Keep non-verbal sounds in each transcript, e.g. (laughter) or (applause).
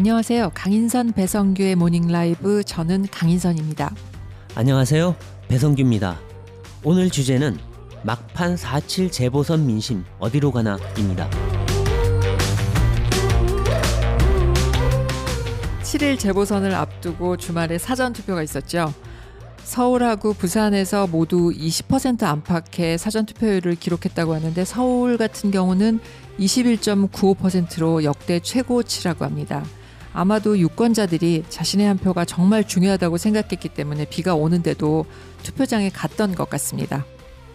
안녕하세요. 강인선 배성규의 모닝 라이브 저는 강인선입니다. 안녕하세요. 배성규입니다. 오늘 주제는 막판 4.7 재보선 민심 어디로 가나입니다. 7일 재보선을 앞두고 주말에 사전 투표가 있었죠. 서울하고 부산에서 모두 20% 안팎의 사전 투표율을 기록했다고 하는데 서울 같은 경우는 21.95%로 역대 최고치라고 합니다. 아마도 유권자들이 자신의 한 표가 정말 중요하다고 생각했기 때문에 비가 오는데도 투표장에 갔던 것 같습니다.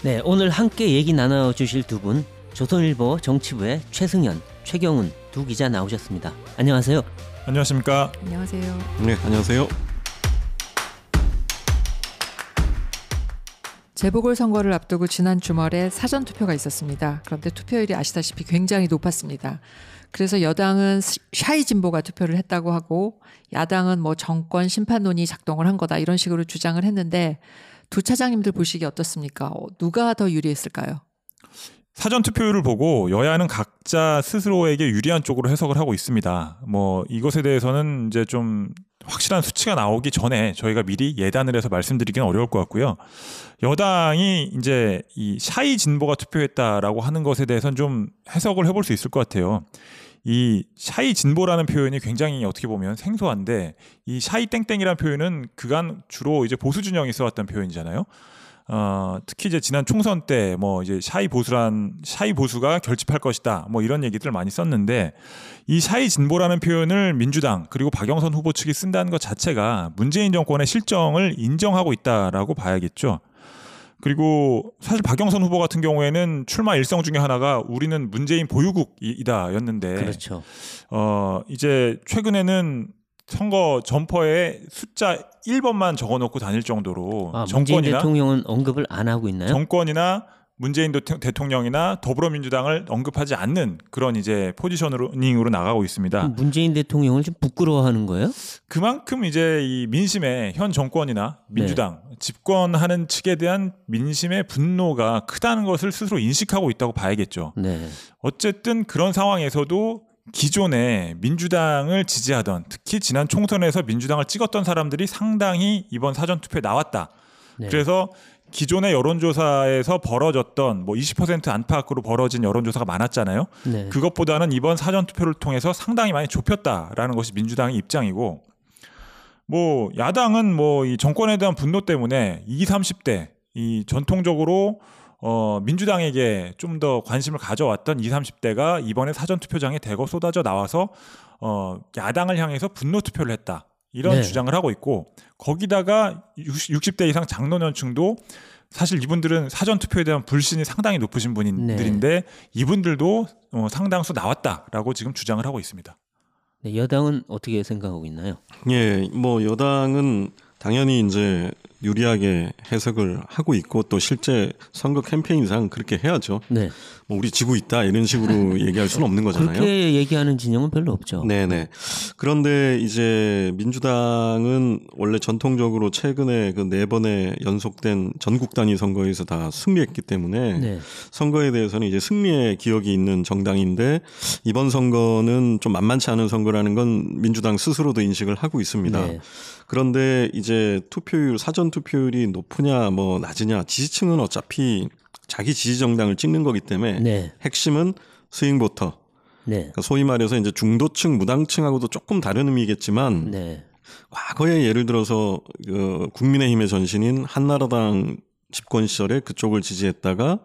네, 오늘 함께 얘기 나눠 주실 두 분, 조선일보 정치부의 최승현, 최경훈 두 기자 나오셨습니다. 안녕하세요. 안녕하십니까? 안녕하세요. 네, 안녕하세요. 재보궐 선거를 앞두고 지난 주말에 사전 투표가 있었습니다. 그런데 투표율이 아시다시피 굉장히 높았습니다. 그래서 여당은 샤이 진보가 투표를 했다고 하고 야당은 뭐 정권 심판론이 작동을 한 거다 이런 식으로 주장을 했는데 두 차장님들 보시기 어떻습니까? 어, 누가 더 유리했을까요? 사전 투표율을 보고 여야는 각자 스스로에게 유리한 쪽으로 해석을 하고 있습니다. 뭐 이것에 대해서는 이제 좀 확실한 수치가 나오기 전에 저희가 미리 예단을 해서 말씀드리기는 어려울 것 같고요. 여당이 이제 이 shy 진보가 투표했다라고 하는 것에 대해서는 좀 해석을 해볼 수 있을 것 같아요. 이 shy 진보라는 표현이 굉장히 어떻게 보면 생소한데 이 shy 땡땡이라는 표현은 그간 주로 이제 보수 진영이 써왔던 표현이잖아요. 어, 특히 이제 지난 총선 때 뭐 이제 shy 보수란 shy 보수가 결집할 것이다 뭐 이런 얘기들을 많이 썼는데 이 샤이 진보라는 표현을 민주당 그리고 박영선 후보 측이 쓴다는 것 자체가 문재인 정권의 실정을 인정하고 있다라고 봐야겠죠. 그리고 사실 박영선 후보 같은 경우에는 출마 일성 중에 하나가 우리는 문재인 보유국이다였는데 그렇죠. 어 이제 최근에는 선거 점퍼에 숫자 1번만 적어놓고 다닐 정도로 아, 문재인 정권이나 대통령은 언급을 안 하고 있나요? 정권이나 문재인 대통- 대통령이나 더불어민주당을 언급하지 않는 그런 이제 포지셔닝으로 나가고 있습니다. 문재인 대통령을 좀 부끄러워하는 거예요? 그만큼 이제 이 민심의 현 정권이나 민주당 네. 집권하는 측에 대한 민심의 분노가 크다는 것을 스스로 인식하고 있다고 봐야겠죠. 네. 어쨌든 그런 상황에서도 기존에 민주당을 지지하던 특히 지난 총선에서 민주당을 찍었던 사람들이 상당히 이번 사전 투표에 나왔다. 네. 그래서 기존의 여론조사에서 벌어졌던 뭐 20% 안팎으로 벌어진 여론조사가 많았잖아요. 네. 그것보다는 이번 사전 투표를 통해서 상당히 많이 좁혔다라는 것이 민주당의 입장이고 뭐 야당은 뭐 이 정권에 대한 분노 때문에 20, 30대 이 전통적으로 어 민주당에게 좀 더 관심을 가져왔던 20, 30대가 이번에 사전 투표장에 대거 쏟아져 나와서 어 야당을 향해서 분노 투표를 했다. 이런 네. 주장을 하고 있고 거기다가 60, 60 대 이상 장노년층도 사실 이분들은 사전 투표에 대한 불신이 상당히 높으신 분들인데 이분들도 어, 상당수 나왔다라고 지금 주장을 하고 있습니다. 네, 여당은 어떻게 생각하고 있나요? 예, 뭐 여당은 당연히 이제 유리하게 해석을 하고 있고 또 실제 선거 캠페인상 그렇게 해야죠. 네. 뭐 우리 지고 있다 이런 식으로 (laughs) 얘기할 수는 없는 거잖아요. 그렇게 얘기하는 진영은 별로 없죠. 네네. 그런데 이제 민주당은 원래 전통적으로 최근에 그 네 번의 연속된 전국 단위 선거에서 다 승리했기 때문에 네. 선거에 대해서는 이제 승리의 기억이 있는 정당인데 이번 선거는 좀 만만치 않은 선거라는 건 민주당 스스로도 인식을 하고 있습니다. 네. 그런데 이제 투표율 사전 투표율이 높으냐 뭐 낮으냐 지지층은 어차피 자기 지지 정당을 찍는 거기 때문에 네. 핵심은 스윙 보터 네. 그러니까 소위 말해서 이제 중도층 무당층하고도 조금 다른 의미겠지만 네. 과거에 예를 들어서 그 국민의힘의 전신인 한나라당 집권 시절에 그쪽을 지지했다가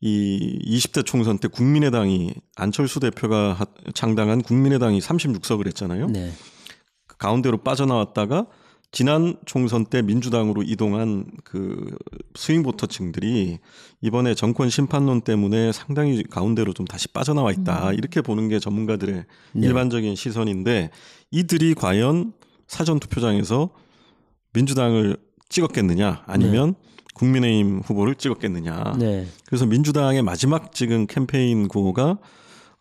이 20대 총선 때 국민의당이 안철수 대표가 하- 창당한 국민의당이 36석을 했잖아요. 네. 그 가운데로 빠져나왔다가 지난 총선 때 민주당으로 이동한 그 스윙 보터층들이 이번에 정권 심판론 때문에 상당히 가운데로 좀 다시 빠져나와 있다. 이렇게 보는 게 전문가들의 네. 일반적인 시선인데 이들이 과연 사전 투표장에서 민주당을 찍었겠느냐 아니면 국민의힘 후보를 찍었겠느냐. 네. 그래서 민주당의 마지막 지금 캠페인 구호가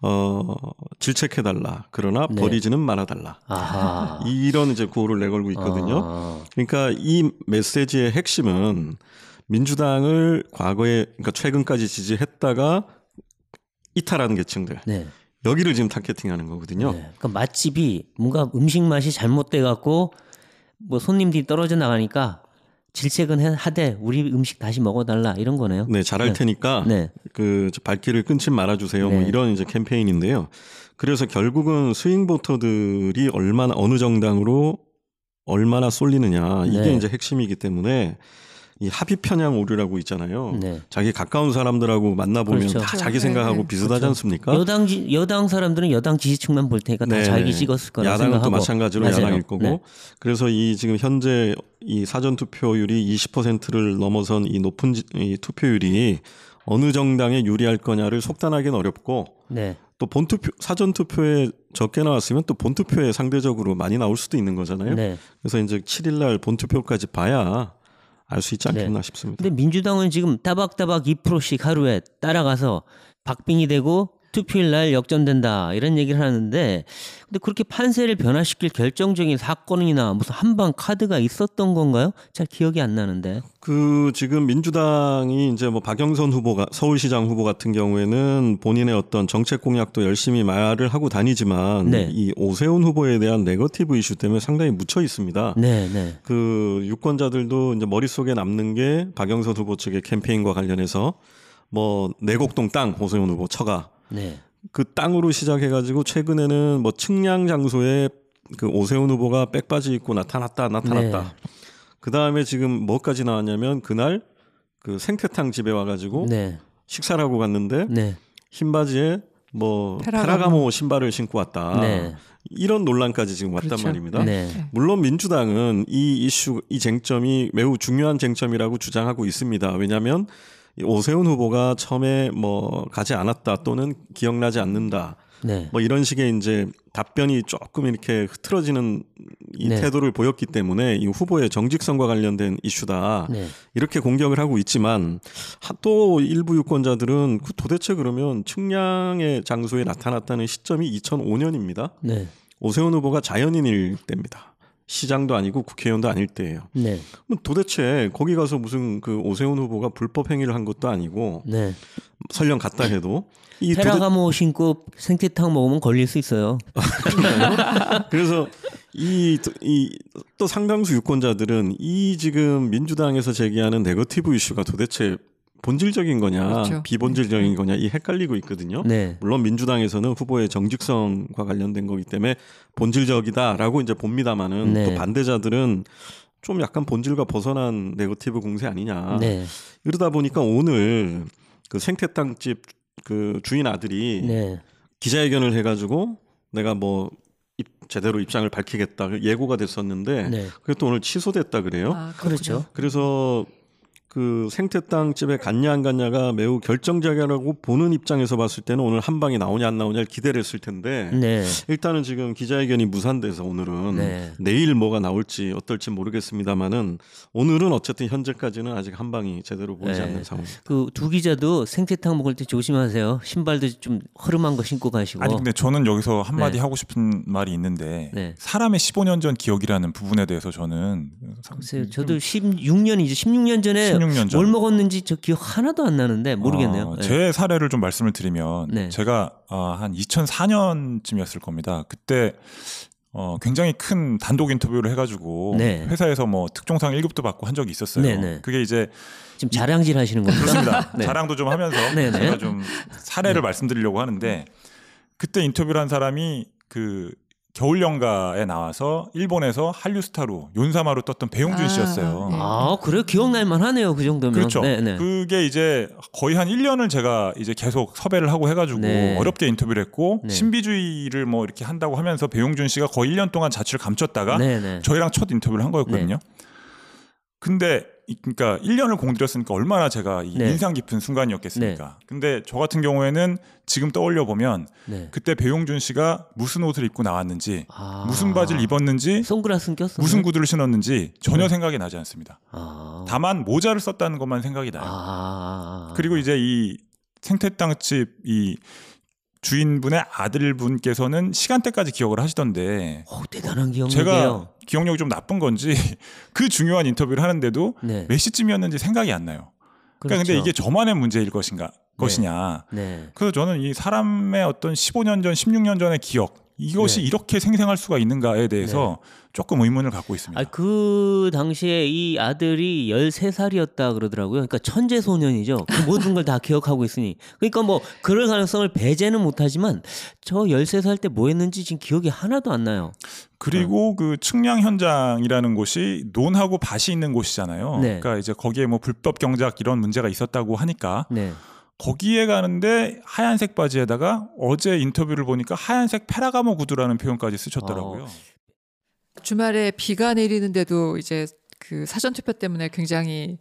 어 질책해달라 그러나 네. 버리지는 말아달라 아하. 이런 이제 구호를 내걸고 있거든요. 아, 그러니까 이 메시지의 핵심은 민주당을 과거에 그러니까 최근까지 지지했다가 이탈하는 계층들 네. 여기를 지금 타겟팅하는 거거든요. 네. 그러니까 맛집이 뭔가 음식 맛이 잘못돼 갖고 뭐 손님들이 떨어져 나가니까 질색은 해- 하되 우리 음식 다시 먹어달라 이런 거네요. 네, 잘할 네. 테니까 네. 그 발길을 끊지 말아주세요. 뭐 네. 이런 이제 캠페인인데요. 그래서 결국은 스윙 보터들이 얼마나 어느 정당으로 얼마나 쏠리느냐 이게 네. 이제 핵심이기 때문에 이 합의 편향 오류라고 있잖아요. 네. 자기 가까운 사람들하고 만나보면 그렇죠. 다 자기 네, 생각하고 네. 비슷하지 그렇죠. 않습니까? 여당 지, 여당 사람들은 여당 지지층만 볼 테니까 다 네. 자기 찍었을 거라 야당은 생각하고 또 마찬가지로 맞아요. 야당일 거고 네. 그래서 이 지금 현재 이 사전 투표율이 20%를 넘어선 이 높은 지- 이 투표율이 어느 정당에 유리할 거냐를 속단하기는 어렵고 네. 또 본투표 사전 투표에 적게 나왔으면 또 본투표에 상대적으로 많이 나올 수도 있는 거잖아요. 네. 그래서 이제 7일 날 본투표까지 봐야 알 수 있지 않겠나 네. 싶습니다. 근데 민주당은 지금 따박따박 2%씩 하루에 따라가서 박빙이 되고 투표일 날 역전된다 이런 얘기를 하는데 근데 그렇게 판세를 변화시킬 결정적인 사건이나 무슨 한방 카드가 있었던 건가요? 잘 기억이 안 나는데. 그 지금 민주당이 이제 뭐 박영선 후보가 서울시장 후보 같은 경우에는 본인의 어떤 정책 공약도 열심히 말을 하고 다니지만 네. 이 오세훈 후보에 대한 네거티브 이슈 때문에 상당히 묻혀 있습니다. 네, 네. 그 유권자들도 이제 머릿속에 남는 게 박영선 후보 측의 캠페인과 관련해서 뭐 내곡동 땅 오세훈 후보 처가 네. 그 땅으로 시작해가지고 최근에는 뭐 측량 장소에 그 오세훈 후보가 백바지 입고 나타났다 나타났다. 네. 그 다음에 지금 뭐까지 나왔냐면 그날 그 생태탕 집에 와가지고 네. 식사를 하고 갔는데 네. 흰 바지에 뭐 페라가모. 페라가모 신발을 신고 왔다. 네. 이런 논란까지 지금 왔단 그렇죠. 말입니다. 네. 물론 민주당은 이 이슈, 이 쟁점이 매우 중요한 쟁점이라고 주장하고 있습니다. 왜냐하면 이 오세훈 후보가 처음에 뭐 가지 않았다 또는 기억나지 않는다 네. 뭐 이런 식의 이제 답변이 조금 이렇게 흐트러지는 이 네. 태도를 보였기 때문에 이 후보의 정직성과 관련된 이슈다 네. 이렇게 공격을 하고 있지만 하- 또 일부 유권자들은 그 도대체 그러면 측량의 장소에 나타났다는 시점이 2005년입니다. 네. 오세훈 후보가 자연인일 때입니다. 시장도 아니고 국회의원도 아닐 때예요. 네. 그럼 도대체 거기 가서 무슨 그 오세훈 후보가 불법 행위를 한 것도 아니고 네. 설령 갔다 해도 이 도대... 페라가모 신고 생태탕 먹으면 걸릴 수 있어요. (laughs) 그래서 이또 상당수 유권자들은 이 지금 민주당에서 제기하는 네거티브 이슈가 도대체 본질적인 거냐 그렇죠. 비본질적인 거냐 이 헷갈리고 있거든요. 네. 물론 민주당에서는 후보의 정직성과 관련된 거기 때문에 본질적이다라고 이제 봅니다만은 네. 또 반대자들은 좀 약간 본질과 벗어난 네거티브 공세 아니냐. 네. 이러다 보니까 오늘 그 생태탕집 그 주인 아들이 네. 기자회견을 해가지고 내가 뭐 입- 제대로 입장을 밝히겠다 예고가 됐었는데 네. 그게 또 오늘 취소됐다 그래요. 아, 그렇죠. 그래서 그 생태 땅 집에 갔냐 안 갔냐가 매우 결정적이라고 보는 입장에서 봤을 때는 오늘 한 방이 나오냐 안 나오냐를 기대를 했을 텐데 네. 일단은 지금 기자회견이 무산돼서 오늘은 네. 내일 뭐가 나올지 어떨지 모르겠습니다만은 오늘은 어쨌든 현재까지는 아직 한 방이 제대로 보이지 네. 않는 상황입니다. 그 두 기자도 생태탕 먹을 때 조심하세요. 신발도 좀 허름한 거 신고 가시고. 아니 근데 저는 여기서 한 마디 네. 하고 싶은 말이 있는데 네. 사람의 15년 전 기억이라는 부분에 대해서 저는 글쎄요. 저도 16년이죠. 16년 전에 16년 전 뭘 먹었는지 저 기억 하나도 안 나는데 모르겠네요. 어, 네. 제 사례를 좀 말씀을 드리면 네. 제가 어, 한 2004년쯤이었을 겁니다. 그때 어, 굉장히 큰 단독 인터뷰를 해가지고 네. 회사에서 뭐 특종상 1급도 받고 한 적이 있었어요. 네, 네. 그게 이제 지금 자랑질 하시는 겁니다. 그렇습니다. (laughs) 네. 자랑도 좀 하면서 네, 네. 제가 좀 사례를 말씀드리려고 하는데 그때 인터뷰를 한 사람이 그 겨울 연가에 나와서 일본에서 한류 스타로 윤사마로 떴던 배용준 아, 씨였어요. 네. 아, 그래요? 기억날 만하네요. 그 정도면. 그렇죠. 네, 네. 그게 이제 거의 한 1년을 제가 이제 계속 섭외를 하고 해가지고 네. 어렵게 인터뷰를 했고 네. 신비주의를 뭐 이렇게 한다고 하면서 배용준 씨가 거의 1년 동안 자취를 감췄다가 네, 네. 저희랑 첫 인터뷰를 한 거였거든요. 근데 이- 그러니까 1년을 공들였으니까 얼마나 제가 이 네. 인상 깊은 순간이었겠습니까? 근데 저 같은 경우에는 지금 떠올려 보면 네. 그때 배용준 씨가 무슨 옷을 입고 나왔는지 아. 무슨 바지를 입었는지 선글라스 꼈어. 무슨 구두를 신었는지 전혀 네. 생각이 나지 않습니다. 아. 다만 모자를 썼다는 것만 생각이 나요. 아. 그리고 이제 이 생태 땅집 이 주인분의 아들분께서는 시간대까지 기억을 하시던데 오, 대단한 기억력이에요. 제가 기억력이 좀 나쁜 건지 (laughs) 그 중요한 인터뷰를 하는데도 네. 몇 시쯤이었는지 생각이 안 나요. 그러니까 그렇죠. 근데 이게 저만의 문제일 것인가? 것이냐. 네. 그래서 저는 이 사람의 어떤 15년 전, 16년 전의 기억 이것이 네. 이렇게 생생할 수가 있는가에 대해서 조금 의문을 갖고 있습니다. 아, 그 당시에 이 아들이 13살이었다 그러더라고요. 그러니까 천재 소년이죠. 그 (laughs) 모든 걸 다 기억하고 있으니. 그러니까 뭐 그럴 가능성을 배제는 못 하지만 저 13살 때 뭐 했는지 지금 기억이 하나도 안 나요. 그리고 그 측량 현장이라는 곳이 논하고 밭이 있는 곳이잖아요. 네. 그러니까 이제 거기에 뭐 불법 경작 이런 문제가 있었다고 하니까 네. 거기에 가는데 하얀색 바지에다가 어제 인터뷰를 보니까 하얀색 페라가모 구두라는 표현까지 쓰셨더라고요. 주말에 비가 내리는데도 이제 그 사전 투표 때문에 굉장히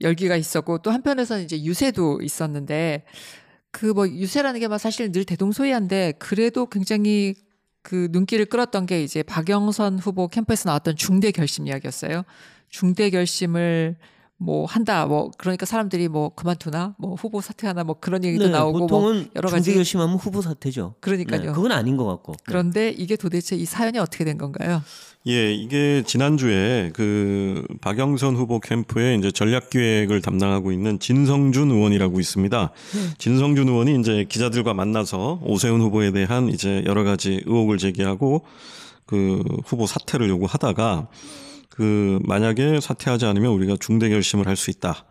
열기가 있었고 또 한편에서는 이제 유세도 있었는데 그 뭐 유세라는 게 막 사실 늘 대동소이한데 그래도 굉장히 그 눈길을 끌었던 게 이제 박영선 후보 캠프에서 나왔던 중대 결심 이야기였어요. 중대 결심을 뭐 한다 뭐 그러니까 사람들이 뭐 그만두나 뭐 후보 사퇴하나 뭐 그런 얘기도 네, 나오고 뭐 보통은 여러 가지- 중대 결심하면 후보 사퇴죠. 그러니까요. 네, 그건 아닌 것 같고. 그런데 이게 도대체 이 사연이 어떻게 된 건가요? 예, 이게 지난주에 그 박영선 후보 캠프에 이제 전략 기획을 담당하고 있는 진성준 의원이라고 있습니다. 진성준 의원이 이제 기자들과 만나서 오세훈 후보에 대한 이제 여러 가지 의혹을 제기하고 그 후보 사퇴를 요구하다가 그 만약에 사퇴하지 않으면 우리가 중대 결심을 할 수 있다.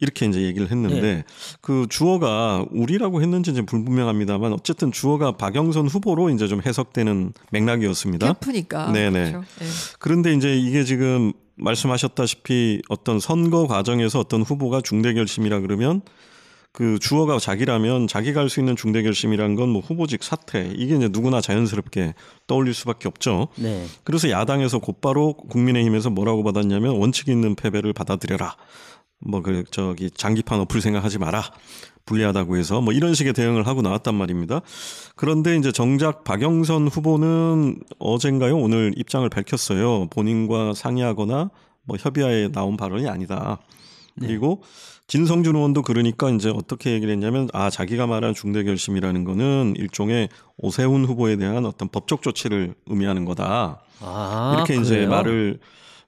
이렇게 이제 얘기를 했는데 네. 그 주어가 우리라고 했는지 이제 불분명합니다만 어쨌든 주어가 박영선 후보로 이제 좀 해석되는 맥락이었습니다. 캠프니까. 네네. 그렇죠. 예. 그런데 이제 이게 지금 말씀하셨다시피 어떤 선거 과정에서 어떤 후보가 중대 결심이라 그러면 그 주어가 자기라면 자기가 할 수 있는 중대 결심이란 건 뭐 후보직 사퇴 이게 이제 누구나 자연스럽게 떠올릴 수밖에 없죠. 네. 그래서 야당에서 곧바로 국민의힘에서 뭐라고 받았냐면 원칙 있는 패배를 받아들여라. 뭐 그 저기 장기판 어플 생각하지 마라. 불리하다고 해서 뭐 이런 식의 대응을 하고 나왔단 말입니다. 그런데 이제 정작 박영선 후보는 어젠가요 오늘 입장을 밝혔어요. 본인과 상의하거나 뭐 협의하에 나온 발언이 아니다. 그리고 진성준 의원도 그러니까 이제 어떻게 얘기를 했냐면 아 자기가 말한 중대 결심이라는 거는 일종의 오세훈 후보에 대한 어떤 법적 조치를 의미하는 거다. 아, 이렇게 이제 그래요? 말을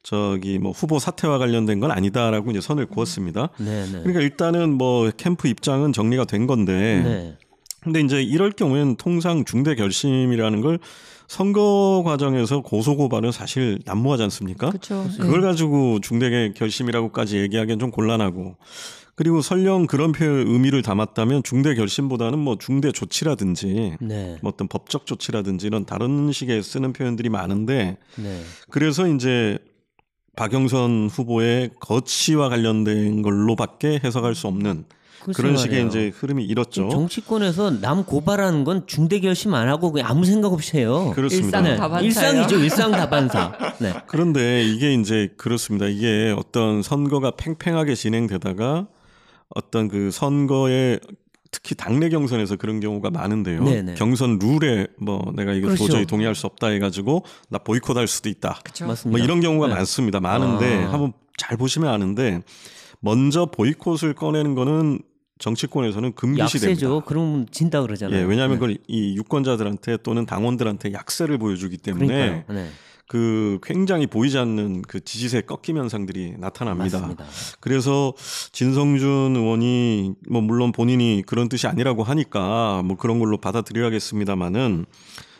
저기 뭐 후보 사퇴와 관련된 건 아니다라고 이제 선을 그었습니다. 네, 네. 그러니까 일단은 뭐 캠프 입장은 정리가 된 건데 네. 근데 이제 이럴 경우에는 통상 중대 결심이라는 걸 선거 과정에서 고소 고발은 사실 난무하지 않습니까? 그렇죠. 그걸 가지고 중대 결심이라고까지 얘기하기엔 좀 곤란하고 그리고 설령 그런 표현 의미를 담았다면 중대 결심보다는 뭐 중대 조치라든지 네. 뭐 어떤 법적 조치라든지 이런 다른 식의 쓰는 표현들이 많은데 네. 그래서 이제 박영선 후보의 거치와 관련된 걸로밖에 해석할 수 없는 그런 식의 말이에요. 이제 흐름이 일었죠. 정치권에서 남 고발하는 건 중대 결심 안 하고 그냥 아무 생각 없이 해요. 그렇습니다. 일상 네. 다반사예요. 일상이죠. 일상 다반사. 네. (laughs) 그런데 이게 이제 그렇습니다. 이게 어떤 선거가 팽팽하게 진행되다가 어떤 그 선거에 특히 당내 경선에서 그런 경우가 많은데요. 네네. 경선 룰에 뭐 내가 이거 그렇죠. 도저히 동의할 수 없다 해가지고 나 보이콧할 수도 있다. 그렇죠. 맞습니다. 뭐 이런 경우가 네. 많습니다. 많은데 아. 한번 잘 보시면 아는데 먼저 보이콧을 꺼내는 거는 정치권에서는 금기시됩니다. 약세죠. 그러면 진다 그러잖아요. 예, 왜냐하면 네. 그걸 이 유권자들한테 또는 당원들한테 약세를 보여주기 때문에. 네. 그 굉장히 보이지 않는 그 지지세 꺾임 현상들이 나타납니다. 맞습니다. 그래서 진성준 의원이 뭐 물론 본인이 그런 뜻이 아니라고 하니까 뭐 그런 걸로 받아들여야겠습니다만은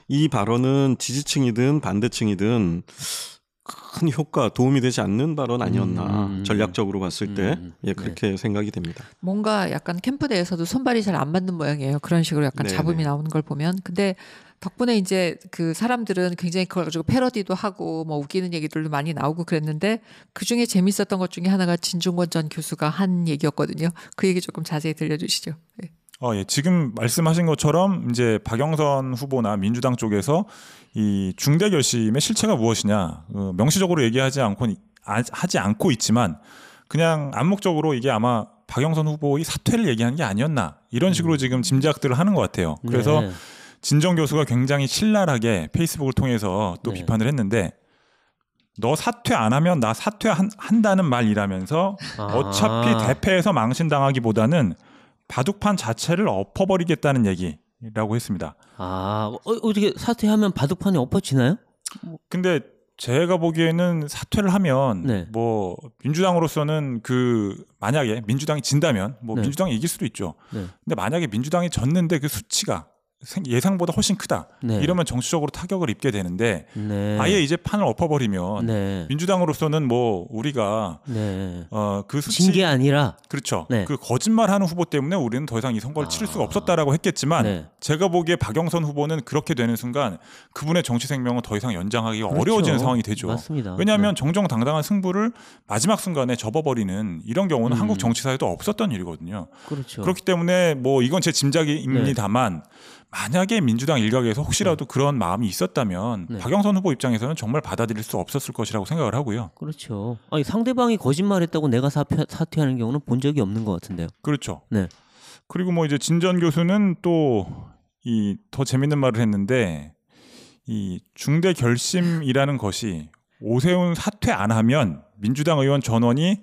이 발언은 지지층이든 반대층이든 큰 효과 도움이 되지 않는 발언 아니었나 음. 전략적으로 봤을 때 음. 예, 그렇게 생각이 됩니다. 뭔가 약간 캠프 내에서도 손발이 잘 안 맞는 모양이에요. 그런 식으로 약간 네네. 잡음이 나오는 걸 보면. 근데 덕분에 이제 그 사람들은 굉장히 그걸 가지고 패러디도 하고 뭐 웃기는 얘기들도 많이 나오고 그랬는데 그 중에 재밌었던 것 중에 하나가 진중권 전 교수가 한 얘기였거든요. 그 얘기 조금 자세히 들려주시죠. 네. 어, 예. 지금 말씀하신 것처럼 이제 박영선 후보나 민주당 쪽에서 이 중대 결심의 실체가 무엇이냐 어, 명시적으로 얘기하지 않고 아- 하지 않고 있지만 그냥 암묵적으로 이게 아마 박영선 후보의 사퇴를 얘기하는 게 아니었나 이런 식으로 지금 짐작들을 하는 것 같아요. 그래서 네. 진정 교수가 굉장히 신랄하게 페이스북을 통해서 또 네. 비판을 했는데 너 사퇴 안 하면 나 사퇴한다는 말이라면서 아. 어차피 대패해서 망신당하기보다는 바둑판 자체를 엎어버리겠다는 얘기라고 했습니다. 아, 어, 어떻게 사퇴하면 바둑판이 엎어지나요? 근데 제가 보기에는 사퇴를 하면 네. 뭐 민주당으로서는 그 만약에 민주당이 진다면 뭐 네. 민주당이 이길 수도 있죠. 네. 근데 만약에 민주당이 졌는데 그 수치가 생- 예상보다 훨씬 크다. 네. 이러면 정치적으로 타격을 입게 되는데 네. 아예 이제 판을 엎어버리면 네. 민주당으로서는 뭐 우리가 네. 어그 수치 진게 아니라 그렇죠. 네. 그 거짓말하는 후보 때문에 우리는 더 이상 이 선거를 치를 수가 아. 없었다라고 했겠지만 네. 제가 보기에 박영선 후보는 그렇게 되는 순간 그분의 정치 생명은 더 이상 연장하기가 그렇죠. 어려워지는 상황이 되죠. 맞습니다. 왜냐하면 정정당당한 승부를 마지막 순간에 접어버리는 이런 경우는 음. 한국 정치사에도 없었던 일이거든요. 네. 그렇죠. 그렇기 때문에 뭐 이건 제 짐작입니다만 만약에 민주당 일각에서 혹시라도 그런 마음이 있었다면 네. 박영선 후보 입장에서는 정말 받아들일 수 없었을 것이라고 생각을 하고요. 그렇죠. 아니 상대방이 거짓말했다고 내가 사퇴, 사퇴하는 경우는 본 적이 없는 것 같은데요. 그렇죠. 네. 그리고 뭐 이제 진전 교수는 또 이 더 재밌는 말을 했는데 이 중대 결심이라는 것이 오세훈 사퇴 안 하면 민주당 의원 전원이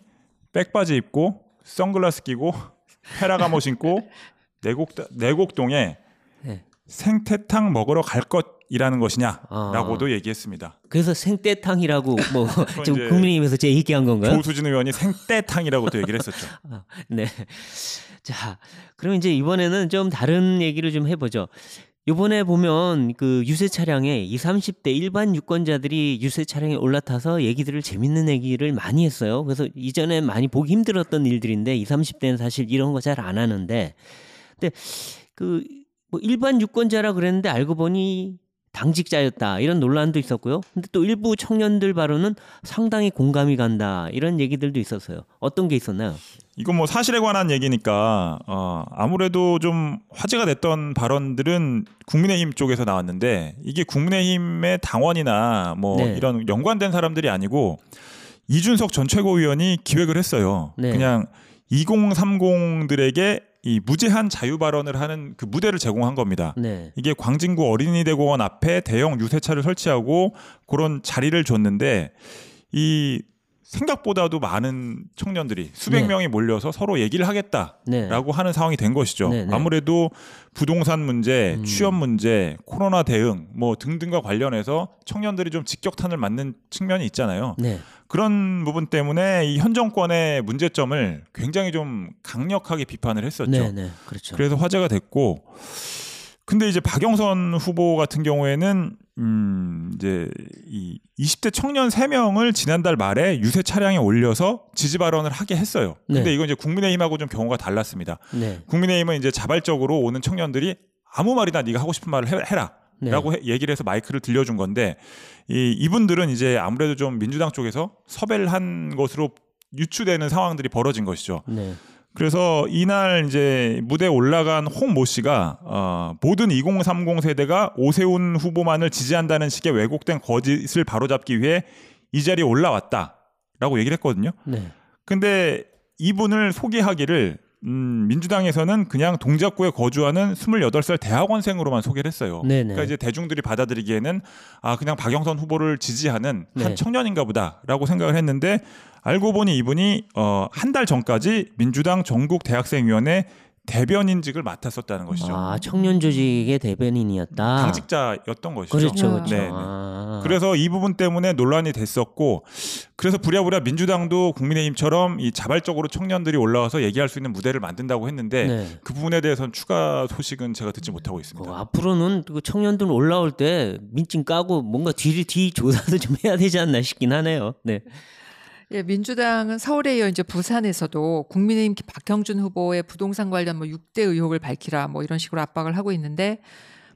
백바지 입고 선글라스 끼고 (laughs) 페라가모 신고 (laughs) 내곡 내곡동에 네. 생태탕 먹으러 갈 것이라는 것이냐라고도 아. 얘기했습니다. 그래서 생떼탕이라고 뭐 (laughs) 좀 이제 국민의힘에서 제 얘기한 건가요? 조수진 의원이 생떼탕이라고 또 얘기를 했었죠. (laughs) 아, 네. 자, 그럼 이제 이번에는 좀 다른 얘기를 좀 해보죠. 이번에 보면 그 유세 차량에 20, 30대 일반 유권자들이 유세 차량에 올라타서 얘기들을 재밌는 얘기를 많이 했어요. 그래서 이전에 많이 보기 힘들었던 일들인데 20, 30대는 사실 이런 거 잘 안 하는데 근데 그 뭐 일반 유권자라 그랬는데 알고 보니 당직자였다 이런 논란도 있었고요. 근데 또 일부 청년들 바로는 상당히 공감이 간다 이런 얘기들도 있었어요. 어떤 게 있었나요? 이건 뭐 사실에 관한 얘기니까 어, 아무래도 좀 화제가 됐던 발언들은 국민의힘 쪽에서 나왔는데 이게 국민의힘의 당원이나 뭐 네. 이런 연관된 사람들이 아니고 이준석 전 최고위원이 기획을 했어요. 네. 그냥 2030들에게 이 무제한 자유 발언을 하는 그 무대를 제공한 겁니다. 네. 이게 광진구 어린이대공원 앞에 대형 유세차를 설치하고 그런 자리를 줬는데 이 생각보다도 많은 청년들이 수백 네. 명이 몰려서 서로 얘기를 하겠다라고 네. 하는 상황이 된 것이죠. 네, 네. 아무래도 부동산 문제, 음. 취업 문제, 코로나 대응 뭐 등등과 관련해서 청년들이 좀 직격탄을 맞는 측면이 있잖아요. 네. 그런 부분 때문에 이 현 정권의 문제점을 굉장히 좀 강력하게 비판을 했었죠. 네, 네. 그렇죠. 그래서 화제가 됐고 근데 이제 박영선 후보 같은 경우에는 음 이제 이 20대 청년 3명을 지난달 말에 유세 차량에 올려서 지지 발언을 하게 했어요. 근데 네. 이건 이제 국민의힘하고 좀 경우가 달랐습니다. 네. 국민의힘은 이제 자발적으로 오는 청년들이 아무 말이나 네가 하고 싶은 말을 해- 해라. 네. 라고 얘기를 해서 마이크를 들려준 건데 이 이분들은 이제 아무래도 좀 민주당 쪽에서 섭외를 한 것으로 유추되는 상황들이 벌어진 것이죠. 네. 그래서 이날 이제 무대에 올라간 홍모 씨가 어, 모든 2030 세대가 오세훈 후보만을 지지한다는 식의 왜곡된 거짓을 바로잡기 위해 이 자리에 올라왔다라고 얘기를 했거든요. 네. 근데 이분을 소개하기를 음, 민주당에서는 그냥 동작구에 거주하는 28살 대학원생으로만 소개를 했어요. 네네. 그러니까 이제 대중들이 받아들이기에는 아 그냥 박영선 후보를 지지하는 네. 한 청년인가 보다라고 생각을 했는데 알고 보니 이분이 어, 한 달 전까지 민주당 전국 대학생위원회 대변인직을 맡았었다는 것이죠. 아, 청년 조직의 대변인이었다. 당직자였던 것이죠. 그렇죠. 아. 그렇죠. 네, 네. 아. 그래서 이 부분 때문에 논란이 됐었고 그래서 부랴부랴 민주당도 국민의힘처럼 이 자발적으로 청년들이 올라와서 얘기할 수 있는 무대를 만든다고 했는데 네. 그 부분에 대해서는 추가 소식은 제가 듣지 못하고 있습니다. 그 앞으로는 그 청년들 올라올 때 민증 까고 뭔가 뒤를 뒤 조사도 좀 해야 되지 않나 싶긴 하네요. 네. 예, 민주당은 서울에 이어 이제 부산에서도 국민의힘 박형준 후보의 부동산 관련 뭐 6대 의혹을 밝히라 뭐 이런 식으로 압박을 하고 있는데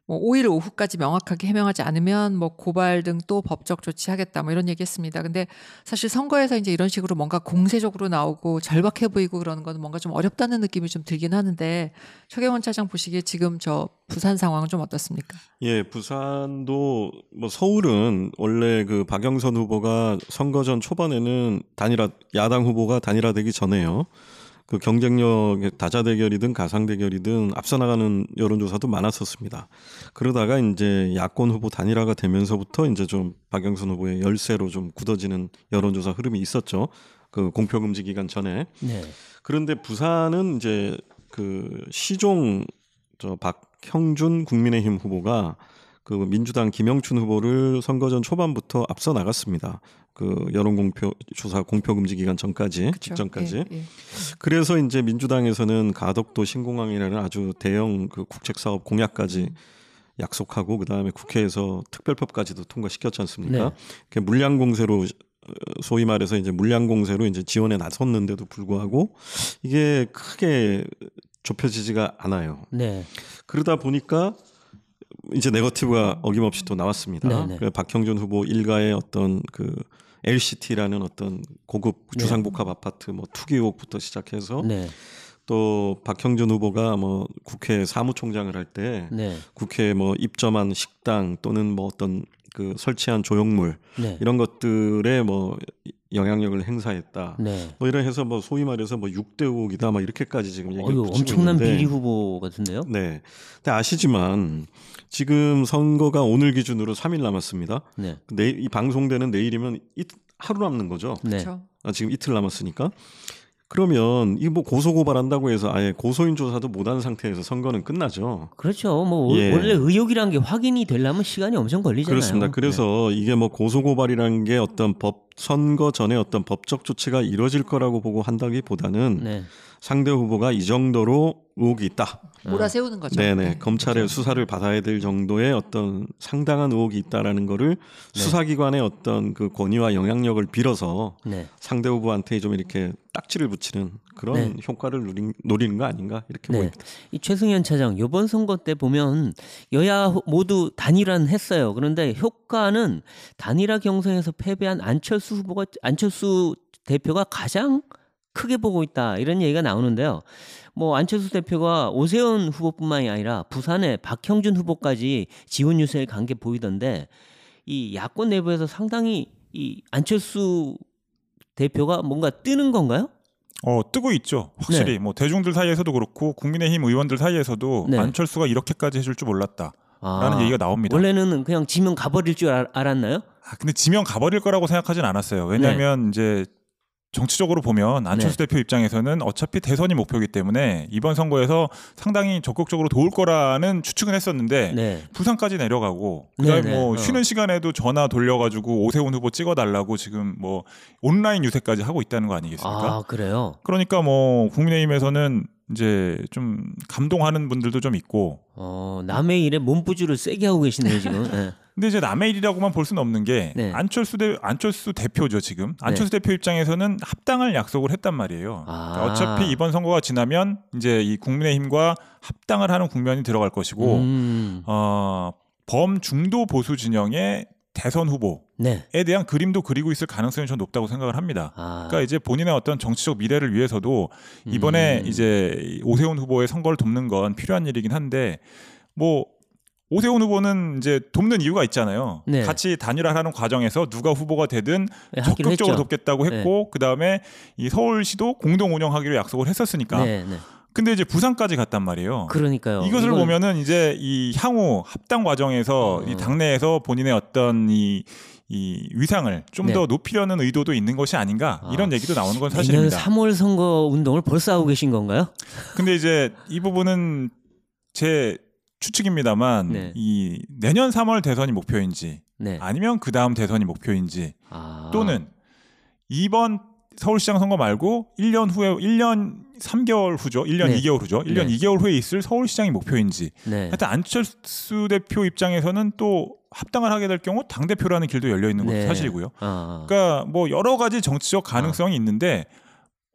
뭐 5일 오후까지 명확하게 해명하지 않으면 뭐 고발 등 또 법적 조치하겠다 뭐 이런 얘기했습니다. 근데 사실 선거에서 이제 이런 식으로 뭔가 공세적으로 나오고 절박해 보이고 그러는 건 뭔가 좀 어렵다는 느낌이 좀 들긴 하는데 최경원 차장 보시기에 지금 저 부산 상황은 좀 어떻습니까? 예, 부산도 뭐 서울은 원래 그 박영선 후보가 선거 전 초반에는 단일화 야당 후보가 단일화되기 전에요. 그 경쟁력 다자 대결이든 가상 대결이든 앞서 나가는 여론조사도 많았었습니다. 그러다가 이제 야권 후보 단일화가 되면서부터 이제 좀 박영선 후보의 열세로 좀 굳어지는 여론조사 흐름이 있었죠. 그 공표 금지 기간 전에. 네. 그런데 부산은 이제 그 시종 저 박형준 국민의힘 후보가 그 민주당 김영춘 후보를 선거 전 초반부터 앞서 나갔습니다. 그 여론 공표 조사 공표 금지 기간 전까지 그쵸? 직전까지. 예, 예. 그래서 이제 민주당에서는 가덕도 신공항이라는 아주 대형 그 국책 사업 공약까지 약속하고 그다음에 국회에서 특별법까지도 통과시켰지 않습니까? 네. 그 물량 공세로 어, 소위 말해서 이제 물량 공세로 이제 지원에 나섰는데도 불구하고 이게 크게 좁혀지지가 않아요. 네. 그러다 보니까 이제 네거티브가 어김없이 또 나왔습니다. 네, 네. 그 박형준 후보 일가의 어떤 그 LCT라는 어떤 고급 네. 주상복합 아파트 뭐 투기 의혹부터 시작해서 네. 또 박형준 후보가 뭐 국회 사무총장을 할때 네. 국회에 뭐 입점한 식당 또는 뭐 어떤 그 설치한 조형물 네. 이런 것들에 뭐 영향력을 행사했다. 네. 뭐 이런 해서 뭐 소위 말해서 뭐 6대 의혹이다 뭐 이렇게까지 지금 얘기를 붙이고 엄청난 있는데 비리 후보 같은데요? 네. 근데 아시지만 지금 선거가 오늘 기준으로 3일 남았습니다. 네. 내, 이 방송되는 내일이면 이, 하루 남는 거죠. 네. 아, 지금 이틀 남았으니까. 그러면 이 뭐 고소 고발한다고 해서 아예 고소인 조사도 못한 상태에서 선거는 끝나죠. 그렇죠. 뭐 예. 원래 의혹이란 게 확인이 되려면 시간이 엄청 걸리잖아요. 그렇습니다. 그래서 이게 뭐 고소 고발이라는 게 어떤 법 선거 전에 어떤 법적 조치가 이뤄질 거라고 보고 한다기보다는 네. 네. 상대 후보가 이 정도로 의혹이 있다. 몰아세우는 거죠. 네네 네. 검찰의 수사를 받아야 될 정도의 어떤 상당한 의혹이 있다라는 거를 네. 수사기관의 어떤 그 권위와 영향력을 빌어서 네. 상대 후보한테 좀 이렇게 딱지를 붙이는 그런 네. 효과를 누린, 노리는 거 아닌가 이렇게 네. 보입니다. 이 최승현 차장 이번 선거 때 보면 여야 모두 단일화는 했어요. 그런데 효과는 단일화 경선에서 패배한 안철수 후보가 안철수 대표가 가장 크게 보고 있다 이런 얘기가 나오는데요. 뭐 안철수 대표가 오세훈 후보뿐만이 아니라 부산의 박형준 후보까지 지원 유세를 간게 보이던데 이 야권 내부에서 상당히 이 안철수 대표가 뭔가 뜨는 건가요? 어 뜨고 있죠. 확실히 네. 뭐 대중들 사이에서도 그렇고 국민의힘 의원들 사이에서도 네. 안철수가 이렇게까지 해줄 줄 몰랐다라는 아, 얘기가 나옵니다. 원래는 그냥 지면 가버릴 줄 알, 알았나요? 아, 근데 지명 가버릴 거라고 생각하진 않았어요. 왜냐하면 네. 이제 정치적으로 보면 안철수 대표 입장에서는 어차피 대선이 목표이기 때문에 이번 선거에서 상당히 적극적으로 도울 거라는 추측은 했었는데 네. 부산까지 내려가고 그다음에 네, 네. 뭐 어. 쉬는 시간에도 전화 돌려가지고 오세훈 후보 찍어달라고 지금 뭐 온라인 유세까지 하고 있다는 거 아니겠습니까? 아 그래요. 그러니까 뭐 국민의힘에서는 이제 좀 감동하는 분들도 좀 있고 어 남의 일에 몸부주를 세게 하고 계시네요 지금. 네. 근데 이제 남의 일이라고만 볼 수는 없는 게 네. 안철수 대 안철수 대표죠 지금 안철수 대표 입장에서는 합당을 약속을 했단 말이에요. 아. 그러니까 어차피 이번 선거가 지나면 이제 이 국민의힘과 합당을 하는 국면이 들어갈 것이고 음, 어, 범중도 보수 진영의 대선 후보에 네. 대한 그림도 그리고 있을 가능성이 좀 높다고 생각을 합니다. 아, 그러니까 이제 본인의 어떤 정치적 미래를 위해서도 이번에 음. 이제 오세훈 후보의 선거를 돕는 건 필요한 일이긴 한데 뭐 오세훈 후보는 이제 돕는 이유가 있잖아요. 네. 같이 단일화하는 과정에서 누가 후보가 되든 네, 적극적으로 했죠. 돕겠다고 했고 그 다음에 이 서울시도 공동 운영하기로 약속을 했었으니까. 네, 네. 근데 이제 부산까지 갔단 말이에요. 그러니까요. 이것을 이건- 보면은 이제 이 향후 합당 과정에서 어. 이 당내에서 본인의 어떤 이, 이 위상을 좀 네. 더 높이려는 의도도 있는 것이 아닌가 아. 이런 얘기도 나오는 건 사실입니다. 3월 선거 운동을 벌써 하고 계신 건가요? 근데 이제 이 부분은 제 추측입니다만 네. 이 내년 3월 대선이 목표인지 네. 아니면 그 다음 대선이 목표인지 아. 또는 이번 서울시장 선거 말고 1년 후에 1년 3개월 후죠. 1년 네. 2개월 후죠. 1년 네. 2개월 후에 있을 서울시장이 목표인지. 네. 하여튼 안철수 대표 입장에서는 또 합당을 하게 될 경우 당 대표라는 길도 열려 있는 것도 네. 사실이고요. 아. 그러니까 뭐 여러 가지 정치적 가능성이 있는데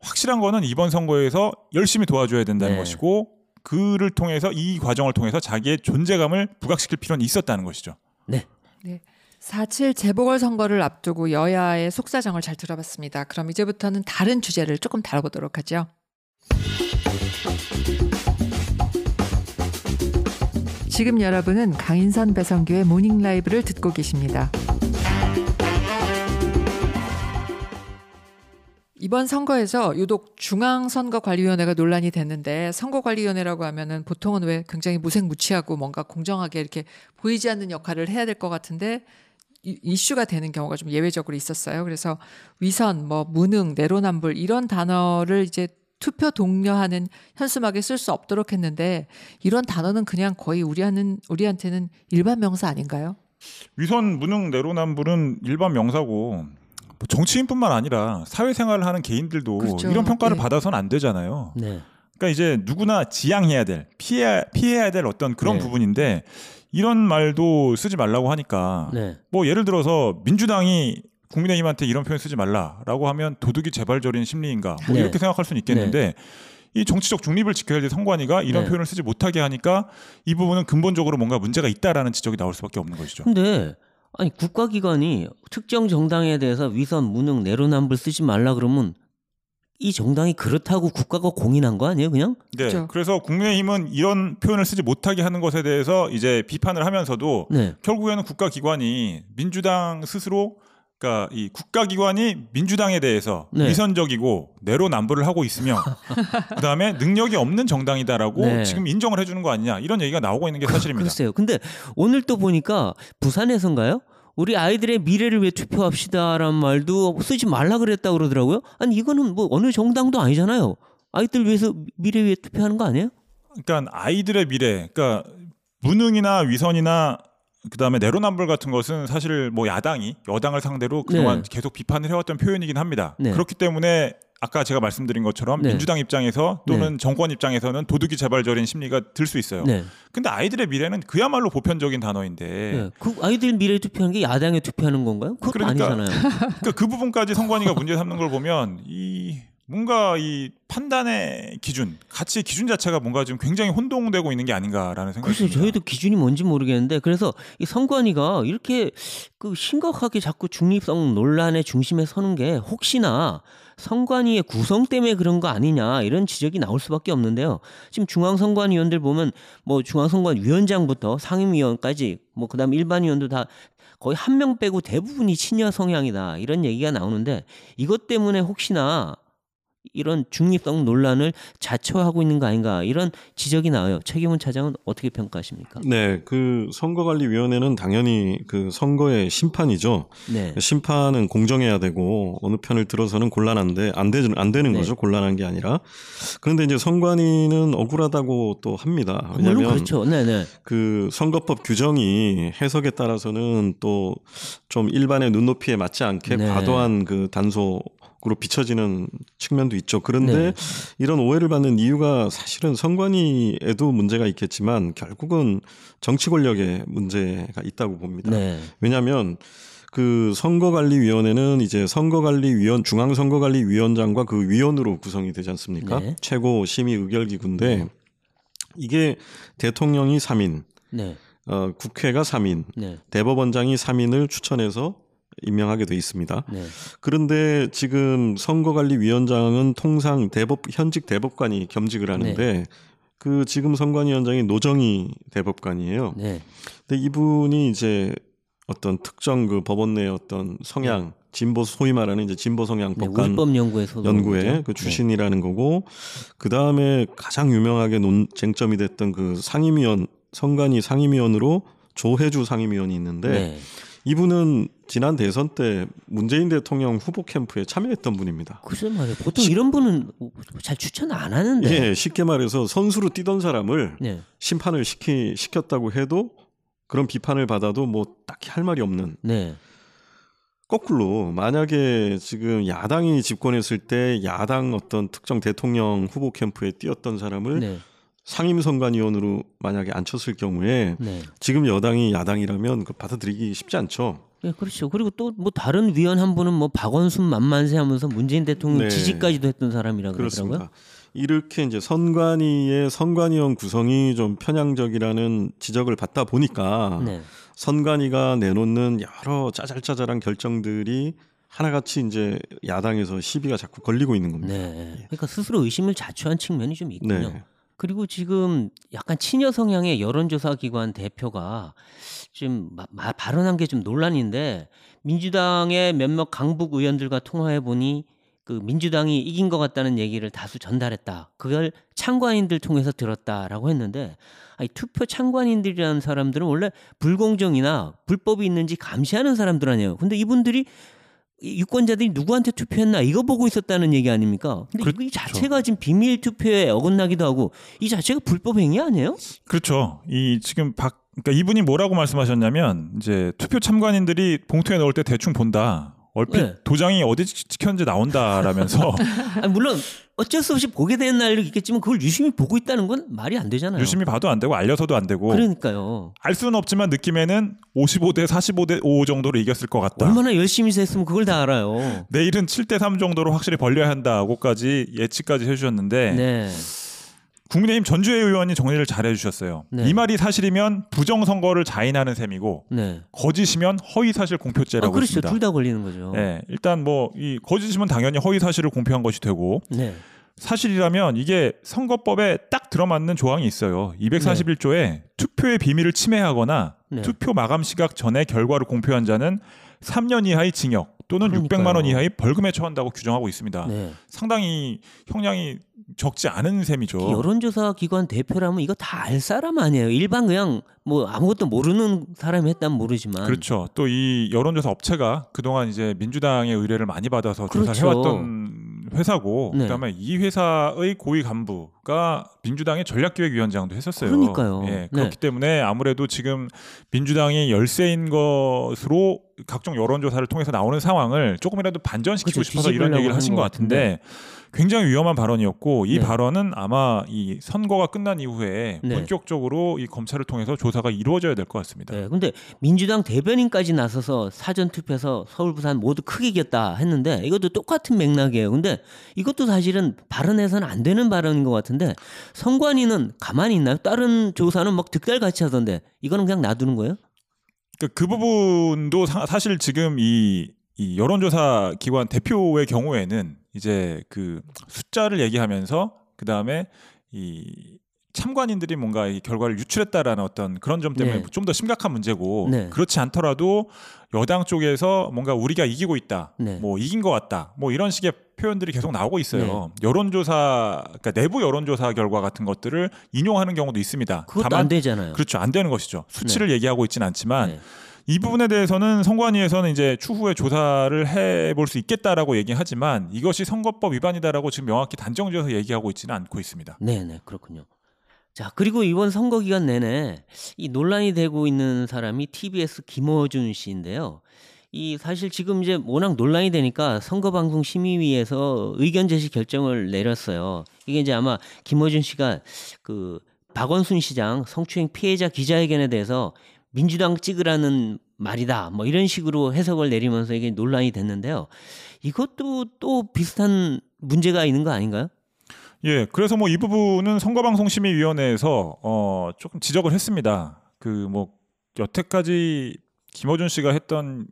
확실한 거는 이번 선거에서 열심히 도와줘야 된다는 네. 것이고 그를 통해서 이 과정을 통해서 자기의 존재감을 부각시킬 필요는 있었다는 것이죠. 네. 4.7 재보궐 선거를 앞두고 여야의 속사정을 잘 들어봤습니다. 그럼 이제부터는 다른 주제를 조금 다뤄보도록 하죠. 지금 여러분은 강인선 배성규의 모닝 라이브를 듣고 계십니다. 이번 선거에서 유독 중앙선거관리위원회가 논란이 됐는데 선거관리위원회라고 하면은 보통은 왜 굉장히 무색무취하고 뭔가 공정하게 이렇게 보이지 않는 역할을 해야 될 것 같은데 이- 이슈가 되는 경우가 좀 예외적으로 있었어요. 그래서 위선, 뭐 무능, 내로남불 이런 단어를 이제 투표 독려하는 현수막에 쓸 수 없도록 했는데 이런 단어는 그냥 거의 우리하는 우리한테는 일반 명사 아닌가요? 위선 무능 내로남불은 일반 명사고 뭐 정치인뿐만 아니라 사회생활을 하는 개인들도 그렇죠. 이런 평가를 네. 받아서는 안 되잖아요. 네. 그러니까 이제 누구나 지양해야 될 피해 피해야 될 어떤 그런 네. 부분인데 이런 말도 쓰지 말라고 하니까 네. 뭐 예를 들어서 민주당이 국민의힘한테 이런 표현 쓰지 말라라고 하면 도둑이 재발절인 심리인가 뭐 네. 이렇게 생각할 수는 있겠는데 이 정치적 중립을 지켜야 될 선관위가 이런 네. 표현을 쓰지 못하게 하니까 이 부분은 근본적으로 뭔가 문제가 있다라는 지적이 나올 수밖에 없는 것이죠. 근데 아니 국가기관이 특정 정당에 대해서 위선, 무능, 내로남불 쓰지 말라 그러면 이 정당이 그렇다고 국가가 공인한 거 아니에요, 그냥? 네. 그렇죠. 그래서 국민의힘은 이런 표현을 쓰지 못하게 하는 것에 대해서 이제 비판을 하면서도 네. 결국에는 국가기관이 민주당 스스로 그러니까 이 국가기관이 민주당에 대해서 네. 위선적이고 내로남불을 하고 있으며 (laughs) 그다음에 능력이 없는 정당이다라고 네. 지금 인정을 해주는 거 아니냐 이런 얘기가 나오고 있는 게 사실입니다. 글쎄요. 근데 오늘 또 보니까 부산에선가요? 우리 아이들의 미래를 위해 투표합시다라는 말도 쓰지 말라 그랬다 그러더라고요. 아니 이거는 뭐 어느 정당도 아니잖아요. 아이들 위해서 미래 위해 투표하는 거 아니에요? 그러니까 아이들의 미래, 그러니까 무능이나 위선이나 그다음에 내로남불 같은 것은 사실 뭐 야당이 여당을 상대로 그동안 네. 계속 비판을 해왔던 표현이긴 합니다. 네. 그렇기 때문에 아까 제가 말씀드린 것처럼 네. 민주당 입장에서 또는 정권 입장에서는 도둑이 재발절인 심리가 들 수 있어요. 네. 근데 아이들의 미래는 그야말로 보편적인 단어인데 네. 그 아이들 미래 투표하는 게 야당에 투표하는 건가요? 그것도 그러니까 아니잖아요. 그러니까 그 부분까지 선관위가 문제 삼는 걸 보면 이 뭔가 이 판단의 기준, 가치 기준 자체가 뭔가 좀 굉장히 혼동되고 있는 게 아닌가라는 생각이 듭니다. 저희도 기준이 뭔지 모르겠는데 그래서 이 선관위가 이렇게 그 심각하게 자꾸 중립성 논란의 중심에 서는 게 혹시나 선관위의 구성 때문에 그런 거 아니냐 이런 지적이 나올 수밖에 없는데요. 지금 중앙선관위원들 보면 뭐 중앙선관위원장부터 상임위원까지 뭐 그다음 일반 위원도 다 거의 한 명 빼고 대부분이 친여 성향이다 이런 얘기가 나오는데 이것 때문에 혹시나 이런 중립성 논란을 자초하고 있는 거 아닌가 이런 지적이 나와요. 최경훈 차장은 어떻게 평가하십니까? 네, 그 선거관리위원회는 당연히 그 선거의 심판이죠. 네. 심판은 공정해야 되고 어느 편을 들어서는 곤란한데 안 되는 안 되는 네. 거죠. 곤란한 게 아니라. 그런데 이제 선관위는 억울하다고 또 합니다. 물론 왜냐하면 그렇죠. 네, 네. 그 선거법 규정이 해석에 따라서는 또 좀 일반의 눈높이에 맞지 않게 네. 과도한 그 단 속으로 비춰지는 측면도 있죠. 그런데 네. 이런 오해를 받는 이유가 사실은 선관위에도 문제가 있겠지만 결국은 정치 권력에 문제가 있다고 봅니다. 네. 왜냐하면 그 선거관리위원회는 이제 선거관리위원 중앙선거관리위원장과 그 위원으로 구성이 되지 않습니까? 네. 최고 심의 의결기구인데 이게 대통령이 3인, 네. 어, 국회가 3인, 네. 대법원장이 3인을 추천해서 임명하게 돼 있습니다. 네. 그런데 지금 선거관리위원장은 통상 대법 현직 대법관이 겸직을 하는데 그 지금 선관위원장이 노정희 대법관이에요. 네. 근데 이분이 이제 어떤 특정 그 법원 내 어떤 성향 진보 소위 말하는 이제 진보 성향 네. 법관 우리법 연구에서 연구회 그 출신이라는 거고 그 다음에 가장 유명하게 논 쟁점이 됐던 그 상임위원 선관위 상임위원으로 조혜주 상임위원이 있는데 네. 이분은 지난 대선 때 문재인 대통령 후보 캠프에 참여했던 분입니다. 글쎄 말이에요. 보통 이런 분은 잘 추천 안 하는데. 예, 쉽게 말해서 선수로 뛰던 사람을 네. 심판을 시키 시켰다고 해도 그런 비판을 받아도 뭐 딱히 할 말이 없는 네. 거꾸로 만약에 지금 야당이 집권했을 때 야당 어떤 특정 대통령 후보 캠프에 뛰었던 사람을 네. 상임선관위원으로 만약에 앉혔을 경우에 네. 지금 여당이 야당이라면 그 받아들이기 쉽지 않죠. 네, 그렇죠. 그리고 또 뭐 다른 위원 한 분은 뭐 박원순 만만세 하면서 문재인 대통령 네. 지지까지도 했던 사람이라 그러더라고요. 그렇습니다. 이렇게 이제 선관위의 선관위원 구성이 좀 편향적이라는 지적을 받다 보니까 네. 선관위가 내놓는 여러 짜잘짜잘한 결정들이 하나같이 이제 야당에서 시비가 자꾸 걸리고 있는 겁니다. 네. 그러니까 스스로 의심을 자초한 측면이 좀 있군요. 네. 그리고 지금 약간 친여 성향의 여론조사 기관 대표가 좀 마- 마- 발언한 게 좀 논란인데 민주당의 몇몇 강북 의원들과 통화해 보니 그 민주당이 이긴 것 같다는 얘기를 다수 전달했다. 그걸 참관인들 통해서 들었다라고 했는데 아니, 투표 참관인들이라는 사람들은 원래 불공정이나 불법이 있는지 감시하는 사람들 아니에요. 근데 이분들이 이 유권자들이 누구한테 투표했나 이거 보고 있었다는 얘기 아닙니까? 근데 이거 이 자체가 지금 비밀 투표에 어긋나기도 하고 이 자체가 불법 행위 아니에요? 그렇죠. 이 지금 박 그러니까 이분이 뭐라고 말씀하셨냐면 이제 투표 참관인들이 봉투에 넣을 때 대충 본다. 얼핏 네. 도장이 어디 찍- 찍혔는지 나온다라면서 (laughs) 아니, 물론 어쩔 수 없이 보게 되는 날도 있겠지만 그걸 유심히 보고 있다는 건 말이 안 되잖아요. 유심히 봐도 안 되고 알려서도 안 되고 그러니까요. 알 수는 없지만 느낌에는 55대 45대 5 정도로 이겼을 것 같다. 얼마나 열심히 했으면 그걸 다 알아요. 내일은 7대 3 정도로 확실히 벌려야 한다고까지 예측까지 해주셨는데 네. 국민의힘 전주혜 의원이 정리를 잘 해주셨어요. 네. 이 말이 사실이면 부정 선거를 자인하는 셈이고 네. 거짓이면 허위 사실 아, 공표죄라고 그렇죠. 했습니다. 둘다 걸리는 거죠. 네, 일단 뭐 이 거짓이면 당연히 허위 사실을 공표한 것이 되고 네. 사실이라면 이게 선거법에 딱 들어맞는 조항이 있어요. 241조에 투표의 비밀을 침해하거나 네. 투표 마감 시각 전에 결과를 공표한 자는 3년 이하의 징역 또는 그러니까요. 600만 원 이하의 벌금에 처한다고 규정하고 있습니다. 네. 상당히 형량이 적지 않은 셈이죠. 이 여론조사 기관 대표라면 이거 다 알 사람 아니에요. 일반 그냥 뭐 아무것도 모르는 사람이 했다면 모르지만. 그렇죠. 또 이 여론조사 업체가 그동안 이제 민주당의 의뢰를 많이 받아서 조사를 그렇죠. 해왔던 회사고 네. 그다음에 이 회사의 고위 간부가 민주당의 전략기획위원장도 했었어요. 그러니까요. 예, 네. 그렇기 때문에 아무래도 지금 민주당이 열세인 것으로 각종 여론조사를 통해서 나오는 상황을 조금이라도 반전시키고 그렇죠. 싶어서 이런 얘기를 하신 것것 같은데 굉장히 위험한 발언이었고 이 네. 발언은 아마 이 선거가 끝난 이후에 네. 본격적으로 이 검찰을 통해서 조사가 이루어져야 될 것 같습니다. 네, 근데 민주당 대변인까지 나서서 사전 투표에서 서울 부산 모두 크게 이겼다 했는데 이것도 똑같은 맥락이에요. 근데 이것도 사실은 발언해서는 안 되는 발언인 것 같은데 선관위는 가만히 있나요? 다른 조사는 막 득달 같이 하던데 이거는 그냥 놔두는 거예요? 그, 그 부분도 사, 사실 지금 이, 이 여론조사 기관 대표의 경우에는 이제 그 숫자를 얘기하면서 그 다음에 이 참관인들이 뭔가 이 결과를 유출했다라는 어떤 그런 점 때문에 네. 좀더 심각한 문제고 네. 그렇지 않더라도 여당 쪽에서 뭔가 우리가 이기고 있다, 네. 뭐 이긴 것 같다, 뭐 이런 식의 표현들이 계속 나오고 있어요. 여론조사, 그러니까 내부 여론조사 결과 같은 것들을 인용하는 경우도 있습니다. 그것도 안 되잖아요. 그렇죠. 안 되는 것이죠. 수치를 얘기하고 있지는 않지만 네. 이 부분에 대해서는 선관위에서는 이제 추후에 조사를 해볼 수 있겠다라고 얘기하지만 이것이 선거법 위반이다라고 지금 명확히 단정지어서 얘기하고 있지는 않고 있습니다. 네, 네, 그렇군요. 자, 그리고 이번 선거 기간 내내 이 논란이 되고 있는 사람이 TBS 김어준 씨인데요. 이 사실 지금 이제 워낙 논란이 되니까 선거방송 심의위에서 의견 제시 결정을 내렸어요. 이게 이제 아마 김어준 씨가 그 박원순 시장 성추행 피해자 기자회견에 대해서 민주당 찍으라는 말이다. 뭐 이런 식으로 해석을 내리면서 이게 논란이 됐는데요. 이것도 또 비슷한 문제가 있는 거 아닌가요? 예, 그래서 뭐 이 부분은 선거방송심의위원회에서 어 조금 지적을 했습니다. 그 뭐 여태까지 김어준 씨가 했던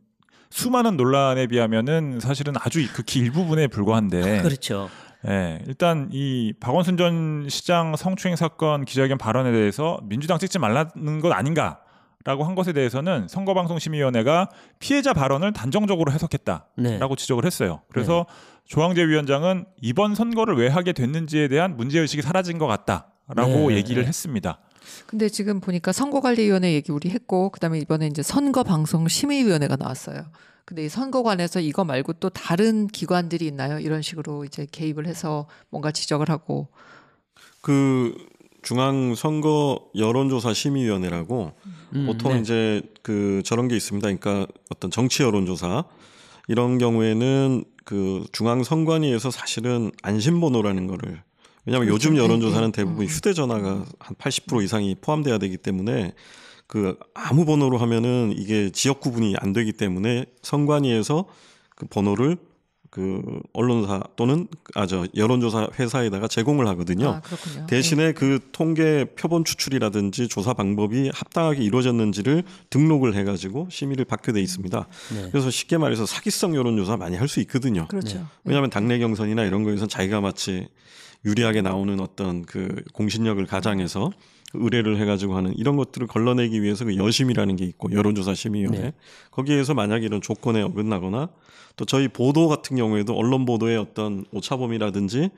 수많은 논란에 비하면은 사실은 아주 극히 일부분에 불과한데 그렇죠. 예, 일단 이 박원순 전 시장 성추행 사건 기자회견 발언에 대해서 민주당 찍지 말라는 것 아닌가 라고 한 것에 대해서는 선거방송심의위원회가 피해자 발언을 단정적으로 해석했다라고 네. 지적을 했어요. 그래서 조항재 위원장은 이번 선거를 왜 하게 됐는지에 대한 문제 의식이 사라진 것 같다라고 네. 얘기를 했습니다. 근데 지금 보니까 선거관리위원회 얘기 우리 했고 그다음에 이번에 이제 선거방송심의위원회가 나왔어요. 근데 이 선거관에서 이거 말고 또 다른 기관들이 있나요? 이런 식으로 이제 개입을 해서 뭔가 지적을 하고 그 중앙 선거 여론조사 심의위원회라고 음, 보통 네. 이제 그 저런 게 있습니다. 그러니까 어떤 정치 여론조사 이런 경우에는 그 중앙 선관위에서 사실은 안심번호라는 거를 왜냐하면 그렇죠. 요즘 네, 여론조사는 네. 대부분 음. 휴대전화가 한 80% 이상이 포함돼야 되기 때문에 그 아무 번호로 하면은 이게 지역 구분이 안 되기 때문에 선관위에서 그 번호를 그 언론사 또는 아 저 여론조사 회사에다가 제공을 하거든요. 아 그렇군요. 대신에 그 통계 표본 추출이라든지 조사 방법이 합당하게 이루어졌는지를 등록을 해가지고 심의를 받게 돼 있습니다. 네. 그래서 쉽게 말해서 사기성 여론조사 많이 할 수 있거든요. 그렇죠. 네. 왜냐하면 당내 경선이나 이런 거에서 자기가 마치 유리하게 나오는 어떤 그 공신력을 가장해서 의뢰를 해가지고 하는 이런 것들을 걸러내기 위해서 그 여심이라는 게 있고 여론조사 심의위원회 네. 거기에서 만약 이런 조건에 어긋나거나 또 저희 보도 같은 경우에도 언론 보도의 어떤 오차범위라든지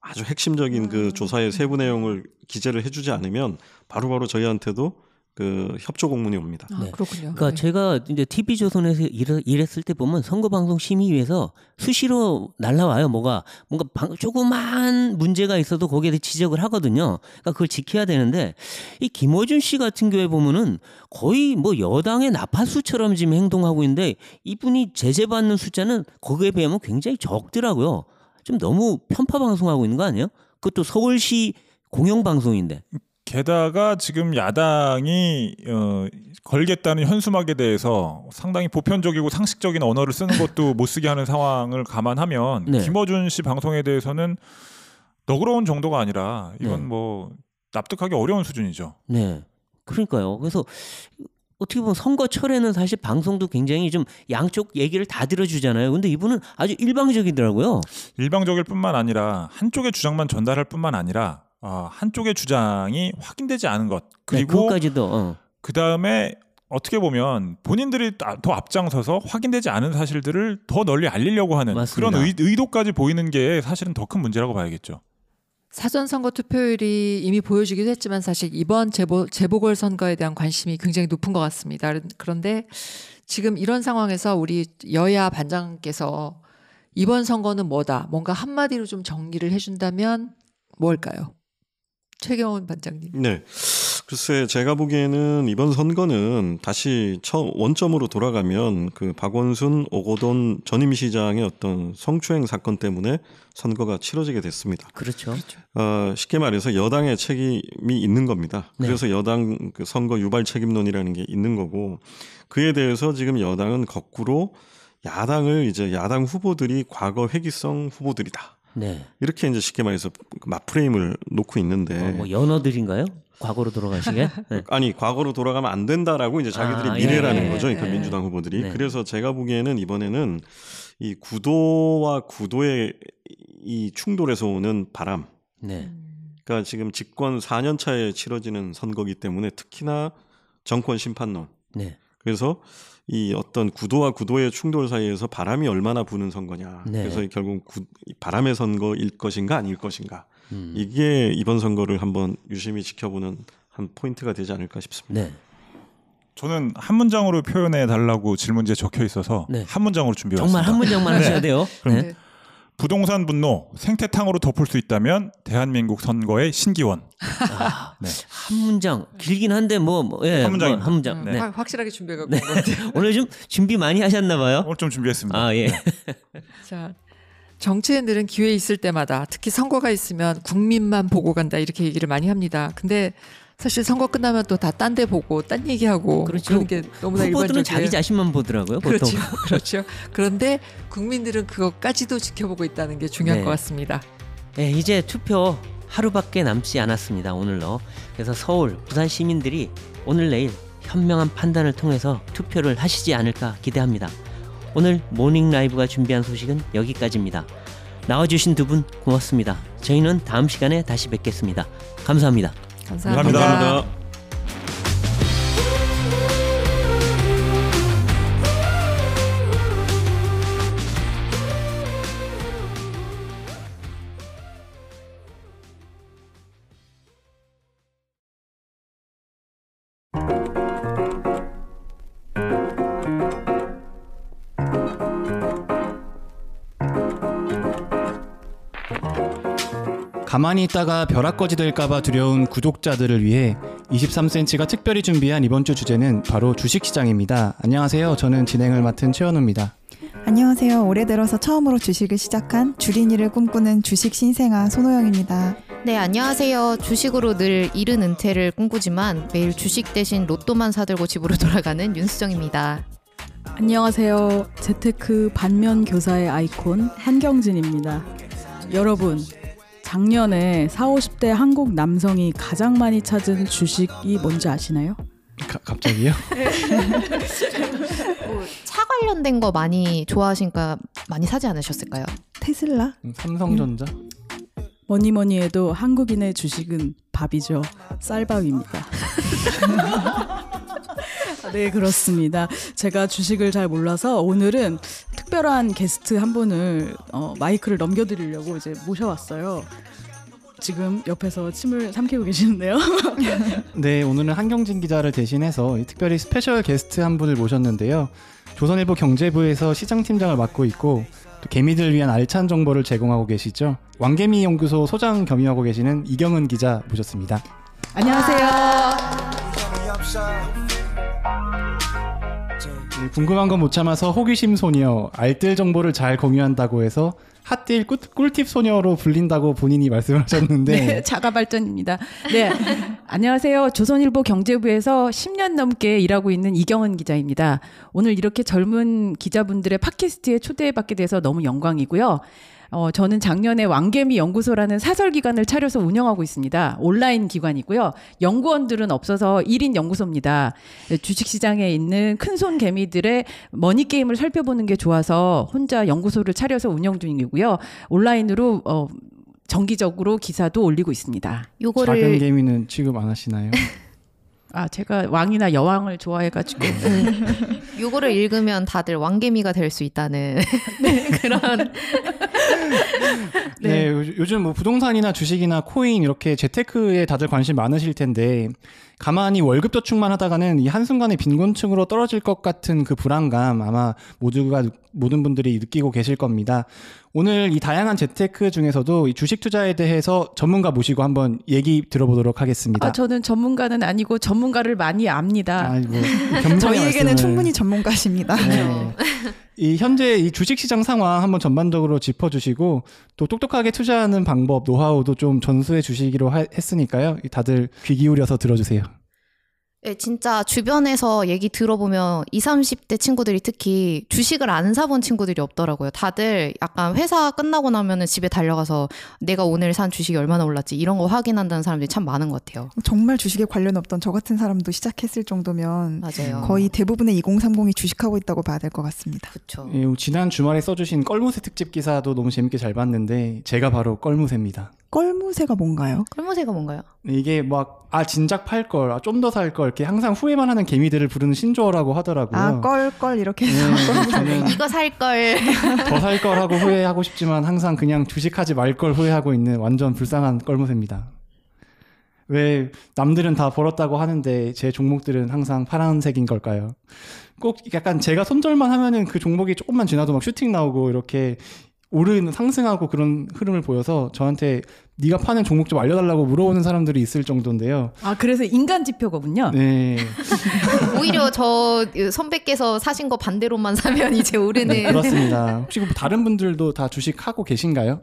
아주 핵심적인 그 조사의 세부 내용을 기재를 해주지 않으면 바로바로 저희한테도 그 협조 공문이 옵니다. 아, 네. 그렇군요. 그러니까 네. 제가 이제 TV 조선에서 일을, 일했을 때 보면 선거 방송 심의위에서 수시로 날라와요. 뭐가 뭔가 방, 조그만 문제가 있어도 거기에 대해 지적을 하거든요. 그러니까 그걸 지켜야 되는데 이 김어준 씨 같은 경우에 보면은 거의 뭐 여당의 나파수처럼 지금 행동하고 있는데 이분이 제재받는 숫자는 거기에 비하면 굉장히 적더라고요. 좀 너무 편파 방송하고 있는 거 아니에요? 그것도 서울시 공영방송인데. 게다가 지금 야당이 어, 걸겠다는 현수막에 대해서 상당히 보편적이고 상식적인 언어를 쓰는 것도 못 쓰게 하는 상황을 감안하면 네. 김어준 씨 방송에 대해서는 너그러운 정도가 아니라 이건 네. 뭐 납득하기 어려운 수준이죠. 네. 그러니까요. 그래서 어떻게 보면 선거철에는 사실 방송도 굉장히 좀 양쪽 얘기를 다 들어주잖아요. 근데 이분은 아주 일방적이더라고요. 일방적일 뿐만 아니라 한쪽의 주장만 전달할 뿐만 아니라 어, 한쪽의 주장이 확인되지 않은 것 네, 그리고 그것까지도 어. 그 다음에 어떻게 보면 본인들이 아- 더 앞장서서 확인되지 않은 사실들을 더 널리 알리려고 하는 맞습니다. 그런 의, 의도까지 보이는 게 사실은 더 큰 문제라고 봐야겠죠. 사전 선거 투표율이 이미 보여주기도 했지만 사실 이번 재보, 재보궐 선거에 대한 관심이 굉장히 높은 것 같습니다. 그런데 지금 이런 상황에서 우리 여야 반장께서 이번 선거는 뭐다 뭔가 한마디로 좀 정리를 해준다면 뭘까요? 최경원 반장님. 네. 글쎄 제가 보기에는 이번 선거는 다시 처 원점으로 돌아가면 그 박원순 오고돈 전임 시장의 어떤 성추행 사건 때문에 선거가 치러지게 됐습니다. 그렇죠. 어, 쉽게 말해서 여당의 책임이 있는 겁니다. 네. 그래서 여당 그 선거 유발 책임론이라는 게 있는 거고 그에 대해서 지금 여당은 거꾸로 야당을 이제 야당 후보들이 과거 회기성 후보들이다. 네. 이렇게 이제 쉽게 말해서 맞프레임을 놓고 있는데 어, 뭐 연어들인가요? 과거로 돌아가시게? (laughs) 네. 아니 과거로 돌아가면 안 된다라고 이제 자기들의 아, 미래라는 예, 거죠. 예, 그러니까 예. 민주당 후보들이. 네. 그래서 제가 보기에는 이번에는 이 구도와 구도의 이 충돌에서 오는 바람. 네. 그러니까 지금 집권 4년 차에 치러지는 선거기 때문에 특히나 정권 심판론. 네. 그래서 이 어떤 구도와 구도의 충돌 사이에서 바람이 얼마나 부는 선거냐. 네. 그래서 결국 구- 이 바람의 선거일 것인가 아닐 것인가. 음. 이게 이번 선거를 한번 유심히 지켜보는 한 포인트가 되지 않을까 싶습니다. 네. 저는 한 문장으로 표현해 달라고 질문지에 적혀 있어서 네. 한 문장으로 준비해 정말. 한 문장만 (laughs) 하셔야 돼요. 그럼 네. 부동산 분노 생태탕으로 덮을 수 있다면 대한민국 선거의 신기원. 아, (laughs) 네. 한 문장 길긴 한데 뭐, 뭐 예, 한 문장입니다. 뭐, 한 문장. 음, 네. 확- 확실하게 준비해갖고 네. (laughs) 오늘 좀 준비 많이 하셨나 봐요. 오늘 좀 준비했습니다. 아 예. (laughs) 자, 정치인들은 기회 있을 때마다 특히 선거가 있으면 국민만 보고 간다 이렇게 얘기를 많이 합니다. 근데 사실 선거 끝나면 또 다 딴 데 보고 딴 얘기하고 그렇죠. 그런 게 너무나 일반적이에요. 자기 자신만 보더라고요. 보통. 그렇죠, (laughs) 그렇죠. 그런데 국민들은 그것까지도 지켜보고 있다는 게 중요한 네. 것 같습니다. 네, 이제 투표 하루밖에 남지 않았습니다. 오늘로. 그래서 서울, 부산 시민들이 오늘 내일 현명한 판단을 통해서 투표를 하시지 않을까 기대합니다. 오늘 모닝 라이브가 준비한 소식은 여기까지입니다. 나와주신 두 분 고맙습니다. 저희는 다음 시간에 다시 뵙겠습니다. 감사합니다. 감사합니다. 감사합니다. 가만히 있다가 벼락거지 될까봐 두려운 구독자들을 위해 23cm가 특별히 준비한 이번 주 주제는 바로 주식시장입니다. 안녕하세요. 저는 진행을 맡은 최현우입니다. 안녕하세요. 올해 들어서 처음으로 주식을 시작한 주린이를 꿈꾸는 주식 신생아 손호영입니다. 네, 안녕하세요. 주식으로 늘 이른 은퇴를 꿈꾸지만 매일 주식 대신 로또만 사들고 집으로 돌아가는 윤수정입니다. 안녕하세요. 재테크 반면 교사의 아이콘 한경진입니다. 여러분, 작년에 4, 50대 한국 남성이 가장 많이 찾은 주식이 뭔지 아시나요? 가- 갑자기요? (laughs) 뭐, 차 관련된 거 많이 좋아하시니까 많이 사지 않으셨을까요? 테슬라? 음, 삼성전자? 뭐니 뭐니 해도 한국인의 주식은 밥이죠. 쌀밥입니다. (laughs) 네, 그렇습니다. 제가 주식을 잘 몰라서 오늘은 특별한 게스트 한 분을 어, 마이크를 넘겨드리려고 이제 모셔왔어요. 지금 옆에서 침을 삼키고 계시는데요. (laughs) 네, 오늘은 한경진 기자를 대신해서 특별히 special 게스트 한 분을 모셨는데요. 조선일보 경제부에서 시장팀장을 맡고 있고 또 개미들 위한 알찬 정보를 제공하고 계시죠. 왕개미 연구소 소장 겸임하고 계시는 이경은 기자 모셨습니다. 안녕하세요. 네, 궁금한 건 못 참아서 호기심 소녀, 알뜰 정보를 잘 공유한다고 해서 핫딜 꿀, 꿀팁 소녀로 불린다고 본인이 말씀하셨는데 (laughs) 네, 자가 발전입니다. 네, 안녕하세요. 조선일보 경제부에서 10년 넘게 일하고 있는 이경은 기자입니다. 오늘 이렇게 젊은 기자분들의 팟캐스트에 초대받게 돼서 너무 영광이고요. 어, 저는 작년에 왕개미 연구소라는 사설 기관을 차려서 운영하고 있습니다. 온라인 기관이고요. 연구원들은 없어서 1인 연구소입니다. 네, 주식시장에 있는 큰손 개미들의 머니 게임을 살펴보는 게 좋아서 혼자 연구소를 차려서 운영 중이고요. 온라인으로 어, 정기적으로 기사도 올리고 있습니다. 작은 요거를 개미는 취급 안 하시나요? 아, 제가 왕이나 여왕을 좋아해가지고. (laughs) 요거를 읽으면 다들 왕개미가 될 수 있다는 (laughs) 그런 네, 요- 요즘 뭐 부동산이나 주식이나 코인 이렇게 재테크에 다들 관심 많으실 텐데 가만히 월급 저축만 하다가는 이 한순간에 빈곤층으로 떨어질 것 같은 그 불안감 아마 모두가 느- 모든 분들이 느끼고 계실 겁니다. 오늘 이 다양한 재테크 중에서도 이 주식 투자에 대해서 전문가 모시고 한번 얘기 들어보도록 하겠습니다. 아, 저는 전문가는 아니고 전문가를 많이 압니다. 아이고, (laughs) 겸손의 저희에게는 말씀을. 충분히 전문가십니다. 네. 이 현재 이 주식 시장 상황 한번 전반적으로 짚어주시고 또 똑똑하게 투자하는 방법 노하우도 좀 전수해 주시기로 하- 했으니까요. 다들 귀 기울여서 들어주세요. 예, 진짜 주변에서 얘기 들어보면 20, 30대 친구들이 특히 주식을 안 사본 친구들이 없더라고요. 다들 약간 회사 끝나고 나면은 집에 달려가서 내가 오늘 산 주식이 얼마나 올랐지 이런 거 확인한다는 사람들이 참 많은 것 같아요. 정말 주식에 관련 없던 저 같은 사람도 시작했을 정도면 맞아요. 거의 대부분의 2030이 주식하고 있다고 봐야 될 것 같습니다. 그렇죠. 예, 지난 주말에 써주신 껄무새 특집 기사도 너무 재밌게 잘 봤는데 제가 바로 껄무새입니다. 껄무새가 뭔가요? 꿀무새가 뭔가요? 이게 막 아 진작 팔 걸, 아, 좀 더 살 걸 이렇게 항상 후회만 하는 개미들을 부르는 신조어라고 하더라고요. 아, 껄껄 이렇게 해서 네. 저는 (laughs) 이거 살 걸. (laughs) 더 살 걸 하고 후회하고 싶지만 항상 그냥 주식하지 말 걸 후회하고 있는 완전 불쌍한 껄무새입니다. 왜 남들은 다 벌었다고 하는데 제 종목들은 항상 파란색인 걸까요? 꼭 약간 제가 손절만 하면은 그 종목이 조금만 지나도 막 슈팅 나오고 이렇게 오르는 상승하고 그런 흐름을 보여서 저한테 네가 파는 종목 좀 알려달라고 물어오는 사람들이 있을 정도인데요. 아, 그래서 인간 지표거든요. 네, (laughs) 오히려 저 선배께서 사신 거 반대로만 사면 이제 오르는. 네 그렇습니다. 혹시 뭐 다른 분들도 다 주식 하고 계신가요?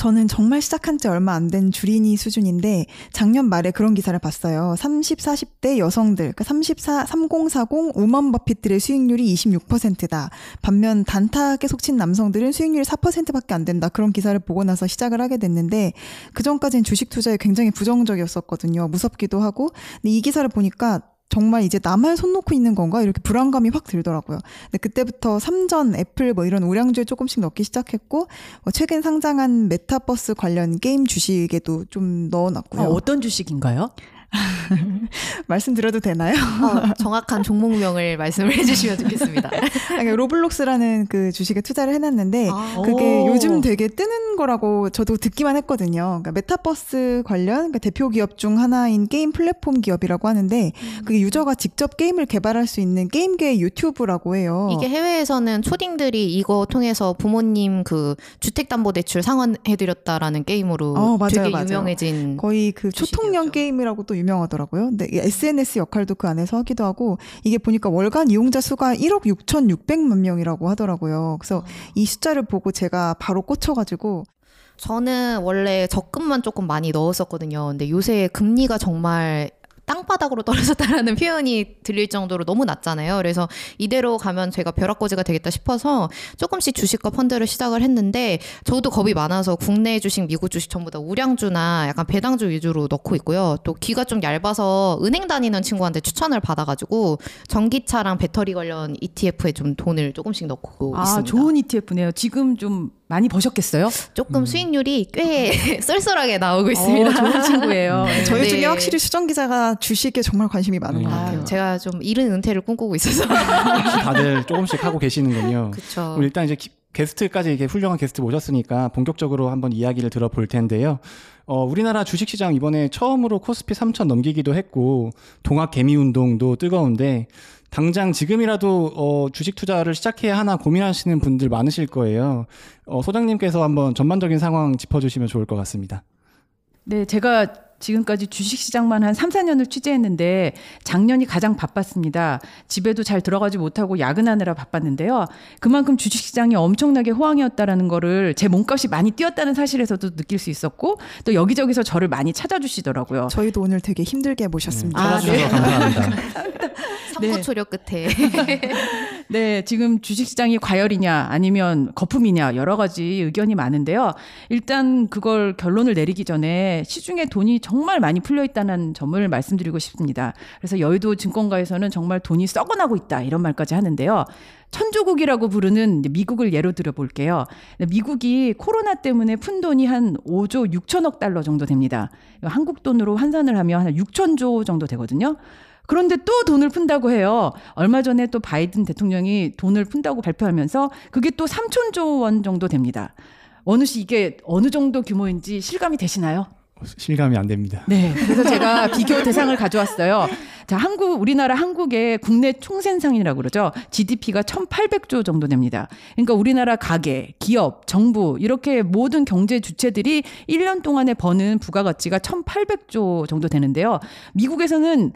저는 정말 시작한 지 얼마 안 된 주린이 수준인데 작년 말에 그런 기사를 봤어요. 30, 40대 여성들, 그러니까 34, 3040 우먼 버핏들의 수익률이 26%다. 반면 단타에 속친 남성들은 수익률이 4%밖에 안 된다. 그런 기사를 보고 나서 시작을 하게 됐는데 그 전까지는 주식 투자에 굉장히 부정적이었었거든요. 무섭기도 하고. 근데 이 기사를 보니까 정말 이제 나만 손 놓고 있는 건가 이렇게 불안감이 확 들더라고요. 근데 그때부터 삼전, 애플 뭐 이런 우량주에 조금씩 넣기 시작했고 어, 최근 상장한 메타버스 관련 게임 주식에도 좀 넣어놨고요. 아, 어떤 주식인가요? (laughs) 말씀드려도 되나요? 어, 정확한 종목명을 말씀을 해주시면 좋겠습니다. (laughs) 아니, 로블록스라는 그 주식에 투자를 해놨는데 아, 그게 오. 요즘 되게 뜨는 거라고 저도 듣기만 했거든요. 그러니까 메타버스 관련 그러니까 대표 기업 중 하나인 게임 플랫폼 기업이라고 하는데 그게 유저가 직접 게임을 개발할 수 있는 게임계의 유튜브라고 해요. 이게 해외에서는 초딩들이 이거 통해서 부모님 그 주택담보대출 상환해드렸다라는 게임으로 어, 맞아요, 되게 맞아요. 유명해진 거의 그 초통령 주식이었죠. 게임이라고 또 유명하더라고요. 근데 이 SNS 역할도 그 안에서 하기도 하고 이게 보니까 월간 이용자 수가 1억 6,600만 명이라고 하더라고요. 그래서 이 숫자를 보고 제가 바로 꽂혀가지고 저는 원래 적금만 조금 많이 넣었었거든요. 근데 요새 금리가 정말 땅바닥으로 떨어졌다라는 표현이 들릴 정도로 너무 낮잖아요. 그래서 이대로 가면 제가 벼락거지가 되겠다 싶어서 조금씩 주식과 펀드를 시작을 했는데 저도 겁이 많아서 국내 주식, 미국 주식 전부 다 우량주나 약간 배당주 위주로 넣고 있고요. 또 귀가 좀 얇아서 은행 다니는 친구한테 추천을 받아가지고 전기차랑 배터리 관련 ETF에 좀 돈을 조금씩 넣고 아, 있습니다. 좋은 ETF네요. 지금 좀 많이 버셨겠어요? 조금 수익률이 꽤 (laughs) 쏠쏠하게 나오고 있습니다. 어, 좋은 친구예요. (laughs) 저희 네. 중에 확실히 수정 기자가 주식에 정말 관심이 많은 네. 것 아, 같아요. 제가 좀 이른 은퇴를 꿈꾸고 있어서. 다들 (laughs) 조금씩 하고 계시는군요. 그쵸. 우리 일단 이제 기- 게스트까지 이렇게 훌륭한 게스트 모셨으니까 본격적으로 한번 이야기를 들어볼 텐데요. 어, 우리나라 주식시장 이번에 처음으로 코스피 3천 넘기기도 했고 동학 개미 운동도 뜨거운데 당장 지금이라도 어, 주식 투자를 시작해야 하나 고민하시는 분들 많으실 거예요. 어, 소장님께서 한번 전반적인 상황 짚어주시면 좋을 것 같습니다. 네, 제가 지금까지 주식시장만 한 3, 4년을 취재했는데 작년이 가장 바빴습니다. 집에도 잘 들어가지 못하고 야근하느라 바빴는데요. 그만큼 주식시장이 엄청나게 호황이었다라는 거를 제 몸값이 많이 뛰었다는 사실에서도 느낄 수 있었고 또 여기저기서 저를 많이 찾아주시더라고요. 저희도 오늘 되게 힘들게 모셨습니다. 아, 찾아주셔서 감사합니다. (laughs) 삼구 초력 끝에 (laughs) 네, 지금 주식시장이 과열이냐 아니면 거품이냐 여러 가지 의견이 많은데요. 일단 그걸 결론을 내리기 전에 시중에 돈이 정말 많이 풀려 있다는 점을 말씀드리고 싶습니다. 그래서 여의도 증권가에서는 정말 돈이 썩어나고 있다 이런 말까지 하는데요. 천조국이라고 부르는 미국을 예로 들어 볼게요. 미국이 코로나 때문에 푼 돈이 한 5조 6천억 달러 정도 됩니다. 한국 돈으로 환산을 하면 한 6천조 정도 되거든요. 그런데 또 돈을 푼다고 해요. 얼마 전에 또 바이든 대통령이 돈을 푼다고 발표하면서 그게 또 3천조 원 정도 됩니다. 어느 시 이게 어느 정도 규모인지 실감이 되시나요? 실감이 안 됩니다. 네. 그래서 제가 비교 대상을 가져왔어요. 자, 한국, 우리나라 한국의 국내 총생산이라고 그러죠. GDP가 1,800조 정도 됩니다. 그러니까 우리나라 가계, 기업, 정부, 이렇게 모든 경제 주체들이 1년 동안에 버는 부가가치가 1,800조 정도 되는데요. 미국에서는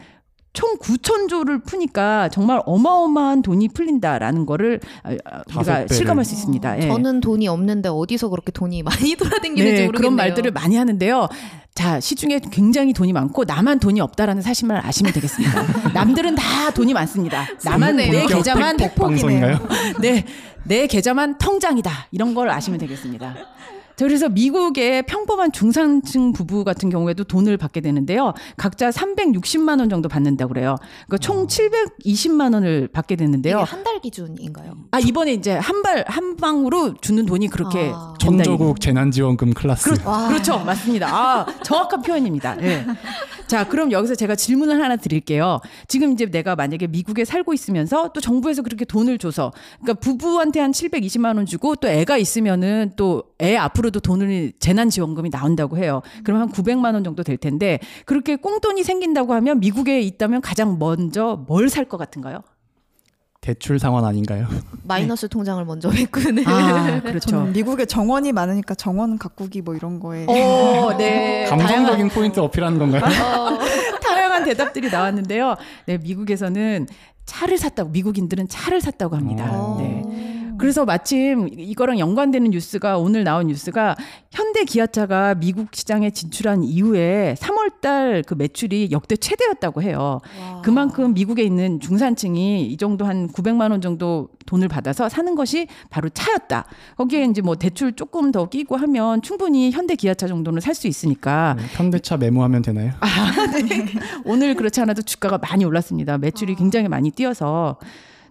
총 9천조를 푸니까 정말 어마어마한 돈이 풀린다라는 거를 아, 아, 우리가. 실감할 수 있습니다. 예. 저는 돈이 없는데 어디서 그렇게 돈이 많이 (laughs) 돌아다니는지 네, 모르겠네요. 그런 말들을 많이 하는데요. 자, 시중에 굉장히 돈이 많고 나만 돈이 없다라는 사실만 아시면 되겠습니다. (laughs) 남들은 다 돈이 많습니다. 나만 내 계좌만 방송인가요? 네, 내 계좌만 통장이다. 이런 걸 아시면 되겠습니다. 자, 그래서 미국의 평범한 중산층 부부 같은 경우에도 돈을 받게 되는데요. 각자 360만 원 정도 받는다고 그래요. 그러니까 총 720만 원을 받게 되는데요. 한 달 기준인가요? 아, 이번에 이제 한 발, 한 방으로 주는 돈이 그렇게 아. 천조국 재난지원금 클래스. 와. 그렇죠. 맞습니다. 아, 정확한 표현입니다. 예. 자, 그럼 여기서 제가 질문을 하나 드릴게요. 지금 이제 내가 만약에 미국에 살고 있으면서 또 정부에서 그렇게 돈을 줘서 그러니까 부부한테 한 720만 원 주고 또 애가 있으면은 또 애 앞으로 도 돈을 재난 지원금이 나온다고 해요. 그럼 한 900만 원 정도 될 텐데 그렇게 꽁돈이 생긴다고 하면 미국에 있다면 가장 먼저 뭘 살 것 같은가요? 대출 상환 아닌가요? (laughs) 마이너스 통장을 먼저 메꾸는. 아, (laughs) 그렇죠. 미국에 정원이 많으니까 정원 가꾸기 뭐 이런 거에 어, (laughs) 네. 감성적인 포인트 어필하는 건가요? 다양한 대답들이 나왔는데요. 네, 미국에서는 차를 샀다고 미국인들은 차를 샀다고 합니다. 어. 네. 그래서 마침 이거랑 연관되는 뉴스가 오늘 나온 뉴스가 현대 기아차가 미국 시장에 진출한 이후에 3월달 그 매출이 역대 최대였다고 해요. 와. 그만큼 미국에 있는 중산층이 이 정도 한 900만 원 정도 돈을 받아서 사는 것이 바로 차였다. 거기에 이제 뭐 대출 조금 더 끼고 하면 충분히 현대 기아차 정도는 살 수 있으니까 네, 현대차 메모하면 되나요? 오늘 그렇지 않아도 주가가 많이 올랐습니다. 매출이 굉장히 많이 뛰어서.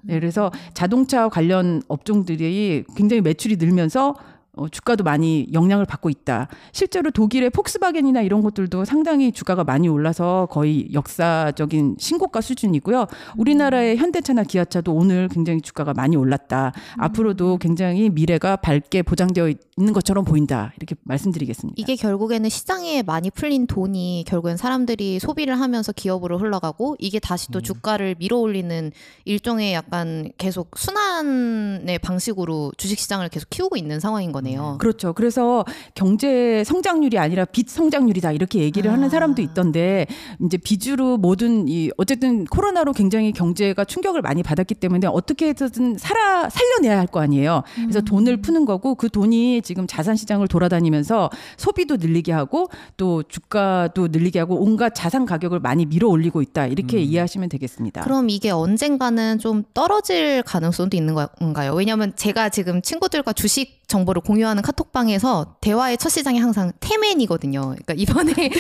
네, 그래서 자동차 관련 업종들이 굉장히 매출이 늘면서 어, 주가도 많이 영향을 받고 있다. 실제로 독일의 폭스바겐이나 이런 것들도 상당히 주가가 많이 올라서 거의 역사적인 신고가 수준이고요. 우리나라의 현대차나 기아차도 오늘 굉장히 주가가 많이 올랐다. 앞으로도 굉장히 미래가 밝게 보장되어 있는 것처럼 보인다. 이렇게 말씀드리겠습니다. 이게 결국에는 시장에 많이 풀린 돈이 결국엔 사람들이 소비를 하면서 기업으로 흘러가고 이게 다시 또 주가를 밀어올리는 일종의 약간 계속 순환의 방식으로 주식시장을 계속 키우고 있는 상황인 거네요. 그렇죠. 그래서 경제 성장률이 아니라 빚 성장률이다 이렇게 얘기를 하는 아. 사람도 있던데 이제 빚으로 모든 이 어쨌든 코로나로 굉장히 경제가 충격을 많이 받았기 때문에 어떻게 해서든 살아 살려내야 할 거 아니에요. 그래서 돈을 푸는 거고 그 돈이 지금 자산 시장을 돌아다니면서 소비도 늘리게 하고 또 주가도 늘리게 하고 온갖 자산 가격을 많이 밀어 올리고 있다 이렇게 이해하시면 되겠습니다. 그럼 이게 언젠가는 좀 떨어질 가능성도 있는 건가요? 왜냐하면 제가 지금 친구들과 주식 정보를 공유하는 카톡방에서 대화의 첫 시장이 항상 테맨이거든요. 그러니까 이번에 (laughs)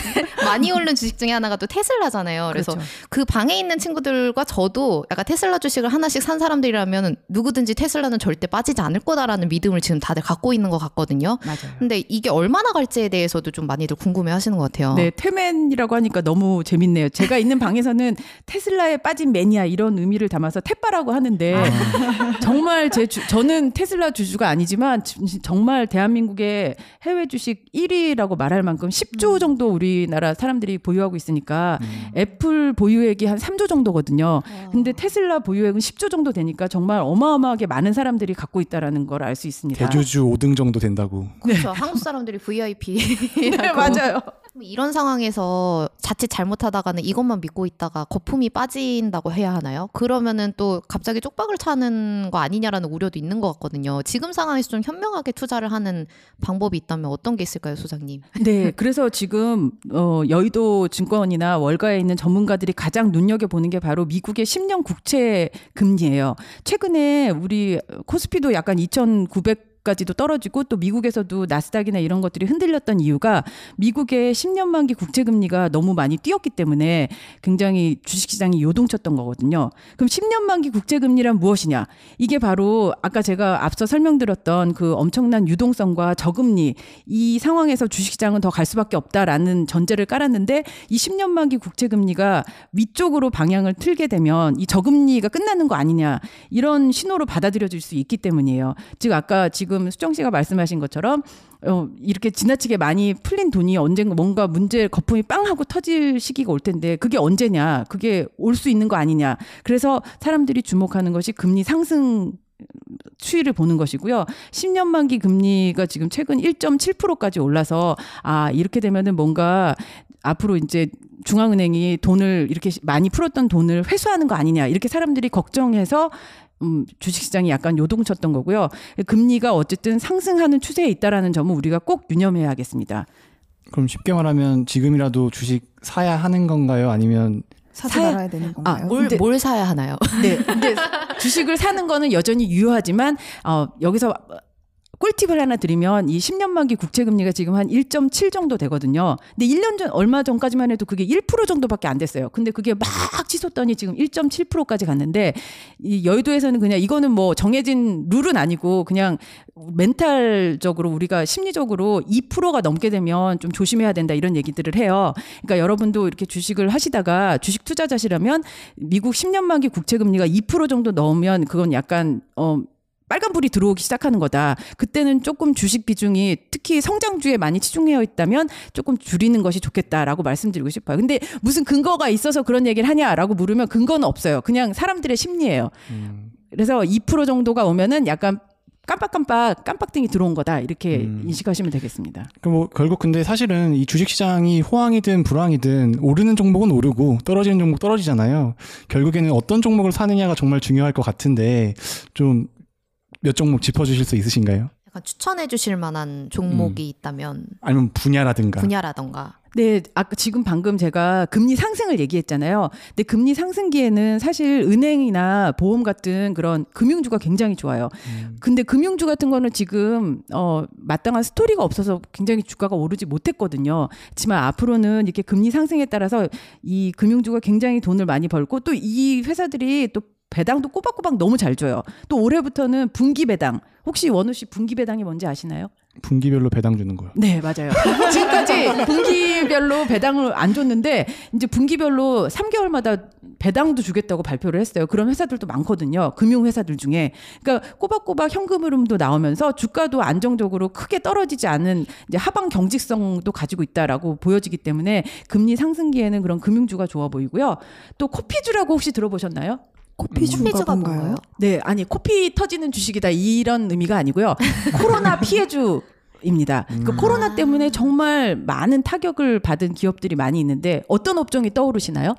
(laughs) 많이 오른 주식 중에 하나가 또 테슬라잖아요. 그래서 그렇죠. 그 방에 있는 친구들과 저도 약간 테슬라 주식을 하나씩 산 사람들이라면 누구든지 테슬라는 절대 빠지지 않을 거다라는 믿음을 지금 다들 갖고 믿고 있는 것 같거든요. 맞아요. 근데 이게 얼마나 갈지에 대해서도 좀 많이들 궁금해 하시는 것 같아요. 네, 태맨이라고 하니까 너무 재밌네요. 제가 있는 방에서는 테슬라에 빠진 매니아 이런 의미를 담아서 태빠라고 하는데 (laughs) 정말 제 주, 저는 테슬라 주주가 아니지만 지- 정말 대한민국의 해외 주식 1위라고 말할 만큼 10조 정도 우리나라 사람들이 보유하고 있으니까 애플 보유액이 한 3조 정도거든요. 근데 테슬라 보유액은 10조 정도 되니까 정말 어마어마하게 많은 사람들이 갖고 있다라는 걸 알 수 있습니다. 대주주 5등 정도 된다고. 그렇죠. 한국 사람들이 VIP. (laughs) 네, (laughs) 맞아요. 이런 상황에서 자칫 잘못하다가는 이것만 믿고 있다가 거품이 빠진다고 해야 하나요? 그러면은 또 갑자기 쪽박을 차는 거 아니냐라는 우려도 있는 것 같거든요. 지금 상황에서 좀 현명하게 투자를 하는 방법이 있다면 어떤 게 있을까요, 소장님? (laughs) 네, 그래서 지금 어, 여의도 증권이나 월가에 있는 전문가들이 가장 눈여겨 보는 게 바로 미국의 10년 국채 금리예요. 최근에 우리 코스피도 약간 2,900 까지도 떨어지고 또 미국에서도 나스닥이나 이런 것들이 흔들렸던 이유가 미국의 10년 만기 국채 금리가 너무 많이 뛰었기 때문에 굉장히 주식 시장이 요동쳤던 거거든요. 그럼 10년 만기 국채 금리란 무엇이냐? 이게 바로 아까 제가 앞서 설명드렸던 그 엄청난 유동성과 저금리 이 상황에서 주식 시장은 더 갈 수밖에 없다라는 전제를 깔았는데 이 10년 만기 국채 금리가 위쪽으로 방향을 틀게 되면 이 저금리가 끝나는 거 아니냐 이런 신호로 받아들여질 수 있기 때문이에요. 즉 아까 지금 수정 씨가 말씀하신 것처럼 어, 이렇게 지나치게 많이 풀린 돈이 언젠가 뭔가 문제 거품이 빵 하고 터질 시기가 올 텐데 그게 언제냐? 그게 올 수 있는 거 아니냐? 그래서 사람들이 주목하는 것이 금리 상승 추이를 보는 것이고요. 10년 만기 금리가 지금 최근 1.7%까지 올라서 아 이렇게 되면은 뭔가 앞으로 이제 중앙은행이 돈을 이렇게 많이 풀었던 돈을 회수하는 거 아니냐? 이렇게 사람들이 걱정해서 음, 주식시장이 약간 요동쳤던 거고요. 금리가 어쨌든 상승하는 추세에 있다라는 점은 우리가 꼭 유념해야겠습니다. 그럼 쉽게 말하면 지금이라도 주식 사야 하는 건가요? 아니면 사지 사야- 말아야 되는 건가요? 뭘, 근데- 뭘 사야 하나요? 네. 근데 주식을 사는 거는 여전히 유효하지만 어 여기서 꿀팁을 하나 드리면 이 10년 만기 국채 금리가 지금 한 1.7 정도 되거든요. 근데 1년 전 얼마 전까지만 해도 그게 1% 정도밖에 안 됐어요. 근데 그게 막 치솟더니 지금 1.7%까지 갔는데 이 여의도에서는 그냥 이거는 뭐 정해진 룰은 아니고 그냥 멘탈적으로 우리가 심리적으로 2%가 넘게 되면 좀 조심해야 된다 이런 얘기들을 해요. 그러니까 여러분도 이렇게 주식을 하시다가 주식 투자자시라면 미국 10년 만기 국채 금리가 2% 정도 넘으면 그건 약간 어 빨간불이 들어오기 시작하는 거다. 그때는 조금 주식 비중이 특히 성장주에 많이 치중되어 있다면 조금 줄이는 것이 좋겠다라고 말씀드리고 싶어요. 근데 무슨 근거가 있어서 그런 얘기를 하냐라고 물으면 근거는 없어요. 그냥 사람들의 심리예요. 그래서 2% 정도가 오면은 약간 깜빡깜빡 깜빡등이 들어온 거다 이렇게 음. 인식하시면 되겠습니다. 그럼 뭐 결국 근데 사실은 이 주식 시장이 호황이든 불황이든 오르는 종목은 오르고 떨어지는 종목 떨어지잖아요. 결국에는 어떤 종목을 사느냐가 정말 중요할 것 같은데 좀 몇 종목 짚어주실 수 있으신가요? 약간 추천해 주실 만한 종목이 있다면 아니면 분야라든가. 분야라던가. 네, 아까 지금 방금 제가 금리 상승을 얘기했잖아요. 근데 금리 상승기에는 사실 은행이나 보험 같은 그런 금융주가 굉장히 좋아요. 근데 금융주 같은 거는 지금 어 마땅한 스토리가 없어서 굉장히 주가가 오르지 못했거든요. 하지만 앞으로는 이렇게 금리 상승에 따라서 이 금융주가 굉장히 돈을 많이 벌고 또 이 회사들이 또 배당도 꼬박꼬박 너무 잘 줘요. 또 올해부터는 분기 배당. 혹시 원우 씨 분기 배당이 뭔지 아시나요? 분기별로 배당 주는 거요. 네, 맞아요. (laughs) 지금까지 분기별로 배당을 안 줬는데 이제 분기별로 3개월마다 배당도 주겠다고 발표를 했어요. 그런 회사들도 많거든요. 금융 회사들 중에. 그러니까 꼬박꼬박 현금 흐름도 나오면서 주가도 안정적으로 크게 떨어지지 않은 이제 하방 경직성도 가지고 있다라고 보여지기 때문에 금리 상승기에는 그런 금융주가 좋아 보이고요. 또 코피주라고 혹시 들어보셨나요? 코피 주가 코피주가 뭔가요? 뭔가요? 네, 아니 코피 터지는 주식이다 이런 의미가 아니고요. 코로나 (laughs) 피해주. 입니다. 그 코로나 때문에 정말 많은 타격을 받은 기업들이 많이 있는데 어떤 업종이 떠오르시나요?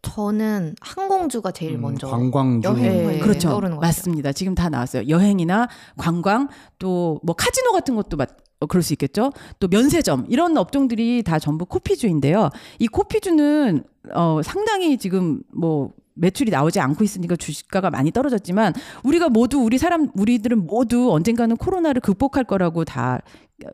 저는 항공주가 제일 음, 먼저 관광주. 여행. 네, 네, 그렇죠. 떠오르는 것 같아요. 맞습니다. 지금 다 나왔어요. 여행이나 관광 또 뭐 카지노 같은 것도 맞, 어, 그럴 수 있겠죠. 또 면세점 이런 업종들이 다 전부 코피주인데요. 이 코피주는 어, 상당히 지금 뭐 매출이 나오지 않고 있으니까 주식가가 많이 떨어졌지만 우리가 모두 우리 사람 우리들은 모두 언젠가는 코로나를 극복할 거라고 다 어,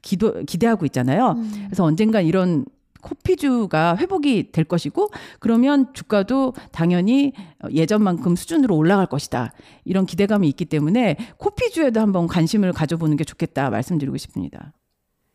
기도 기대하고 있잖아요. 음. 그래서 언젠가 이런 코피주가 회복이 될 것이고 그러면 주가도 당연히 예전만큼 수준으로 올라갈 것이다. 이런 기대감이 있기 때문에 코피주에도 한번 관심을 가져보는 게 좋겠다 말씀드리고 싶습니다.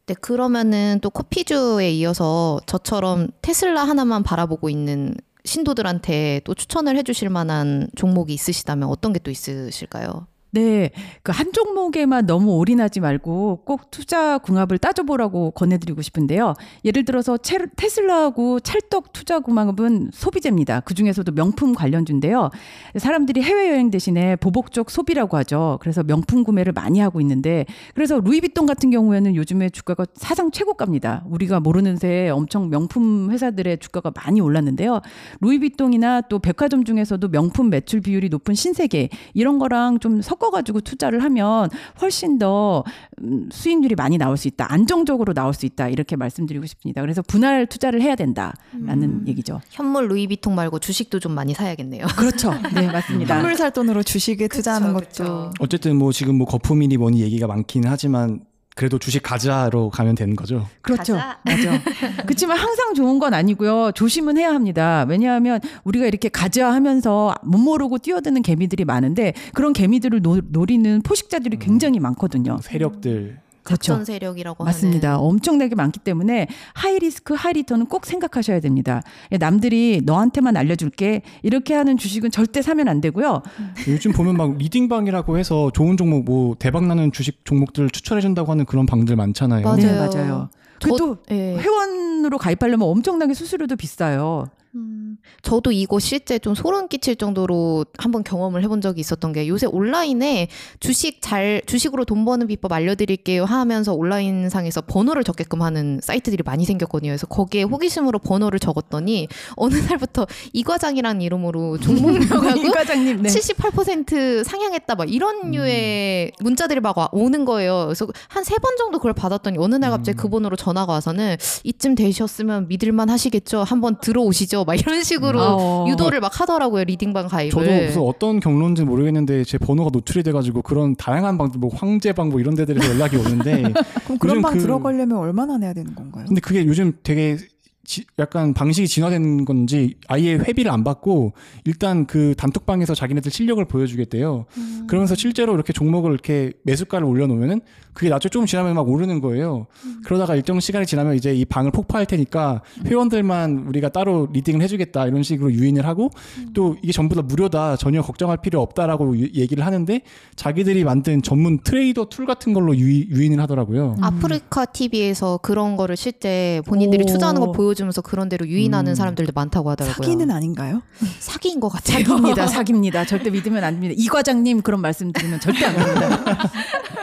네, 그러면은 또 커피주에 이어서 저처럼 테슬라 하나만 바라보고 있는 신도들한테 또 추천을 해주실 만한 종목이 있으시다면 어떤 게 또 있으실까요? 네, 그 한 종목에만 너무 올인하지 말고 꼭 투자 궁합을 따져보라고 권해드리고 싶은데요. 예를 들어서 채, 테슬라하고 찰떡 투자 궁합은 소비재입니다. 그 중에서도 명품 관련주인데요. 사람들이 해외 여행 대신에 보복적 소비라고 하죠. 그래서 명품 구매를 많이 하고 있는데, 그래서 루이비통 같은 경우에는 요즘에 주가가 사상 최고가입니다. 우리가 모르는 새에 엄청 명품 회사들의 주가가 많이 올랐는데요. 루이비통이나 또 백화점 중에서도 명품 매출 비율이 높은 신세계 이런 거랑 좀 섞 어가지고 투자를 하면 훨씬 더 음, 수익률이 많이 나올 수 있다. 안정적으로 나올 수 있다. 이렇게 말씀드리고 싶습니다. 그래서 분할 투자를 해야 된다라는 음. 얘기죠. 현물 루이비통 말고 주식도 좀 많이 사야겠네요. (laughs) 그렇죠. 네, 맞습니다. (laughs) 선물 살 돈으로 주식에 투자하는 것도 그쵸. 어쨌든 뭐 지금 뭐 거품이니 뭐니 얘기가 많기는 하지만 그래도 주식 가자로 가면 되는 거죠. 그렇죠. 가자. 맞아. (laughs) 그렇지만 항상 좋은 건 아니고요. 조심은 해야 합니다. 왜냐하면 우리가 이렇게 가자 하면서 못 모르고 뛰어드는 개미들이 많은데 그런 개미들을 노, 노리는 포식자들이 굉장히 많거든요. 세력들 그렇죠. 작전 세력이라고 맞습니다. 하는. 엄청나게 많기 때문에 high risk high return은 꼭 생각하셔야 됩니다. 남들이 너한테만 알려줄게 이렇게 하는 주식은 절대 사면 안 되고요. 요즘 보면 막 리딩방이라고 해서 좋은 종목 뭐 대박 나는 주식 종목들을 추천해 준다고 하는 그런 방들 많잖아요. 맞아요. 네, 맞아요. 저- 그 또 예. 회원으로 가입하려면 엄청나게 수수료도 비싸요. 음, 저도 이거 실제 좀 소름 끼칠 정도로 한번 경험을 해본 적이 있었던 게 요새 온라인에 주식 잘 주식으로 돈 버는 비법 알려드릴게요 하면서 온라인상에서 번호를 적게끔 하는 사이트들이 많이 생겼거든요. 그래서 거기에 호기심으로 번호를 적었더니 어느 날부터 이 과장이라는 이름으로 종목명하고 (laughs) 이 과장님, 네. 78% 상향했다 막 이런 류의 문자들이 막 와- 오는 거예요. 그래서 한 세 번 정도 그걸 받았더니 어느 날 갑자기 그 번호로 전화가 와서는 이쯤 되셨으면 믿을만 하시겠죠. 한번 들어오시죠. 막 이런 식으로 어. 유도를 막 하더라고요. 리딩방 가입을. 저도 무슨 어떤 경로인지 모르겠는데 제 번호가 노출이 돼가지고 그런 다양한 방들 뭐 황제방 뭐 이런 데들에서 연락이 오는데 (laughs) 그럼 그런 방 그- 들어가려면 얼마나 내야 되는 건가요? 근데 그게 요즘 되게 지- 약간 방식이 진화된 건지 아예 회비를 안 받고 일단 그 단톡방에서 자기네들 실력을 보여주겠대요. 그러면서 실제로 이렇게 종목을 이렇게 매수가를 올려놓으면은 그게 나중에 좀 지나면 막 오르는 거예요. 그러다가 일정 시간이 지나면 이제 이 방을 폭파할 테니까 회원들만 우리가 따로 리딩을 해주겠다 이런 식으로 유인을 하고 또 이게 전부 다 무료다 전혀 걱정할 필요 없다라고 유- 얘기를 하는데 자기들이 만든 전문 trader tool 같은 걸로 유, 유인을 하더라고요. 아프리카 TV에서 그런 거를 실제 본인들이 오. 투자하는 걸 보여주면서 그런 대로 유인하는 음. 사람들도 많다고 하더라고요. 사기는 아닌가요? 사기인 것 같아요. 사기입니다. 사기입니다. (laughs) 절대 믿으면 안 됩니다. 이 과장님 그런 말씀 드리면 절대 안 됩니다. (laughs)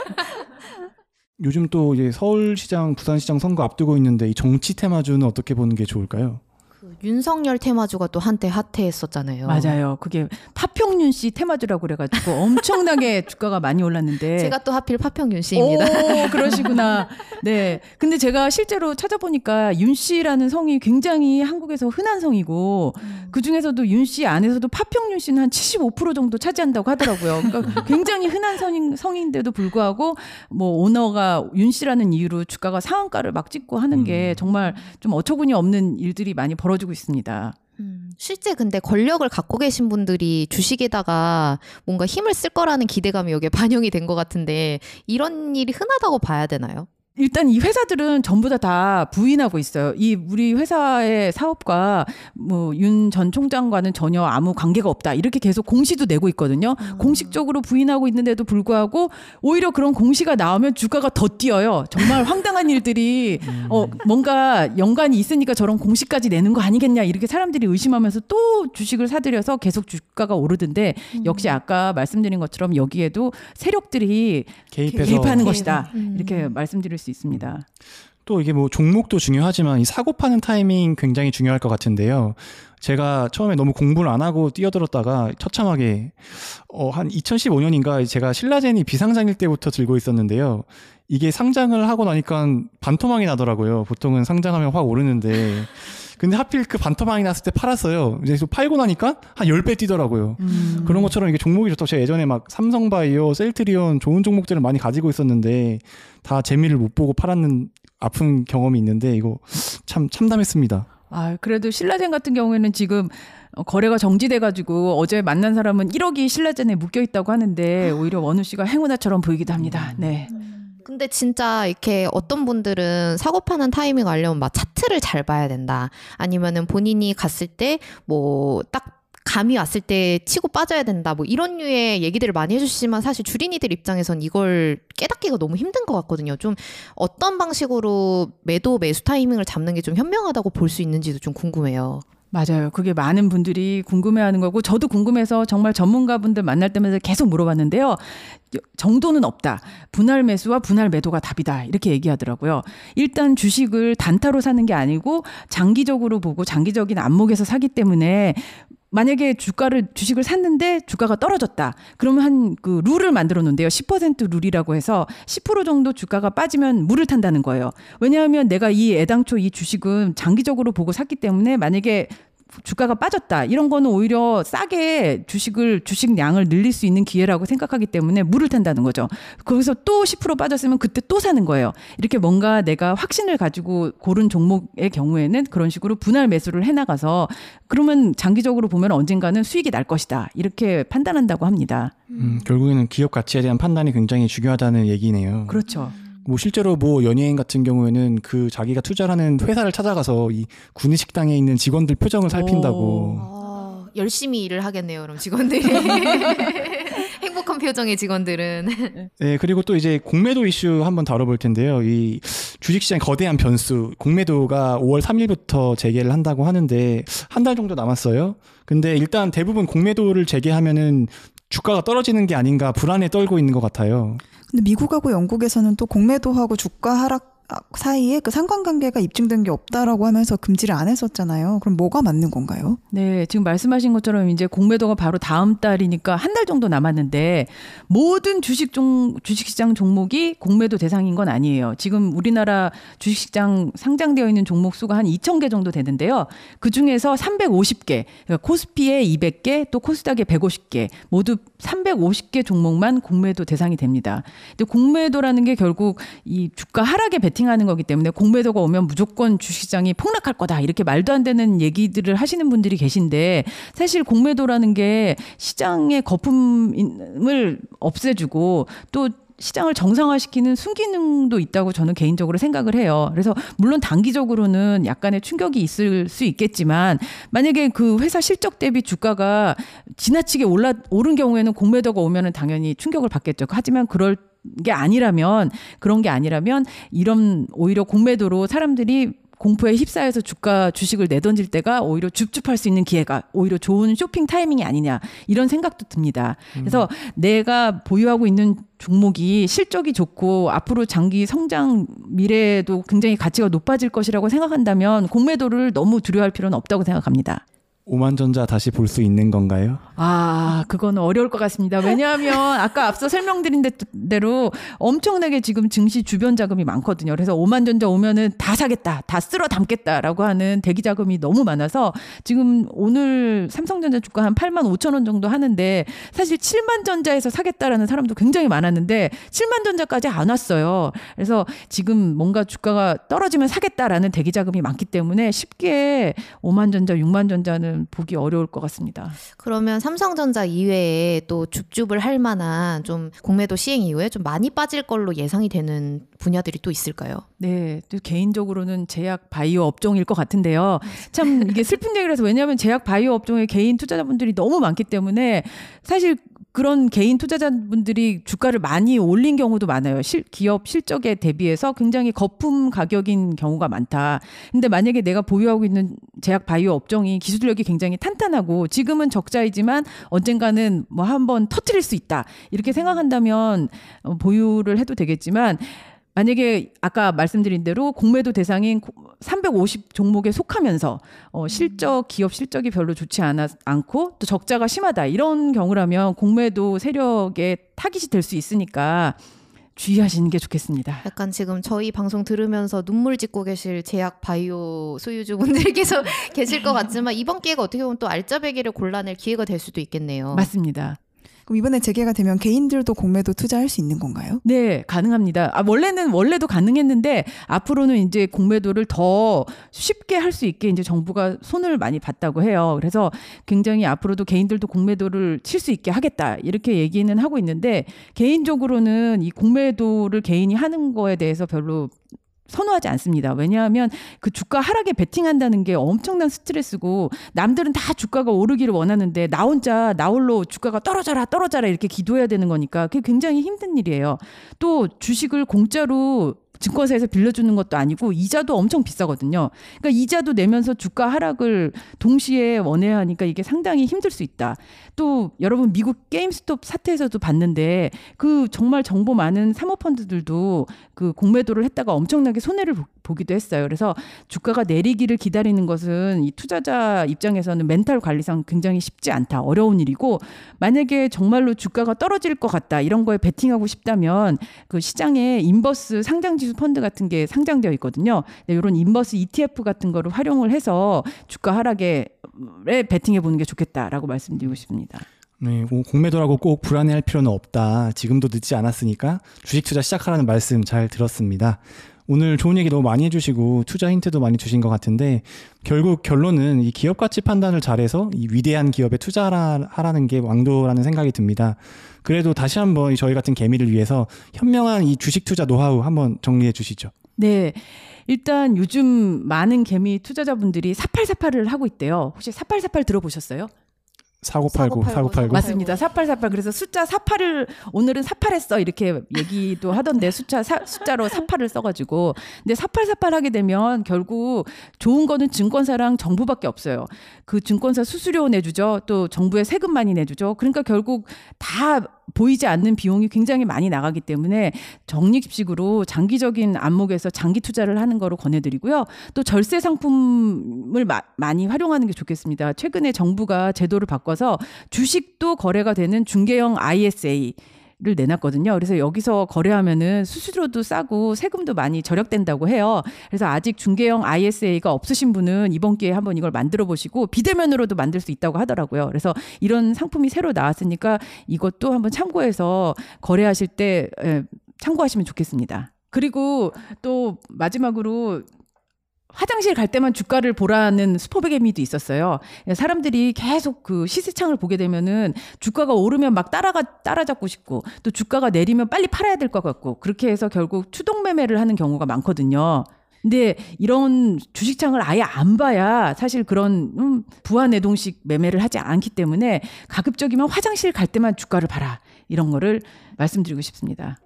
요즘 또 이제 서울시장, 부산시장 선거 앞두고 있는데 이 정치 테마주는 어떻게 보는 게 좋을까요? 그 윤석열 테마주가 또 한때 핫해했었잖아요. 맞아요. 그게 파평윤 씨 테마주라고 그래가지고 엄청나게 (laughs) 주가가 많이 올랐는데. 제가 또 하필 파평윤 씨입니다. 오, 그러시구나. 네. 근데 제가 실제로 찾아보니까 윤 씨라는 성이 굉장히 한국에서 흔한 성이고 그 중에서도 윤 씨 안에서도 파평윤 씨는 한 75% 정도 차지한다고 하더라고요. 그러니까 (laughs) 굉장히 흔한 성인, 성인데도 불구하고 뭐 오너가 윤 씨라는 이유로 주가가 상한가를 막 찍고 하는 게 정말 좀 어처구니 없는 일들이 많이 벌어지고 있습니다. 음, 실제 근데 권력을 갖고 계신 분들이 주식에다가 뭔가 힘을 쓸 거라는 기대감이 여기에 (laughs) 반영이 된 것 같은데 이런 일이 흔하다고 봐야 되나요? 일단 이 회사들은 전부 다 다 부인하고 있어요. 이 우리 회사의 사업과 뭐 윤 전 총장과는 전혀 아무 관계가 없다. 이렇게 계속 공시도 내고 있거든요. 공식적으로 부인하고 있는데도 불구하고 오히려 그런 공시가 나오면 주가가 더 뛰어요. 정말 (laughs) 황당한 일들이 어 뭔가 연관이 있으니까 저런 공시까지 내는 거 아니겠냐 이렇게 사람들이 의심하면서 또 주식을 사들여서 계속 주가가 오르던데 역시 아까 말씀드린 것처럼 여기에도 세력들이 개입해서 개입하는 것이다. 음. 이렇게 말씀드릴 수 있습니다. 또 이게 뭐 종목도 중요하지만 이 사고 파는 타이밍 굉장히 중요할 것 같은데요. 제가 처음에 너무 공부를 안 하고 뛰어들었다가 처참하게 어, 한 2015년인가 제가 신라젠이 비상장일 때부터 들고 있었는데요. 이게 상장을 하고 나니까 반토막이 나더라고요. 보통은 상장하면 확 오르는데. 근데 하필 그 반토막이 났을 때 팔았어요. 이제 또 팔고 나니까 한 10배 뛰더라고요. 음. 그런 것처럼 이게 종목이 좋다고 제가 예전에 막 삼성바이오, 셀트리온 좋은 종목들을 많이 가지고 있었는데 다 재미를 못 보고 팔았는 아픈 경험이 있는데 이거 참 참담했습니다. 아, 그래도 신라젠 같은 경우에는 지금 어, 거래가 정지돼 가지고 어제 만난 사람은 1억이 신라젠에 묶여 있다고 하는데 오히려 원우 씨가 행운아처럼 보이기도 합니다. 네. 근데 진짜 이렇게 어떤 분들은 사고 파는 타이밍 알려면 막 차트를 잘 봐야 된다. 아니면은 본인이 갔을 때 뭐 딱 감이 왔을 때 치고 빠져야 된다. 뭐 이런 류의 얘기들을 많이 해주시지만 사실 주린이들 입장에선 이걸 깨닫기가 너무 힘든 것 같거든요. 좀 어떤 방식으로 매도 매수 타이밍을 잡는 게 좀 현명하다고 볼 수 있는지도 좀 궁금해요. 맞아요. 그게 많은 분들이 궁금해하는 거고 저도 궁금해서 정말 전문가분들 만날 때마다 계속 물어봤는데요. 정도는 없다. 분할 매수와 분할 매도가 답이다. 이렇게 얘기하더라고요. 일단 주식을 단타로 사는 게 아니고 장기적으로 보고 장기적인 안목에서 사기 때문에 만약에 주가를 주식을 샀는데 주가가 떨어졌다. 그러면 한 그 룰을 만들어 놓은데요. 10% 룰이라고 해서 10% 정도 주가가 빠지면 물을 탄다는 거예요. 왜냐하면 내가 이 애당초 이 주식은 장기적으로 보고 샀기 때문에 만약에 주가가 빠졌다. 이런 거는 오히려 싸게 주식을 주식량을 늘릴 수 있는 기회라고 생각하기 때문에 물을 탄다는 거죠. 거기서 또 10% 빠졌으면 그때 또 사는 거예요. 이렇게 뭔가 내가 확신을 가지고 고른 종목의 경우에는 그런 식으로 분할 매수를 해 나가서 그러면 장기적으로 보면 언젠가는 수익이 날 것이다. 이렇게 판단한다고 합니다. 음, 결국에는 기업 가치에 대한 판단이 굉장히 중요하다는 얘기네요. 그렇죠. 뭐 실제로 뭐 연예인 같은 경우에는 그 자기가 투자하는 회사를 찾아가서 이 구내식당에 있는 직원들 표정을 살핀다고. 아, 열심히 일을 하겠네요, 그럼 직원들이. (laughs) 행복한 표정의 직원들은. (laughs) 네, 그리고 또 이제 공매도 이슈 한번 다뤄볼 텐데요. 이 주식시장 거대한 변수, 공매도가 5월 3일부터 재개를 한다고 하는데 한 달 정도 남았어요. 근데 일단 대부분 공매도를 재개하면은 주가가 떨어지는 게 아닌가 불안에 떨고 있는 것 같아요. 근데 미국하고 영국에서는 또 공매도하고 주가 하락 사이에 그 상관관계가 입증된 게 없다라고 하면서 금지를 안 했었잖아요. 그럼 뭐가 맞는 건가요? 네, 지금 말씀하신 것처럼 이제 공매도가 바로 다음 달이니까 한 달 정도 남았는데 모든 주식 종 주식시장 종목이 공매도 대상인 건 아니에요. 지금 우리나라 주식시장 상장되어 있는 종목 수가 한 2,000개 정도 되는데요. 그 중에서 350개, 그러니까 코스피에 200개, 또 코스닥에 150개, 모두 350개 종목만 공매도 대상이 됩니다. 근데 공매도라는 게 결국 이 주가 하락에 베팅하는 거기 때문에 공매도가 오면 무조건 주식시장이 폭락할 거다 이렇게 말도 안 되는 얘기들을 하시는 분들이 계신데 사실 공매도라는 게 시장의 거품을 없애주고 또 시장을 정상화시키는 순기능도 있다고 저는 개인적으로 생각을 해요. 그래서 물론 단기적으로는 약간의 충격이 있을 수 있겠지만 만약에 그 회사 실적 대비 주가가 지나치게 올라 오른 경우에는 공매도가 오면은 당연히 충격을 받겠죠. 하지만 그럴 게 아니라면 그런 게 아니라면 이런 오히려 공매도로 사람들이 공포에 휩싸여서 주가 주식을 내던질 때가 오히려 줍줍할 수 있는 기회가 오히려 좋은 쇼핑 타이밍이 아니냐 이런 생각도 듭니다. 그래서 내가 보유하고 있는 종목이 실적이 좋고 앞으로 장기 성장 미래에도 굉장히 가치가 높아질 것이라고 생각한다면 공매도를 너무 두려워할 필요는 없다고 생각합니다. 오만전자 다시 볼 수 있는 건가요? 아, 그거는 어려울 것 같습니다. 왜냐하면 아까 앞서 설명드린 대로 엄청나게 지금 증시 주변 자금이 많거든요. 그래서 오만전자 오면은 다 사겠다, 다 쓸어 담겠다라고 하는 대기 자금이 너무 많아서 지금 오늘 삼성전자 주가 한 8만 5천 원 정도 하는데 사실 7만 전자에서 사겠다라는 사람도 굉장히 많았는데 7만 전자까지 안 왔어요. 그래서 지금 뭔가 주가가 떨어지면 사겠다라는 대기 자금이 많기 때문에 쉽게 5만 전자, 6만 전자는 보기 어려울 것 같습니다. 그러면 삼성전자 이외에 또 줍줍을 할 만한 좀 공매도 시행 이후에 좀 많이 빠질 걸로 예상이 되는 분야들이 또 있을까요? 네, 또 개인적으로는 제약 바이오 업종일 것 같은데요. 참 이게 슬픈 얘기라서 왜냐하면 제약 바이오 업종에 개인 투자자분들이 너무 많기 때문에 사실 그런 개인 투자자분들이 주가를 많이 올린 경우도 많아요. 실, 기업 실적에 대비해서 굉장히 거품 가격인 경우가 많다. 근데 만약에 내가 보유하고 있는 제약 바이오 업종이 기술력이 굉장히 탄탄하고 지금은 적자이지만 언젠가는 뭐 한번 터트릴 수 있다. 이렇게 생각한다면 어, 보유를 해도 되겠지만 만약에 아까 말씀드린 대로 공매도 대상인 350 종목에 속하면서 어, 실적 기업 실적이 별로 좋지 않아, 않고 또 적자가 심하다 이런 경우라면 공매도 세력의 타깃이 될 수 있으니까 주의하시는 게 좋겠습니다. 약간 지금 저희 방송 들으면서 눈물 짓고 계실 제약 바이오 소유주분들께서 (laughs) 계실 것 같지만 이번 기회가 어떻게 보면 또 알짜배기를 골라낼 기회가 될 수도 있겠네요. 맞습니다. 그럼 이번에 재개가 되면 개인들도 공매도 투자할 수 있는 건가요? 네, 가능합니다. 아, 원래는 원래도 가능했는데 앞으로는 이제 공매도를 더 쉽게 할 수 있게 이제 정부가 손을 많이 봤다고 해요. 그래서 굉장히 앞으로도 개인들도 공매도를 칠 수 있게 하겠다 이렇게 얘기는 하고 있는데 개인적으로는 이 공매도를 개인이 하는 거에 대해서 별로 선호하지 않습니다. 왜냐하면 그 주가 하락에 베팅한다는 게 엄청난 스트레스고 남들은 다 주가가 오르기를 원하는데 나 혼자 나 홀로 주가가 떨어져라 떨어져라 이렇게 기도해야 되는 거니까 그게 굉장히 힘든 일이에요. 또 주식을 공짜로 증권사에서 빌려주는 것도 아니고 이자도 엄청 비싸거든요. 그러니까 이자도 내면서 주가 하락을 동시에 원해야 하니까 이게 상당히 힘들 수 있다. 또 여러분 미국 게임스톱 사태에서도 봤는데 그 정말 정보 많은 사모펀드들도 그 공매도를 했다가 엄청나게 손해를 보기도 했어요. 그래서 주가가 내리기를 기다리는 것은 이 투자자 입장에서는 멘탈 관리상 굉장히 쉽지 않다. 어려운 일이고 만약에 정말로 주가가 떨어질 것 같다. 이런 거에 베팅하고 싶다면 그 시장에 인버스 상장 지수 펀드 같은 게 상장되어 있거든요. 네, 이런 인버스 ETF 같은 거를 활용을 해서 주가 하락에 베팅해 보는 게 좋겠다라고 말씀드리고 싶습니다. 네, 뭐 공매도라고 꼭 불안해할 필요는 없다. 지금도 늦지 않았으니까 주식 투자 시작하라는 말씀 잘 들었습니다. 오늘 좋은 얘기 너무 많이 해주시고 투자 힌트도 많이 주신 것 같은데 결국 결론은 이 기업 가치 판단을 잘해서 이 위대한 기업에 투자하라는 게 왕도라는 생각이 듭니다. 그래도 다시 한번 저희 같은 개미를 위해서 현명한 이 주식 투자 노하우 한번 정리해 주시죠. 네. 일단 요즘 많은 개미 투자자분들이 4848을 하고 있대요. 혹시 4848 들어보셨어요? 4989, 4989. 맞습니다. 4848. 그래서 숫자 48을 오늘은 48했어 이렇게 얘기도 하던데 숫자 사, 숫자로 48을 써 가지고 근데 4848 하게 되면 결국 좋은 거는 증권사랑 정부밖에 없어요. 그 증권사 수수료 내주죠. 또 정부의 세금 많이 내주죠. 그러니까 결국 다 보이지 않는 비용이 굉장히 많이 나가기 때문에 적립식으로 장기적인 안목에서 장기 투자를 하는 거로 권해드리고요. 또 절세 상품을 마, 많이 활용하는 게 좋겠습니다. 최근에 정부가 제도를 바꿔 서 주식도 거래가 되는 중개형 ISA 를 내놨거든요. 그래서 여기서 거래하면은 수수료도 싸고 세금도 많이 절약된다고 해요. 그래서 아직 중개형 ISA가 없으신 분은 이번 기회에 한번 이걸 만들어 보시고 비대면으로도 만들 수 있다고 하더라고요. 그래서 이런 상품이 새로 나왔으니까 이것도 한번 참고해서 거래하실 때 참고하시면 좋겠습니다. 그리고 또 마지막으로 화장실 갈 때만 주가를 보라는 스포베개미도 있었어요. 사람들이 계속 그 시세창을 보게 되면은 주가가 오르면 막 따라가 따라잡고 싶고 또 주가가 내리면 빨리 팔아야 될 것 같고 그렇게 해서 결국 추동 매매를 하는 경우가 많거든요. 근데 이런 주식창을 아예 안 봐야 사실 그런 음, 부하 내동식 매매를 하지 않기 때문에 가급적이면 화장실 갈 때만 주가를 봐라 이런 거를 말씀드리고 싶습니다.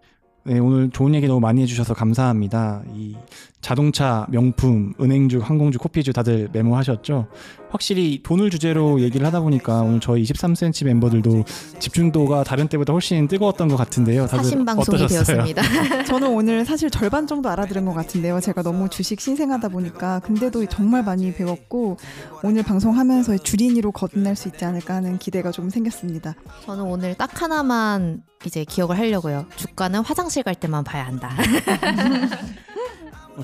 네, 오늘 좋은 얘기 너무 많이 해주셔서 감사합니다. 이 자동차, 명품, 은행주, 항공주, 커피주 다들 메모하셨죠? 확실히 돈을 주제로 얘기를 하다 보니까 오늘 저희 23cm 멤버들도 집중도가 다른 때보다 훨씬 뜨거웠던 것 같은데요. 사신 방송이 되었습니다. (laughs) 저는 오늘 사실 절반 정도 알아들은 것 같은데요. 제가 너무 주식 신생하다 보니까 근데도 정말 많이 배웠고 오늘 방송하면서 주린이로 거듭날 수 있지 않을까 하는 기대가 좀 생겼습니다. 저는 오늘 딱 하나만 이제 기억을 하려고요. 주가는 화장실 갈 때만 봐야 한다. (laughs)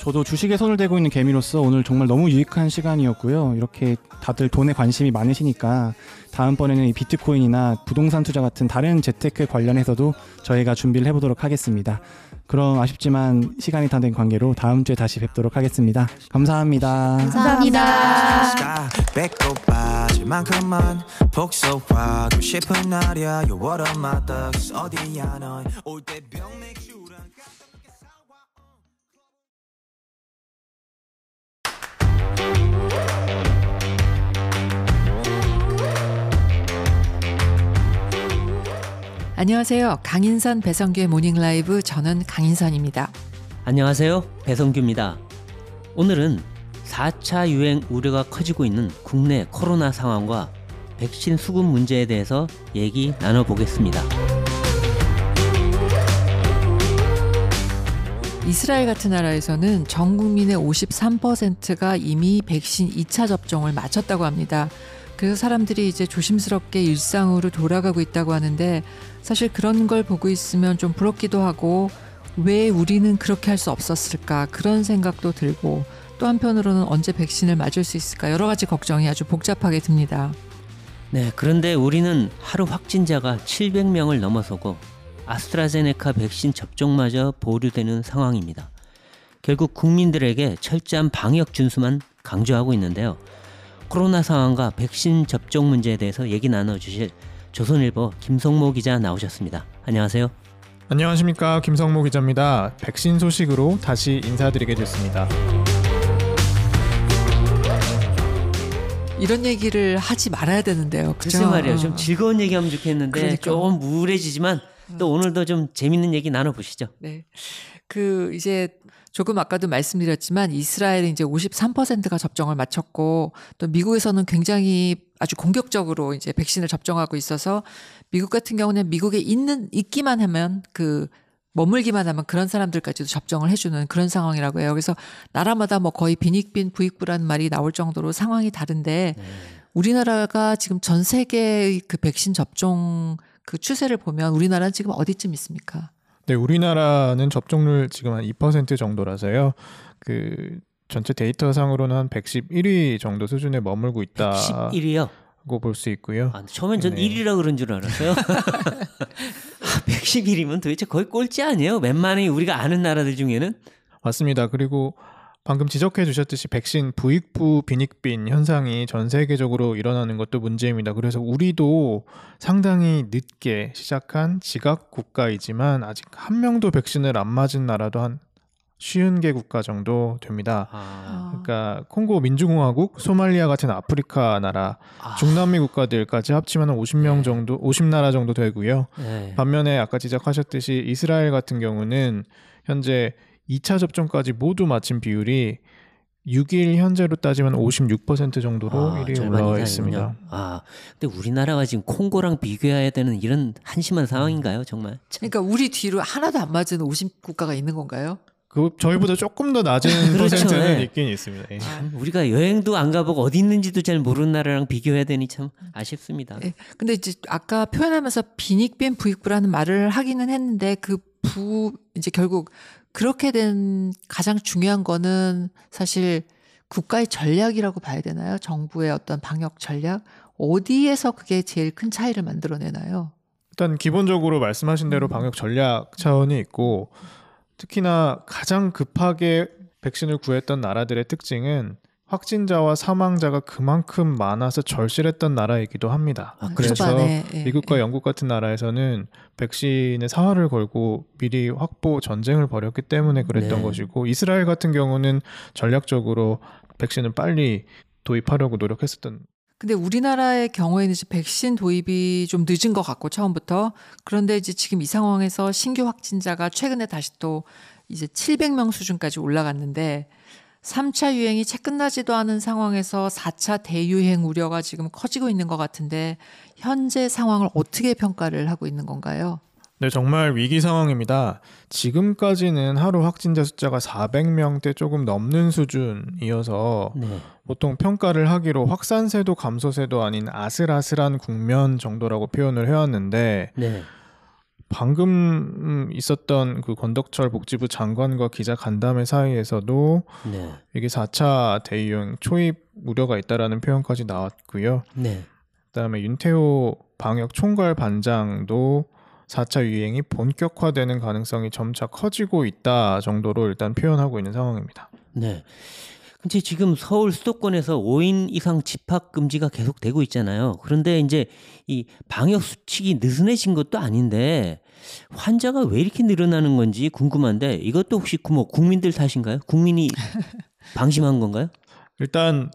저도 주식에 손을 대고 있는 개미로서 오늘 정말 너무 유익한 시간이었고요. 이렇게 다들 돈에 관심이 많으시니까 다음번에는 이 비트코인이나 부동산 투자 같은 다른 재테크 관련해서도 저희가 준비를 해보도록 하겠습니다. 그럼 아쉽지만 시간이 다 된 관계로 다음 주에 다시 뵙도록 하겠습니다. 감사합니다. 감사합니다. 안녕하세요. 강인선 배성규의 모닝 라이브 저는 강인선입니다. 안녕하세요. 배성규입니다. 오늘은 4차 유행 우려가 커지고 있는 국내 코로나 상황과 백신 수급 문제에 대해서 얘기 나눠보겠습니다. 이스라엘 같은 나라에서는 전 국민의 53%가 이미 백신 2차 접종을 마쳤다고 합니다. 그래서 사람들이 이제 조심스럽게 일상으로 돌아가고 있다고 하는데 사실 그런 걸 보고 있으면 좀 부럽기도 하고 왜 우리는 그렇게 할 수 없었을까 그런 생각도 들고 또 한편으로는 언제 백신을 맞을 수 있을까 여러 가지 걱정이 아주 복잡하게 듭니다. 네, 그런데 우리는 하루 확진자가 700명을 넘어서고 아스트라제네카 백신 접종마저 보류되는 상황입니다. 결국 국민들에게 철저한 방역 준수만 강조하고 있는데요. 코로나 상황과 백신 접종 문제에 대해서 얘기 나눠 주실 조선일보 김성모 기자 나오셨습니다. 안녕하세요. 안녕하십니까 김성모 기자입니다. 백신 소식으로 다시 인사드리게 됐습니다. 이런 얘기를 하지 말아야 되는데요. 그죠? 글쎄 말이에요. 좀 어. 즐거운 얘기하면 좋겠는데 그러니까. 조금 우울해지지만 또 오늘도 좀 재밌는 얘기 나눠보시죠. 네. 그 이제 조금 아까도 말씀드렸지만 이스라엘은 이제 53%가 접종을 마쳤고 또 미국에서는 굉장히 아주 공격적으로 이제 백신을 접종하고 있어서 미국 같은 경우는 미국에 있는 있기만 하면 그 머물기만 하면 그런 사람들까지도 접종을 해주는 그런 상황이라고 해요. 그래서 나라마다 뭐 거의 빈익빈 부익부라는 말이 나올 정도로 상황이 다른데 우리나라가 지금 전 세계의 그 백신 접종 그 추세를 보면 우리나라는 지금 어디쯤 있습니까? 네, 우리나라는 접종률 지금 한 2% 정도라서요. 그 전체 데이터상으로는 한 111위 정도 수준에 머물고 있다고 11위요. 볼수 있고요. 아, 처음엔 전 네. 1위라 그런 줄 알았어요. (laughs) 아, 111이면 도대체 거의 꼴찌 아니에요? 웬만히 우리가 아는 나라들 중에는 맞습니다. 그리고 방금 지적해 주셨듯이 백신 부익부 빈익빈 현상이 전 세계적으로 일어나는 것도 문제입니다. 그래서 우리도 상당히 늦게 시작한 지각 국가이지만 아직 한 명도 백신을 안 맞은 나라도 한 쉬운 개 국가 정도 됩니다. 아, 그러니까 콩고 민주공화국, 소말리아 같은 아프리카 나라, 아, 중남미 국가들까지 합치면 한 50명 정도, 50나라 정도 되고요. 네. 반면에 아까 지적하셨듯이 이스라엘 같은 경우는 현재 2차 접종까지 모두 마친 비율이 6일 현재로 따지면 56% 정도로 아, 1위 절반 올라와. 있습니다. 아, 근데 우리나라가 지금 콩고랑 비교해야 되는 이런 한심한 상황인가요, 정말? 그러니까 우리 뒤로 하나도 안 맞은 50 국가가 있는 건가요? 그 저희보다 조금 더 낮은 (laughs) 그렇죠, 퍼센트는 네. 있긴 있습니다. 예. 참, 우리가 여행도 안 가보고 어디 있는지도 잘 모르는 나라랑 비교해야 되니 참 아쉽습니다. 예. 근데 이제 아까 표현하면서 빈익빈 부익부라는 말을 하기는 했는데 그 부 이제 결국 그렇게 된 가장 중요한 거는 사실 국가의 전략이라고 봐야 되나요? 정부의 어떤 방역 전략 어디에서 그게 제일 큰 차이를 만들어내나요? 일단 기본적으로 말씀하신 음. 대로 방역 전략 차원이 있고 특히나 가장 급하게 백신을 구했던 나라들의 특징은 확진자와 사망자가 그만큼 많아서 절실했던 나라이기도 합니다. 아, 그래서 초반에, 예, 미국과 예. 영국 같은 나라에서는 백신의 사활을 걸고 미리 확보 전쟁을 벌였기 때문에 그랬던 네. 것이고 이스라엘 같은 경우는 전략적으로 백신을 빨리 도입하려고 노력했었던 근데 우리나라의 경우에는 이제 백신 도입이 좀 늦은 것 같고 처음부터 그런데 이제 지금 이 상황에서 신규 확진자가 최근에 다시 또 이제 700명 수준까지 올라갔는데 3차 유행이 채 끝나지도 않은 상황에서 4차 대유행 우려가 지금 커지고 있는 것 같은데 현재 상황을 어떻게 평가를 하고 있는 건가요? 네, 정말 위기 상황입니다. 지금까지는 하루 확진자 숫자가 400명대 조금 넘는 수준이어서 네. 보통 평가를 하기로 확산세도 감소세도 아닌 아슬아슬한 국면 정도라고 표현을 해왔는데 네. 방금 음, 있었던 그 권덕철 복지부 장관과 기자 간담회 사이에서도 네. 이게 4차 대유행 초입 우려가 있다라는 표현까지 나왔고요. 네. 그다음에 윤태호 방역 총괄 반장도 4차 유행이 본격화되는 가능성이 점차 커지고 있다 정도로 일단 표현하고 있는 상황입니다. 네. 근데 지금 서울 수도권에서 5인 이상 집합 금지가 계속 되고 있잖아요. 그런데 이제 이 방역 수칙이 느슨해진 것도 아닌데 환자가 왜 이렇게 늘어나는 건지 궁금한데 이것도 혹시 뭐 국민들 탓인가요? 국민이 방심한 건가요? 일단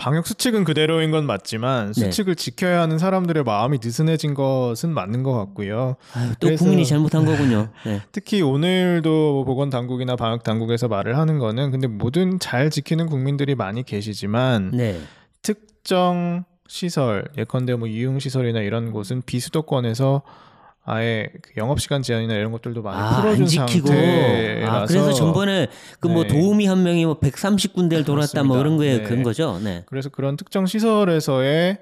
방역 수칙은 그대로인 건 맞지만 네. 수칙을 지켜야 하는 사람들의 마음이 느슨해진 것은 맞는 것 같고요. 아유, 또 국민이 잘못한 거군요. 네. (laughs) 특히 오늘도 보건 당국이나 방역 당국에서 말을 하는 거는 근데 모든 잘 지키는 국민들이 많이 계시지만 네. 특정 시설 예컨대 뭐 유흥 시설이나 이런 곳은 비수도권에서 아예 그 영업 시간 제한이나 이런 것들도 많이 아, 풀어준 안 지키고. 상태라서 아, 그래서 전번에 그 뭐 네. 도우미 한 명이 뭐 130군데를 돌았다 뭐. 그런 거에 네. 근 거죠. 네. 그래서 그런 특정 시설에서의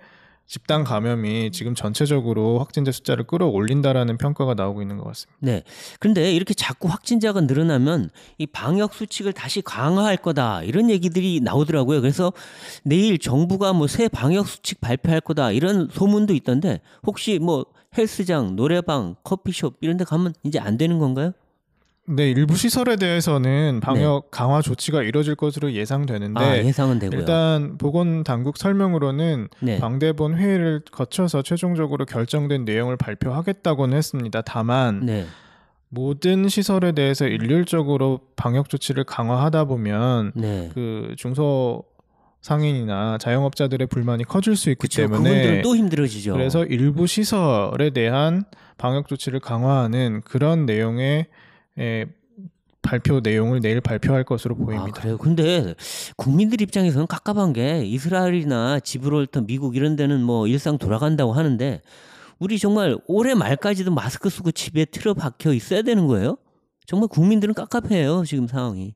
집단 감염이 지금 전체적으로 확진자 숫자를 끌어올린다라는 평가가 나오고 있는 것 같습니다. 네. 그런데 이렇게 자꾸 확진자가 늘어나면 이 방역 수칙을 다시 강화할 거다 이런 얘기들이 나오더라고요. 그래서 내일 정부가 뭐 새 방역 수칙 발표할 거다 이런 소문도 있던데 혹시 뭐 헬스장, 노래방, 커피숍 이런 데 가면 이제 안 되는 건가요? 네, 일부 시설에 대해서는 방역 강화 조치가 이뤄질 것으로 예상되는데 아, 예상은 되고요. 일단 보건 당국 설명으로는 네. 방대본 회의를 거쳐서 최종적으로 결정된 내용을 발표하겠다고는 했습니다. 다만 네. 모든 시설에 대해서 일률적으로 방역 조치를 강화하다 보면 네. 그 중소 상인이나 자영업자들의 불만이 커질 수 있기 그렇죠. 때문에 그분들은 또 힘들어지죠. 그래서 일부 시설에 대한 방역 조치를 강화하는 그런 내용의 에, 발표 내용을 내일 발표할 것으로 보입니다. 아, 그래요. 근데 국민들 입장에서는 깝깝한 게 이스라엘이나 지브롤터, 미국 이런 데는 뭐 일상 돌아간다고 하는데 우리 정말 올해 말까지도 마스크 쓰고 집에 틀어 박혀 있어야 되는 거예요? 정말 국민들은 깝깝해요. 지금 상황이.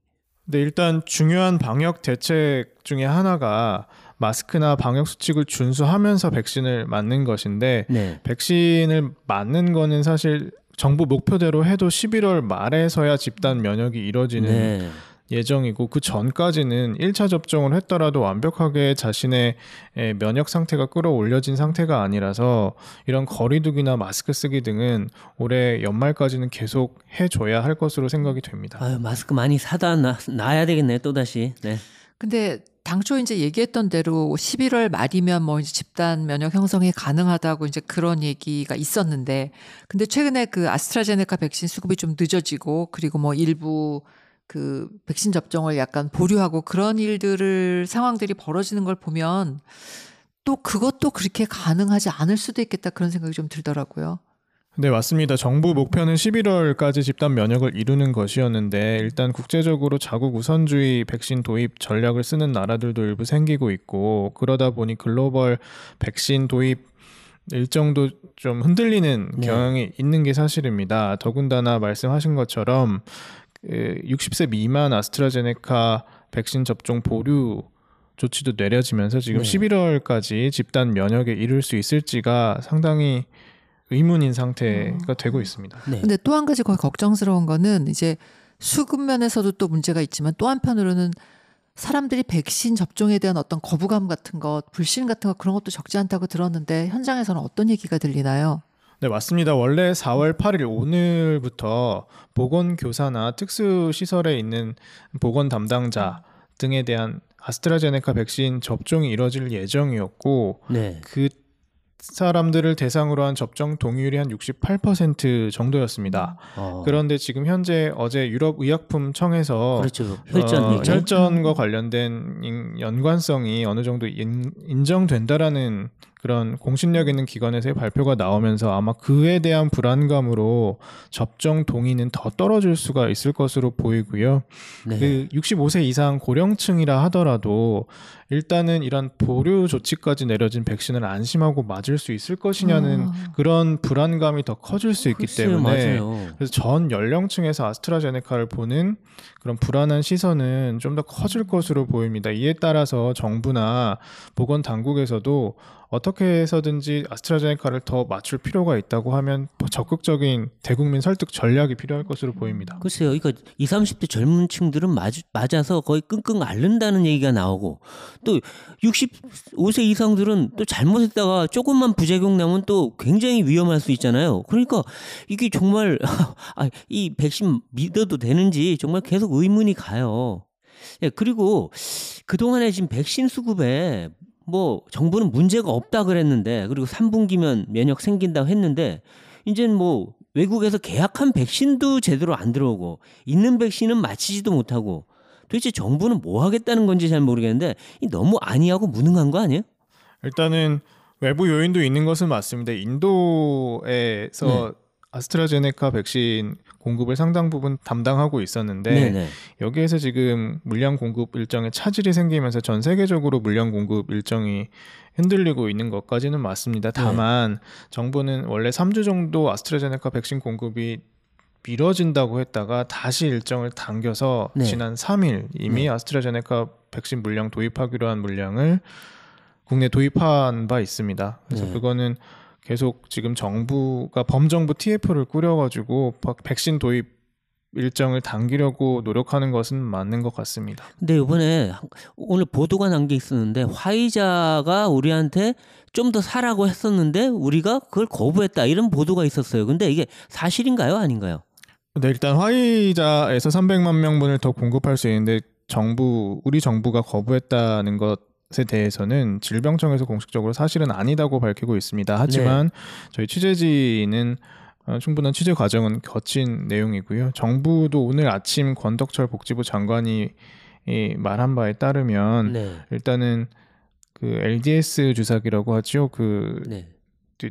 네, 일단 중요한 방역 대책 중에 하나가 마스크나 방역 수칙을 준수하면서 백신을 맞는 것인데 네. 백신을 맞는 거는 사실 정부 목표대로 해도 11월 말에서야 집단 면역이 이뤄지는 네. 예정이고 그 전까지는 1차 접종을 했더라도 완벽하게 자신의 에, 면역 상태가 끌어올려진 상태가 아니라서 이런 거리두기나 마스크 쓰기 등은 올해 연말까지는 계속 해줘야 할 것으로 생각이 됩니다. 아유, 마스크 많이 사다 놔, 놔야 되겠네, 또 다시. 네. 근데 당초 이제 얘기했던 대로 11월 말이면 뭐 이제 집단 면역 형성이 가능하다고 이제 그런 얘기가 있었는데 근데 최근에 그 아스트라제네카 백신 수급이 좀 늦어지고 그리고 뭐 일부 그 백신 접종을 약간 보류하고 그런 일들을 상황들이 벌어지는 걸 보면 또 그것도 그렇게 가능하지 않을 수도 있겠다 그런 생각이 좀 들더라고요. 네, 맞습니다. 정부 목표는 11월까지 집단 면역을 이루는 것이었는데 일단 국제적으로 자국 우선주의 백신 도입 전략을 쓰는 나라들도 일부 생기고 있고 그러다 보니 글로벌 백신 도입 일정도 좀 흔들리는 네. 경향이 있는 게 사실입니다. 더군다나 말씀하신 것처럼 그 60세 미만 아스트라제네카 백신 접종 보류 조치도 내려지면서 지금 네. 11월까지 집단 면역에 이를 수 있을지가 상당히 의문인 상태가 되고 있습니다. 네. 근데 또 한 가지 거의 걱정스러운 거는 이제 수급 면에서도 또 문제가 있지만 또 한편으로는 사람들이 백신 접종에 대한 어떤 거부감 같은 것, 불신 같은 것 그런 것도 적지 않다고 들었는데 현장에서는 어떤 얘기가 들리나요? 네, 맞습니다. 원래 4월 8일 오늘부터 보건교사나 특수시설에 있는 보건 담당자 등에 대한 아스트라제네카 백신 접종이 이뤄질 예정이었고 네. 그 사람들을 대상으로 한 접종 동의율이 한 68% 정도였습니다. 어, 그런데 지금 현재 어제 유럽 의약품 청에서 그렇죠. 혈전 어. 혈전과 관련된 인- 연관성이 어느 정도 인, 인정된다라는 그런 공신력 있는 기관에서의 발표가 나오면서 아마 그에 대한 불안감으로 접종 동의는 더 떨어질 수가 있을 것으로 보이고요. 네. 그 65세 이상 고령층이라 하더라도 일단은 이런 보류 조치까지 내려진 백신을 안심하고 맞을 수 있을 것이냐는 아. 그런 불안감이 더 커질 수 있기 글쎄요, 때문에 맞아요. 그래서 전 연령층에서 아스트라제네카를 보는 그런 불안한 시선은 좀 더 커질 것으로 보입니다. 이에 따라서 정부나 보건 당국에서도 어떻게 해서든지 아스트라제네카를 더 맞출 필요가 있다고 하면 적극적인 대국민 설득 전략이 필요할 것으로 보입니다. 글쎄요, 이거 20, 30대 젊은 층들은 맞, 맞아서 거의 끙끙 앓는다는 얘기가 나오고 또 65세 이상들은 또 잘못했다가 조금만 부작용 나면 또 굉장히 위험할 수 있잖아요. 그러니까 이게 정말 (laughs) 아, 이 백신 믿어도 되는지 정말 계속 의문이 가요. 예, 그리고 그동안에 지금 백신 수급에 뭐 정부는 문제가 없다 그랬는데 그리고 3분기면 면역 생긴다고 했는데 이제는 뭐 외국에서 계약한 백신도 제대로 안 들어오고 있는 백신은 맞히지도 못하고 도대체 정부는 뭐 하겠다는 건지 잘 모르겠는데 이 너무 아니하고 무능한 거 아니에요? 일단은 외부 요인도 있는 것은 맞습니다. 인도에서 네. 아스트라제네카 백신 공급을 상당 부분 담당하고 있었는데 네네. 여기에서 지금 물량 공급 일정에 차질이 생기면서 전 세계적으로 물량 공급 일정이 흔들리고 있는 것까지는 맞습니다. 네. 다만 정부는 원래 3주 정도 아스트라제네카 백신 공급이 미뤄진다고 했다가 다시 일정을 당겨서 네. 지난 3일 이미 네. 아스트라제네카 백신 물량 도입하기로 한 물량을 국내 도입한 바 있습니다. 그래서 네. 그거는 계속 지금 정부가 범정부 TF를 꾸려가지고 박- 백신 도입 일정을 당기려고 노력하는 것은 맞는 것 같습니다. 근데 이번에 한- 오늘 보도가 난 게 있었는데 화이자가 우리한테 좀 더 사라고 했었는데 우리가 그걸 거부했다 이런 보도가 있었어요. 근데 이게 사실인가요, 아닌가요? 네, 일단 화이자에서 300만 명분을 더 공급할 수 있는데 정부 우리 정부가 거부했다는 것 에 대해서는 질병청에서 공식적으로 사실은 아니다고 밝히고 있습니다. 하지만 저희 취재진은 어, 충분한 취재 과정은 거친 내용이고요. 정부도 오늘 아침 권덕철 복지부 장관이 이 말한 바에 따르면 네, 일단은 그 LDS 주사기라고 하죠. 그 네,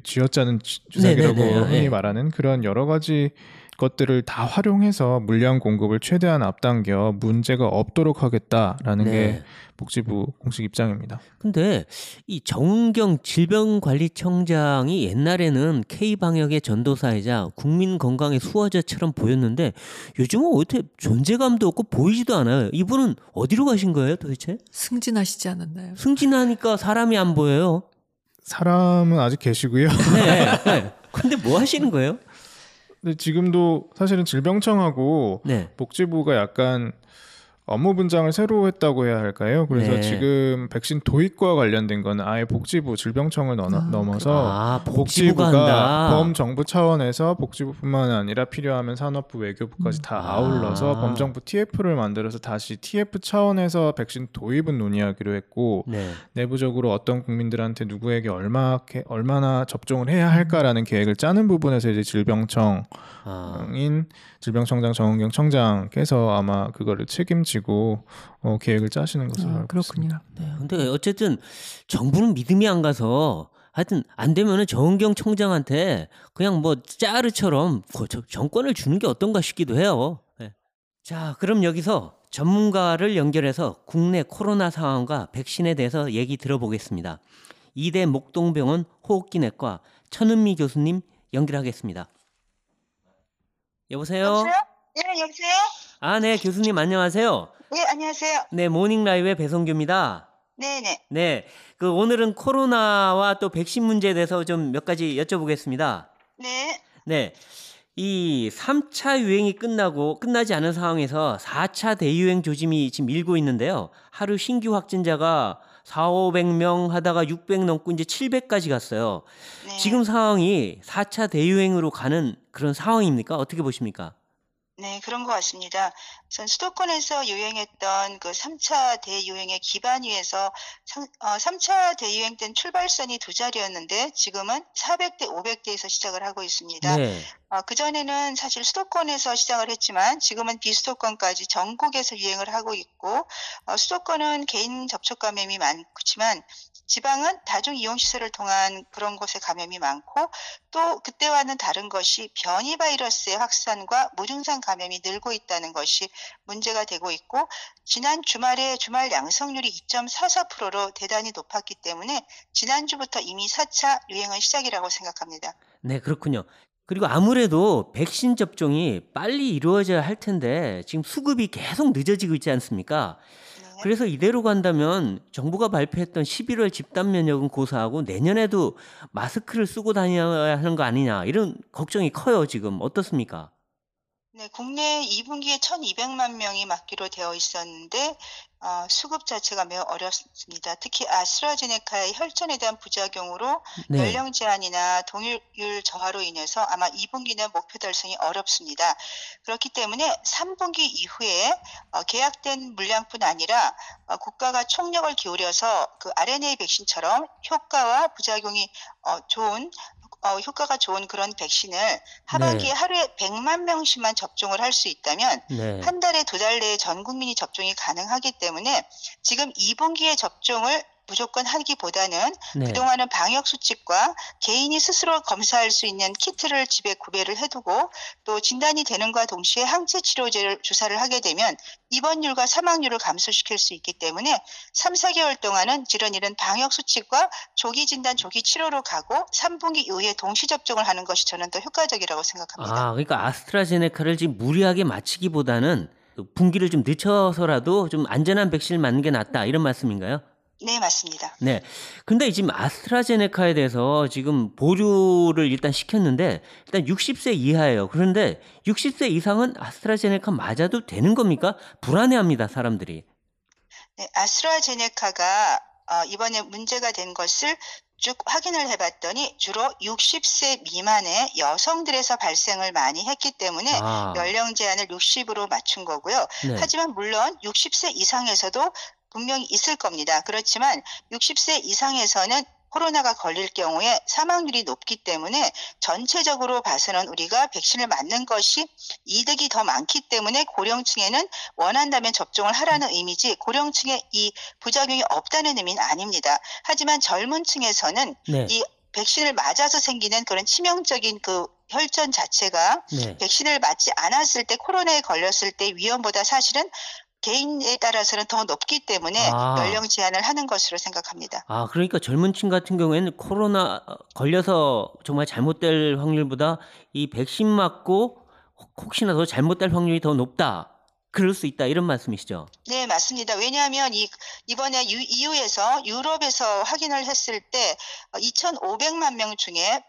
쥐어짜는 주- 주사기라고 네, 네, 네, 흔히 네. 말하는 그런 여러 가지 것들을 다 활용해서 물량 공급을 최대한 앞당겨 문제가 없도록 하겠다라는 네. 게 복지부 공식 입장입니다. 근데 이 정은경 질병관리청장이 옛날에는 K 방역의 전도사이자 국민 건강의 수호자처럼 보였는데 요즘은 어떻게 존재감도 없고 보이지도 않아요. 이분은 어디로 가신 거예요, 도대체? 승진하시지 않았나요? 승진하니까 사람이 안 보여요. 사람은 아직 계시고요. 네. 네. 근데 뭐 하시는 거예요? 근데 지금도 사실은 질병청하고 네. 복지부가 약간 업무 분장을 새로 했다고 해야 할까요? 그래서 네. 지금 백신 도입과 관련된 거는 아예 복지부 질병청을 넘, 아, 넘어서 아, 복지부가 복지부가. 범정부 차원에서 복지부뿐만 아니라 필요하면 산업부, 외교부까지 다 아. 아울러서 범정부 TF를 만들어서 다시 TF 차원에서 백신 도입은 논의하기로 했고 네. 내부적으로 어떤 국민들한테 누구에게 얼마 얼마나 접종을 해야 할까라는 계획을 짜는 부분에서 이제 질병청 인 아. 질병청장 정은경 청장께서 아마 그거를 책임지고 어, 계획을 짜시는 것으로 아, 알고 그렇군요. 있습니다. 네. 근데 어쨌든 정부는 믿음이 안 가서 하여튼 안 되면은 정은경 총장한테 그냥 뭐 짜르처럼 정권을 주는 게 어떤가 싶기도 해요. 네. 자, 그럼 여기서 전문가를 연결해서 국내 코로나 상황과 백신에 대해서 얘기 들어보겠습니다. 이대 목동병원 호흡기내과 천은미 교수님 연결하겠습니다. 여보세요? 여보세요? 예, 여보세요? 아, 네, 교수님 안녕하세요. 예, 안녕하세요. 네, 모닝 라이브의 배성규입니다. 네네. 네, 그 오늘은 코로나와 또 백신 문제에 대해서 좀 몇 가지 여쭤보겠습니다. 네. 네, 이 3차 유행이 끝나고 끝나지 않은 상황에서 4차 대유행 조짐이 지금 일고 있는데요. 하루 신규 확진자가 4, 500명 하다가 600 넘고 이제 700까지 갔어요. 네. 지금 상황이 4차 대유행으로 가는 그런 상황입니까? 어떻게 보십니까? 네, 그런 것 같습니다. 우선 수도권에서 유행했던 그 3차 대유행의 기반 위에서 상, 어, 3차 대유행 땐 출발선이 두 자리였는데 지금은 400대, 500대에서 시작을 하고 있습니다. 네. 어, 그전에는 사실 수도권에서 시작을 했지만 지금은 비수도권까지 전국에서 유행을 하고 있고 어, 수도권은 개인 접촉 감염이 많지만 지방은 다중 이용 시설을 통한 그런 곳에 감염이 많고 또 그때와는 다른 것이 변이 바이러스의 확산과 무증상 감염이 늘고 있다는 것이 문제가 되고 있고 지난 주말에 주말 양성률이 2.44%로 대단히 높았기 때문에 지난주부터 이미 4차 유행은 시작이라고 생각합니다. 네, 그렇군요. 그리고 아무래도 백신 접종이 빨리 이루어져야 할 텐데 지금 수급이 계속 늦어지고 있지 않습니까? 네. 그래서 이대로 간다면 정부가 발표했던 11월 집단 면역은 고사하고 내년에도 마스크를 쓰고 다녀야 하는 거 아니냐 이런 걱정이 커요 지금 어떻습니까? 네, 국내 2분기에 1,200만 명이 맞기로 되어 있었는데 어, 수급 자체가 매우 어렵습니다. 특히 아스트라제네카의 혈전에 대한 부작용으로 네. 연령 제한이나 동일율 저하로 인해서 아마 2분기는 목표 달성이 어렵습니다. 그렇기 때문에 3분기 이후에 어, 계약된 물량뿐 아니라 어, 국가가 총력을 기울여서 그 RNA 백신처럼 효과와 부작용이 어, 좋은 어, 효과가 좋은 그런 백신을 하반기에 네. 하루에 100만 명씩만 접종을 할 수 있다면 네. 한 달에 두 달 내에 전 국민이 접종이 가능하기 때문에 지금 2분기에 접종을 무조건 하기보다는 네. 그동안은 방역 수칙과 개인이 스스로 검사할 수 있는 키트를 집에 구매를 해두고 또 진단이 되는과 동시에 항체 치료제를 주사를 하게 되면 입원율과 사망률을 감소시킬 수 있기 때문에 3, 4개월 동안은 이런 일은 방역 수칙과 조기 진단, 조기 치료로 가고 3분기 이후에 동시 접종을 하는 것이 저는 더 효과적이라고 생각합니다. 아 그러니까 아스트라제네카를 지금 무리하게 맞추기보다는 그 분기를 좀 늦춰서라도 좀 안전한 백신을 맞는 게 낫다 이런 말씀인가요? 네, 맞습니다. 네. 근데 지금 아스트라제네카에 대해서 지금 보류를 일단 시켰는데 일단 60세 이하예요. 그런데 60세 이상은 아스트라제네카 맞아도 되는 겁니까? 불안해합니다, 사람들이. 네, 아스트라제네카가 어, 이번에 문제가 된 것을 쭉 확인을 해봤더니 주로 60세 미만의 여성들에서 발생을 많이 했기 때문에 아. 연령 제한을 60으로 맞춘 거고요. 네. 하지만 물론 60세 이상에서도 분명히 있을 겁니다. 그렇지만 60세 이상에서는 코로나가 걸릴 경우에 사망률이 높기 때문에 전체적으로 봐서는 우리가 백신을 맞는 것이 이득이 더 많기 때문에 고령층에는 원한다면 접종을 하라는 의미지 고령층에 이 부작용이 없다는 의미는 아닙니다. 하지만 젊은 층에서는 네. 이 백신을 맞아서 생기는 그런 치명적인 그 혈전 자체가 네. 백신을 맞지 않았을 때 코로나에 걸렸을 때 위험보다 사실은 개인에 따라서는 더 높기 때문에 아. 연령 제한을 하는 것으로 생각합니다. 아, 그러니까 젊은 층 같은 경우에는 코로나 걸려서 정말 잘못될 확률보다 이 백신 맞고 혹시나 더 잘못될 확률이 더 높다. 그럴 수 있다. 이런 말씀이시죠? 네, 맞습니다. 왜냐하면 이 이번에 유, EU에서 유럽에서 확인을 했을 때 2,500만 명 중에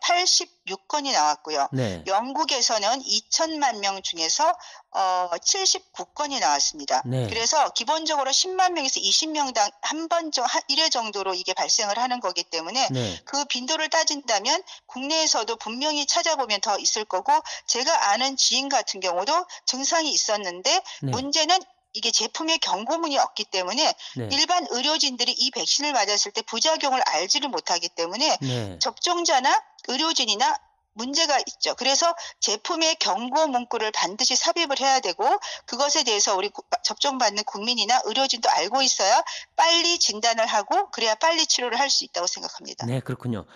86건이 나왔고요. 네. 영국에서는 2천만 명 중에서 어, 79건이 나왔습니다. 네. 그래서 기본적으로 10만 명에서 20명당 한 번 정, 한 1회 정도로 이게 발생을 하는 거기 때문에 네. 그 빈도를 따진다면 국내에서도 분명히 찾아보면 더 있을 거고 제가 아는 지인 같은 경우도 증상이 있었는데 네. 문제는 이게 제품에 경고문이 없기 때문에 네. 일반 의료진들이 이 백신을 맞았을 때 부작용을 알지를 못하기 때문에 네. 접종자나 의료진이나 문제가 있죠. 그래서 제품의 경고 문구를 반드시 삽입을 해야 되고 그것에 대해서 우리 구- 접종받는 국민이나 의료진도 알고 있어야 빨리 진단을 하고 그래야 빨리 치료를 할 수 있다고 생각합니다. 네, 그렇군요.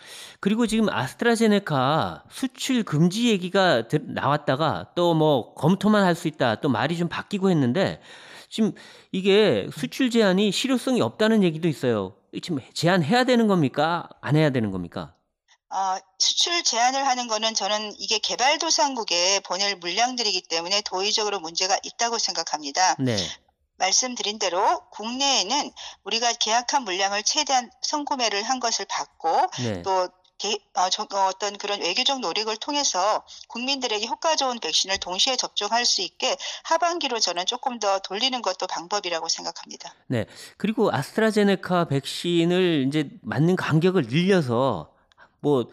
그리고 지금 아스트라제네카 수출 금지 얘기가 들- 나왔다가 또 뭐 검토만 할 수 있다. 또 말이 좀 바뀌고 했는데 지금 이게 수출 제한이 실효성이 없다는 얘기도 있어요. 지금 제한해야 되는 겁니까? 안 해야 되는 겁니까? 어, 수출 제한을 하는 거는 저는 이게 개발도상국에 보낼 물량들이기 때문에 도의적으로 문제가 있다고 생각합니다. 네. 말씀드린 대로 국내에는 우리가 계약한 물량을 최대한 선구매를 한 것을 받고 네. 또 개- 어, 저- 어, 어떤 그런 외교적 노력을 통해서 국민들에게 효과 좋은 백신을 동시에 접종할 수 있게 하반기로 저는 조금 더 돌리는 것도 방법이라고 생각합니다. 네. 그리고 아스트라제네카 백신을 이제 맞는 간격을 늘려서 뭐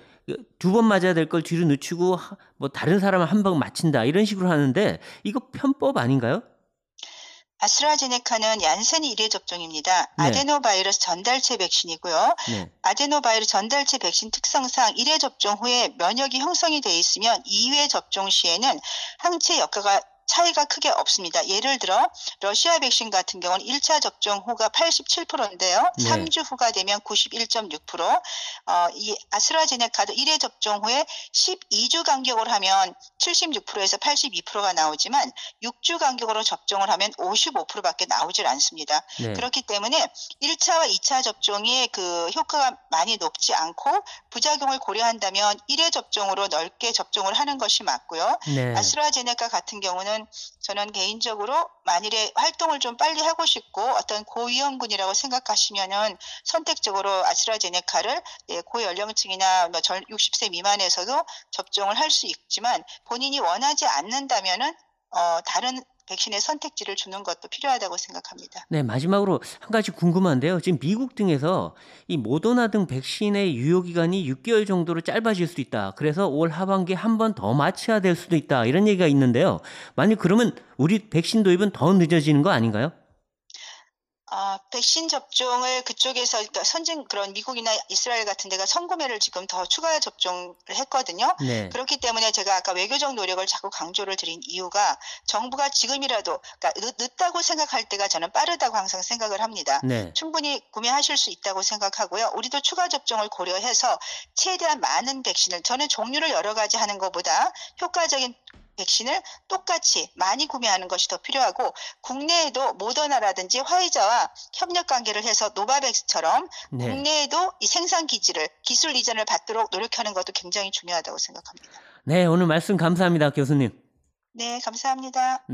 두 번 맞아야 될 걸 뒤로 늦추고 하- 뭐 다른 사람을 한번 맞힌다 이런 식으로 하는데 이거 편법 아닌가요? 아스트라제네카는 얀센이 1회 접종입니다. 네. 아데노바이러스 전달체 백신이고요. 네. 아데노바이러스 전달체 백신 특성상 1회 접종 후에 면역이 형성이 돼 있으면 2회 접종 시에는 항체 역할가 차이가 크게 없습니다. 예를 들어 러시아 백신 같은 경우는 1차 접종 후가 87%인데요. 네. 3주 후가 되면 91.6%. 어, 이 아스트라제네카도 1회 접종 후에 12주 간격으로 하면 76%에서 82%가 나오지만 6주 간격으로 접종을 하면 55%밖에 나오질 않습니다. 네. 그렇기 때문에 1차와 2차 접종이 그 효과가 많이 높지 않고 부작용을 고려한다면 1회 접종으로 넓게 접종을 하는 것이 맞고요. 네. 아스트라제네카 같은 경우는 저는 개인적으로 만일에 활동을 좀 빨리 하고 싶고 어떤 고위험군이라고 생각하시면은 선택적으로 아스트라제네카를 네, 고연령층이나 뭐 절- 60세 미만에서도 접종을 할 수 있지만 본인이 원하지 않는다면은 어, 다른 백신의 선택지를 주는 것도 필요하다고 생각합니다. 네, 마지막으로 한 가지 궁금한데요. 지금 미국 등에서 이 모더나 등 백신의 유효 기간이 6개월 정도로 짧아질 수 있다. 그래서 올 하반기에 한 번 더 맞춰야 될 수도 있다. 이런 얘기가 있는데요. 만약 그러면 우리 백신 도입은 더 늦어지는 거 아닌가요? 어, 백신 접종을 그쪽에서 그러니까 선진 그런 미국이나 이스라엘 같은 데가 선구매를 지금 더 추가 접종을 했거든요. 네. 그렇기 때문에 제가 아까 외교적 노력을 자꾸 강조를 드린 이유가 정부가 지금이라도 그러니까 늦, 늦다고 생각할 때가 저는 빠르다고 항상 생각을 합니다. 네. 충분히 구매하실 수 있다고 생각하고요. 우리도 추가 접종을 고려해서 최대한 많은 백신을 저는 종류를 여러 가지 하는 것보다 효과적인 백신을 똑같이 많이 구매하는 것이 더 필요하고 국내에도 모더나라든지 화이자와 협력 관계를 해서 노바백스처럼 네. 국내에도 이 생산 기지를 기술 이전을 받도록 노력하는 것도 굉장히 중요하다고 생각합니다. 네, 오늘 말씀 감사합니다, 교수님. 네, 감사합니다.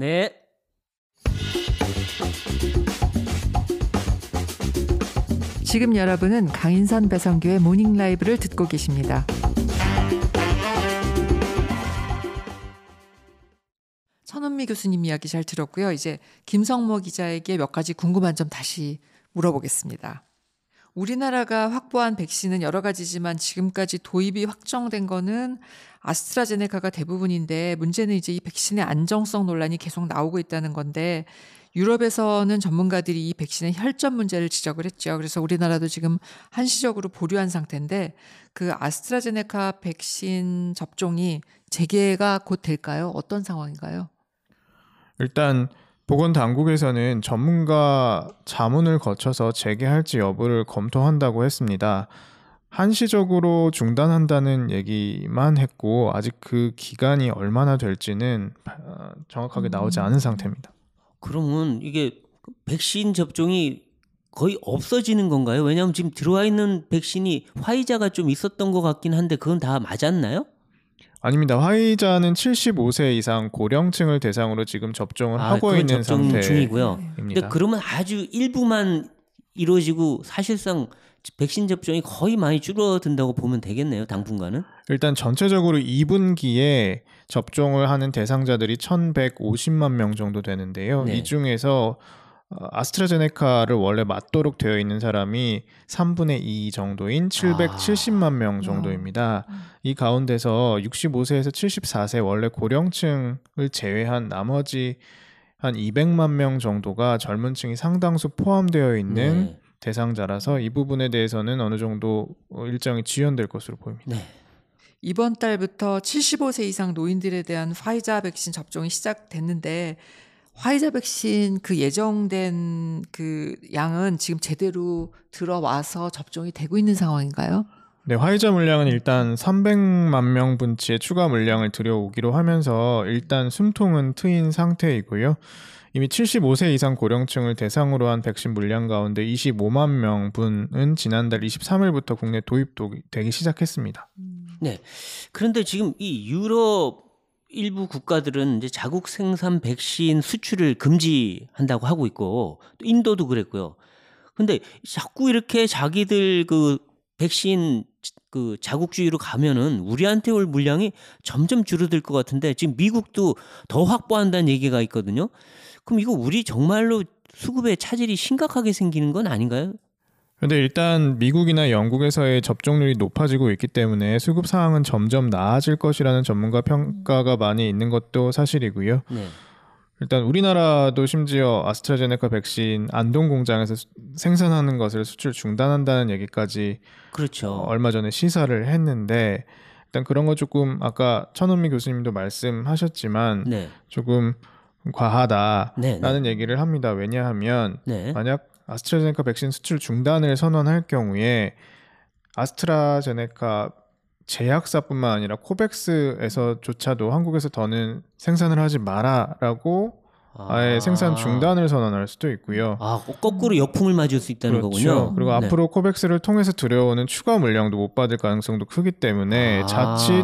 지금 여러분은 강인선 배성규의 모닝 라이브를 듣고 계십니다. 천은미 교수님 이야기 잘 들었고요. 이제 김성모 기자에게 몇 가지 궁금한 점 다시 물어보겠습니다. 우리나라가 확보한 백신은 여러 가지지만 지금까지 도입이 확정된 거는 아스트라제네카가 대부분인데 문제는 이제 이 백신의 안정성 논란이 계속 나오고 있다는 건데 유럽에서는 전문가들이 이 백신의 혈전 문제를 지적을 했죠. 그래서 우리나라도 지금 한시적으로 보류한 상태인데 그 아스트라제네카 백신 접종이 재개가 곧 될까요? 어떤 상황인가요? 일단 보건 당국에서는 전문가 자문을 거쳐서 재개할지 여부를 검토한다고 했습니다. 한시적으로 중단한다는 얘기만 했고 아직 그 기간이 얼마나 될지는 어, 정확하게 나오지 않은 상태입니다. 그러면 이게 백신 접종이 거의 없어지는 건가요? 왜냐하면 지금 들어와 있는 백신이 화이자가 좀 있었던 것 같긴 한데 그건 다 맞았나요? 아닙니다. 화이자는 75세 이상 고령층을 대상으로 지금 접종을 아, 하고 있는 접종 상태입니다. 중이고요. 근데 그러면 아주 일부만 이루어지고 사실상 백신 접종이 거의 많이 줄어든다고 보면 되겠네요. 당분간은. 일단 전체적으로 2분기에 접종을 하는 대상자들이 1,150만 명 정도 되는데요. 네. 이 중에서 어, 아스트라제네카를 원래 맞도록 되어 있는 사람이 3분의 2 정도인 770만 명 정도입니다. 이 가운데서 65세에서 74세 원래 고령층을 제외한 나머지 한 200만 명 정도가 젊은 층이 상당수 포함되어 있는 네. 대상자라서 이 부분에 대해서는 어느 정도 어, 일정이 지연될 것으로 보입니다. 네. 이번 달부터 75세 이상 노인들에 대한 화이자 백신 접종이 시작됐는데 화이자 백신 그 예정된 그 양은 지금 제대로 들어와서 접종이 되고 있는 상황인가요? 네, 화이자 물량은 일단 300만 명 분치의 추가 물량을 들여오기로 하면서 일단 숨통은 트인 상태이고요. 이미 75세 이상 고령층을 대상으로 한 백신 물량 가운데 25만 명 분은 지난달 23일부터 국내 도입되기 시작했습니다. 네. 그런데 지금 이 유럽 일부 국가들은 이제 자국 생산 백신 수출을 금지한다고 하고 있고 또 인도도 그랬고요. 근데 자꾸 이렇게 자기들 그 백신 그 자국주의로 가면은 우리한테 올 물량이 점점 줄어들 것 같은데 지금 미국도 더 확보한다는 얘기가 있거든요. 그럼 이거 우리 정말로 수급에 차질이 심각하게 생기는 건 아닌가요? 근데 일단 미국이나 영국에서의 접종률이 높아지고 있기 때문에 수급 상황은 점점 나아질 것이라는 전문가 평가가 많이 있는 것도 사실이고요. 네. 일단 우리나라도 심지어 아스트라제네카 백신 안동 공장에서 수- 생산하는 것을 수출 중단한다는 얘기까지 그렇죠. 어, 얼마 전에 시사를 했는데 일단 그런 거 조금 아까 천은미 교수님도 말씀하셨지만 네. 조금 과하다라는 네, 네. 얘기를 합니다. 왜냐하면 네. 만약 아스트라제네카 백신 수출 중단을 선언할 경우에 아스트라제네카 제약사뿐만 아니라 코백스에서조차도 한국에서 더는 생산을 하지 마라라고 아예 생산 중단을 선언할 수도 있고요. 아, 거꾸로 역풍을 맞을 수 있다는 그렇죠. 거군요. 그리고 네. 앞으로 코백스를 통해서 들여오는 추가 물량도 못 받을 가능성도 크기 때문에 아. 자칫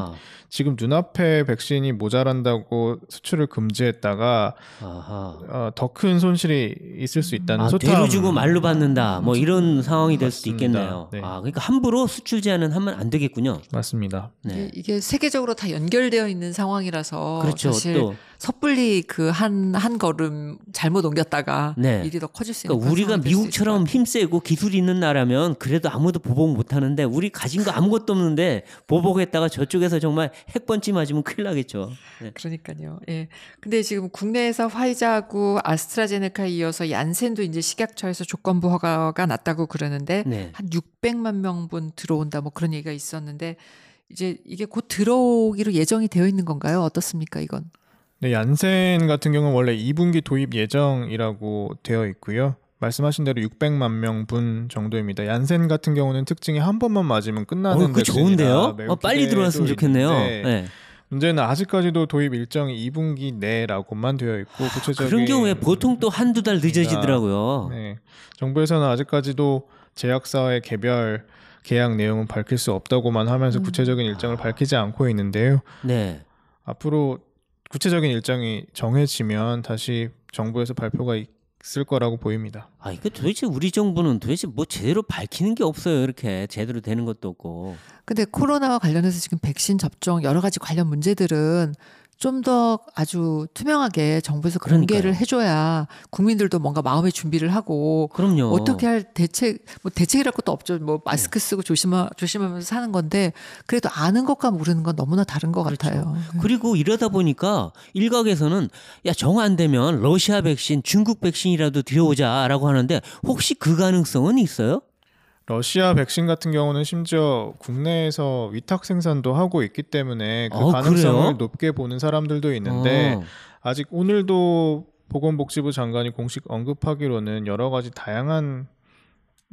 지금 눈앞에 백신이 모자란다고 수출을 금지했다가 어, 더큰 손실이 있을 수 있다는 아, 소탐 대로 주고 말로 받는다. 뭐 이런 상황이 될 수도 맞습니다. 있겠네요. 네. 아, 그러니까 함부로 수출 제한은 하면 안 되겠군요. 맞습니다. 네. 이게 세계적으로 다 연결되어 있는 상황이라서 그렇죠. 사실 또. 섣불리 그한한 걸음 잘못 옮겼다가 네. 일이 더 커질 수 있는 그러니까 우리가 미국처럼 힘세고 기술이 있는 나라면 그래도 아무도 보복 못 하는데 우리 가진 거 아무것도 없는데 보복했다가 저쪽에서 정말 핵번지 맞으면 큰일 나겠죠. 네. 그러니까요. 예. 근데 지금 국내에서 화이자하고 아스트라제네카에 이어서 얀센도 이제 식약처에서 조건부 허가가 났다고 그러는데 네. 한 600만 명분 들어온다 뭐 그런 얘기가 있었는데 이제 이게 곧 들어오기로 예정이 되어 있는 건가요? 어떻습니까, 이건? 네, 얀센 같은 경우는 원래 2분기 도입 예정이라고 되어 있고요. 말씀하신 대로 600만 명분 정도입니다. 얀센 같은 경우는 특징이 한 번만 맞으면 끝나는 어, 백신이라 좋은데요? 어, 빨리 들어왔으면 좋겠네요. 네. 문제는 아직까지도 도입 일정이 2분기 내라고만 되어 있고 구체적인 그런 경우에 보통 또 한두 달 늦어지더라고요. 네. 정부에서는 아직까지도 제약사의 개별 계약 내용은 밝힐 수 없다고만 하면서 구체적인 일정을 밝히지 않고 있는데요. 네. 앞으로 구체적인 일정이 정해지면 다시 정부에서 발표가 있- 있을 거라고 보입니다. 아, 이거 도대체 우리 정부는 도대체 뭐 제대로 밝히는 게 없어요. 이렇게 제대로 되는 것도 없고. 근데 코로나와 관련해서 지금 백신 접종 여러 가지 관련 문제들은 좀 더 아주 투명하게 정부에서 공개를 그러니까요. 해줘야 국민들도 뭔가 마음의 준비를 하고 그럼요. 어떻게 할 대책 뭐 대책이랄 것도 없죠. 뭐 마스크 쓰고 조심하 조심하면서 사는 건데 그래도 아는 것과 모르는 건 너무나 다른 것 같아요. 그리고 이러다 보니까 일각에서는 야 정 안 되면 러시아 백신, 중국 백신이라도 들여오자라고 하는데 혹시 그 가능성은 있어요? 러시아 백신 같은 경우는 심지어 국내에서 위탁 생산도 하고 있기 때문에 그 어, 가능성을 그래요? 높게 보는 사람들도 있는데 어. 아직 오늘도 보건복지부 장관이 공식 언급하기로는 여러 가지 다양한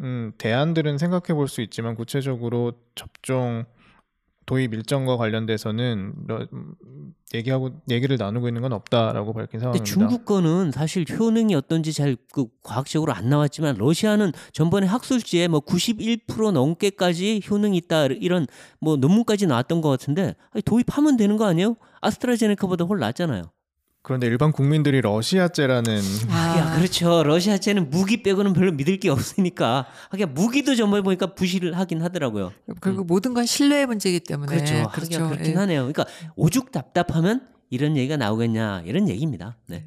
음, 대안들은 생각해 볼 수 있지만 구체적으로 접종 도입 일정과 관련돼서는 러- 음, 얘기하고 얘기를 나누고 있는 건 없다라고 밝힌 상황입니다. 중국 거는 사실 효능이 어떤지 잘 그 과학적으로 안 나왔지만 러시아는 전번에 학술지에 뭐 91% 넘게까지 효능이 있다 이런 뭐 논문까지 나왔던 것 같은데 도입하면 되는 거 아니에요? 아스트라제네카보다 훨 낫잖아요. 그런데 일반 국민들이 러시아제라는 아, 야, 그렇죠. 러시아제는 무기 빼고는 별로 믿을 게 없으니까. 하긴 무기도 전번에 보니까 부실을 하긴 하더라고요. 그리고 모든 건 신뢰의 문제이기 때문에 음. 그렇죠. 하기가 그렇긴 예. 하네요. 그러니까 오죽 답답하면 이런 얘기가 나오겠냐 이런 얘기입니다. 네.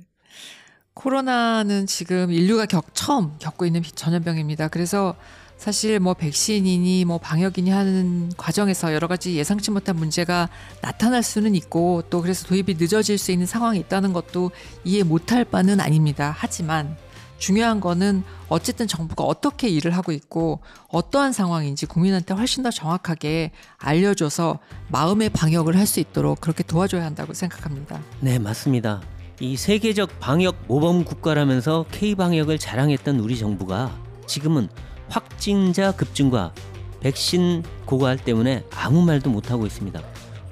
코로나는 지금 인류가 겪, 처음 겪고 있는 전염병입니다. 그래서 사실 뭐 백신이니 뭐 방역이니 하는 과정에서 여러 가지 예상치 못한 문제가 나타날 수는 있고 또 그래서 도입이 늦어질 수 있는 상황이 있다는 것도 이해 못할 바는 아닙니다. 하지만 중요한 거는 어쨌든 정부가 어떻게 일을 하고 있고 어떠한 상황인지 국민한테 훨씬 더 정확하게 알려줘서 마음의 방역을 할 수 있도록 그렇게 도와줘야 한다고 생각합니다. 네, 맞습니다. 이 세계적 방역 모범 국가라면서 K 방역을 자랑했던 우리 정부가 지금은 확진자 급증과 백신 고갈 때문에 아무 말도 못 하고 있습니다.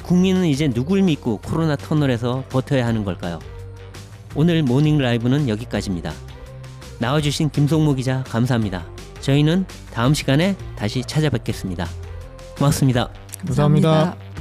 국민은 이제 누굴 믿고 코로나 터널에서 버텨야 하는 걸까요? 오늘 모닝 라이브는 여기까지입니다. 나와주신 김성모 기자 감사합니다. 저희는 다음 시간에 다시 찾아뵙겠습니다. 고맙습니다. 감사합니다. 감사합니다.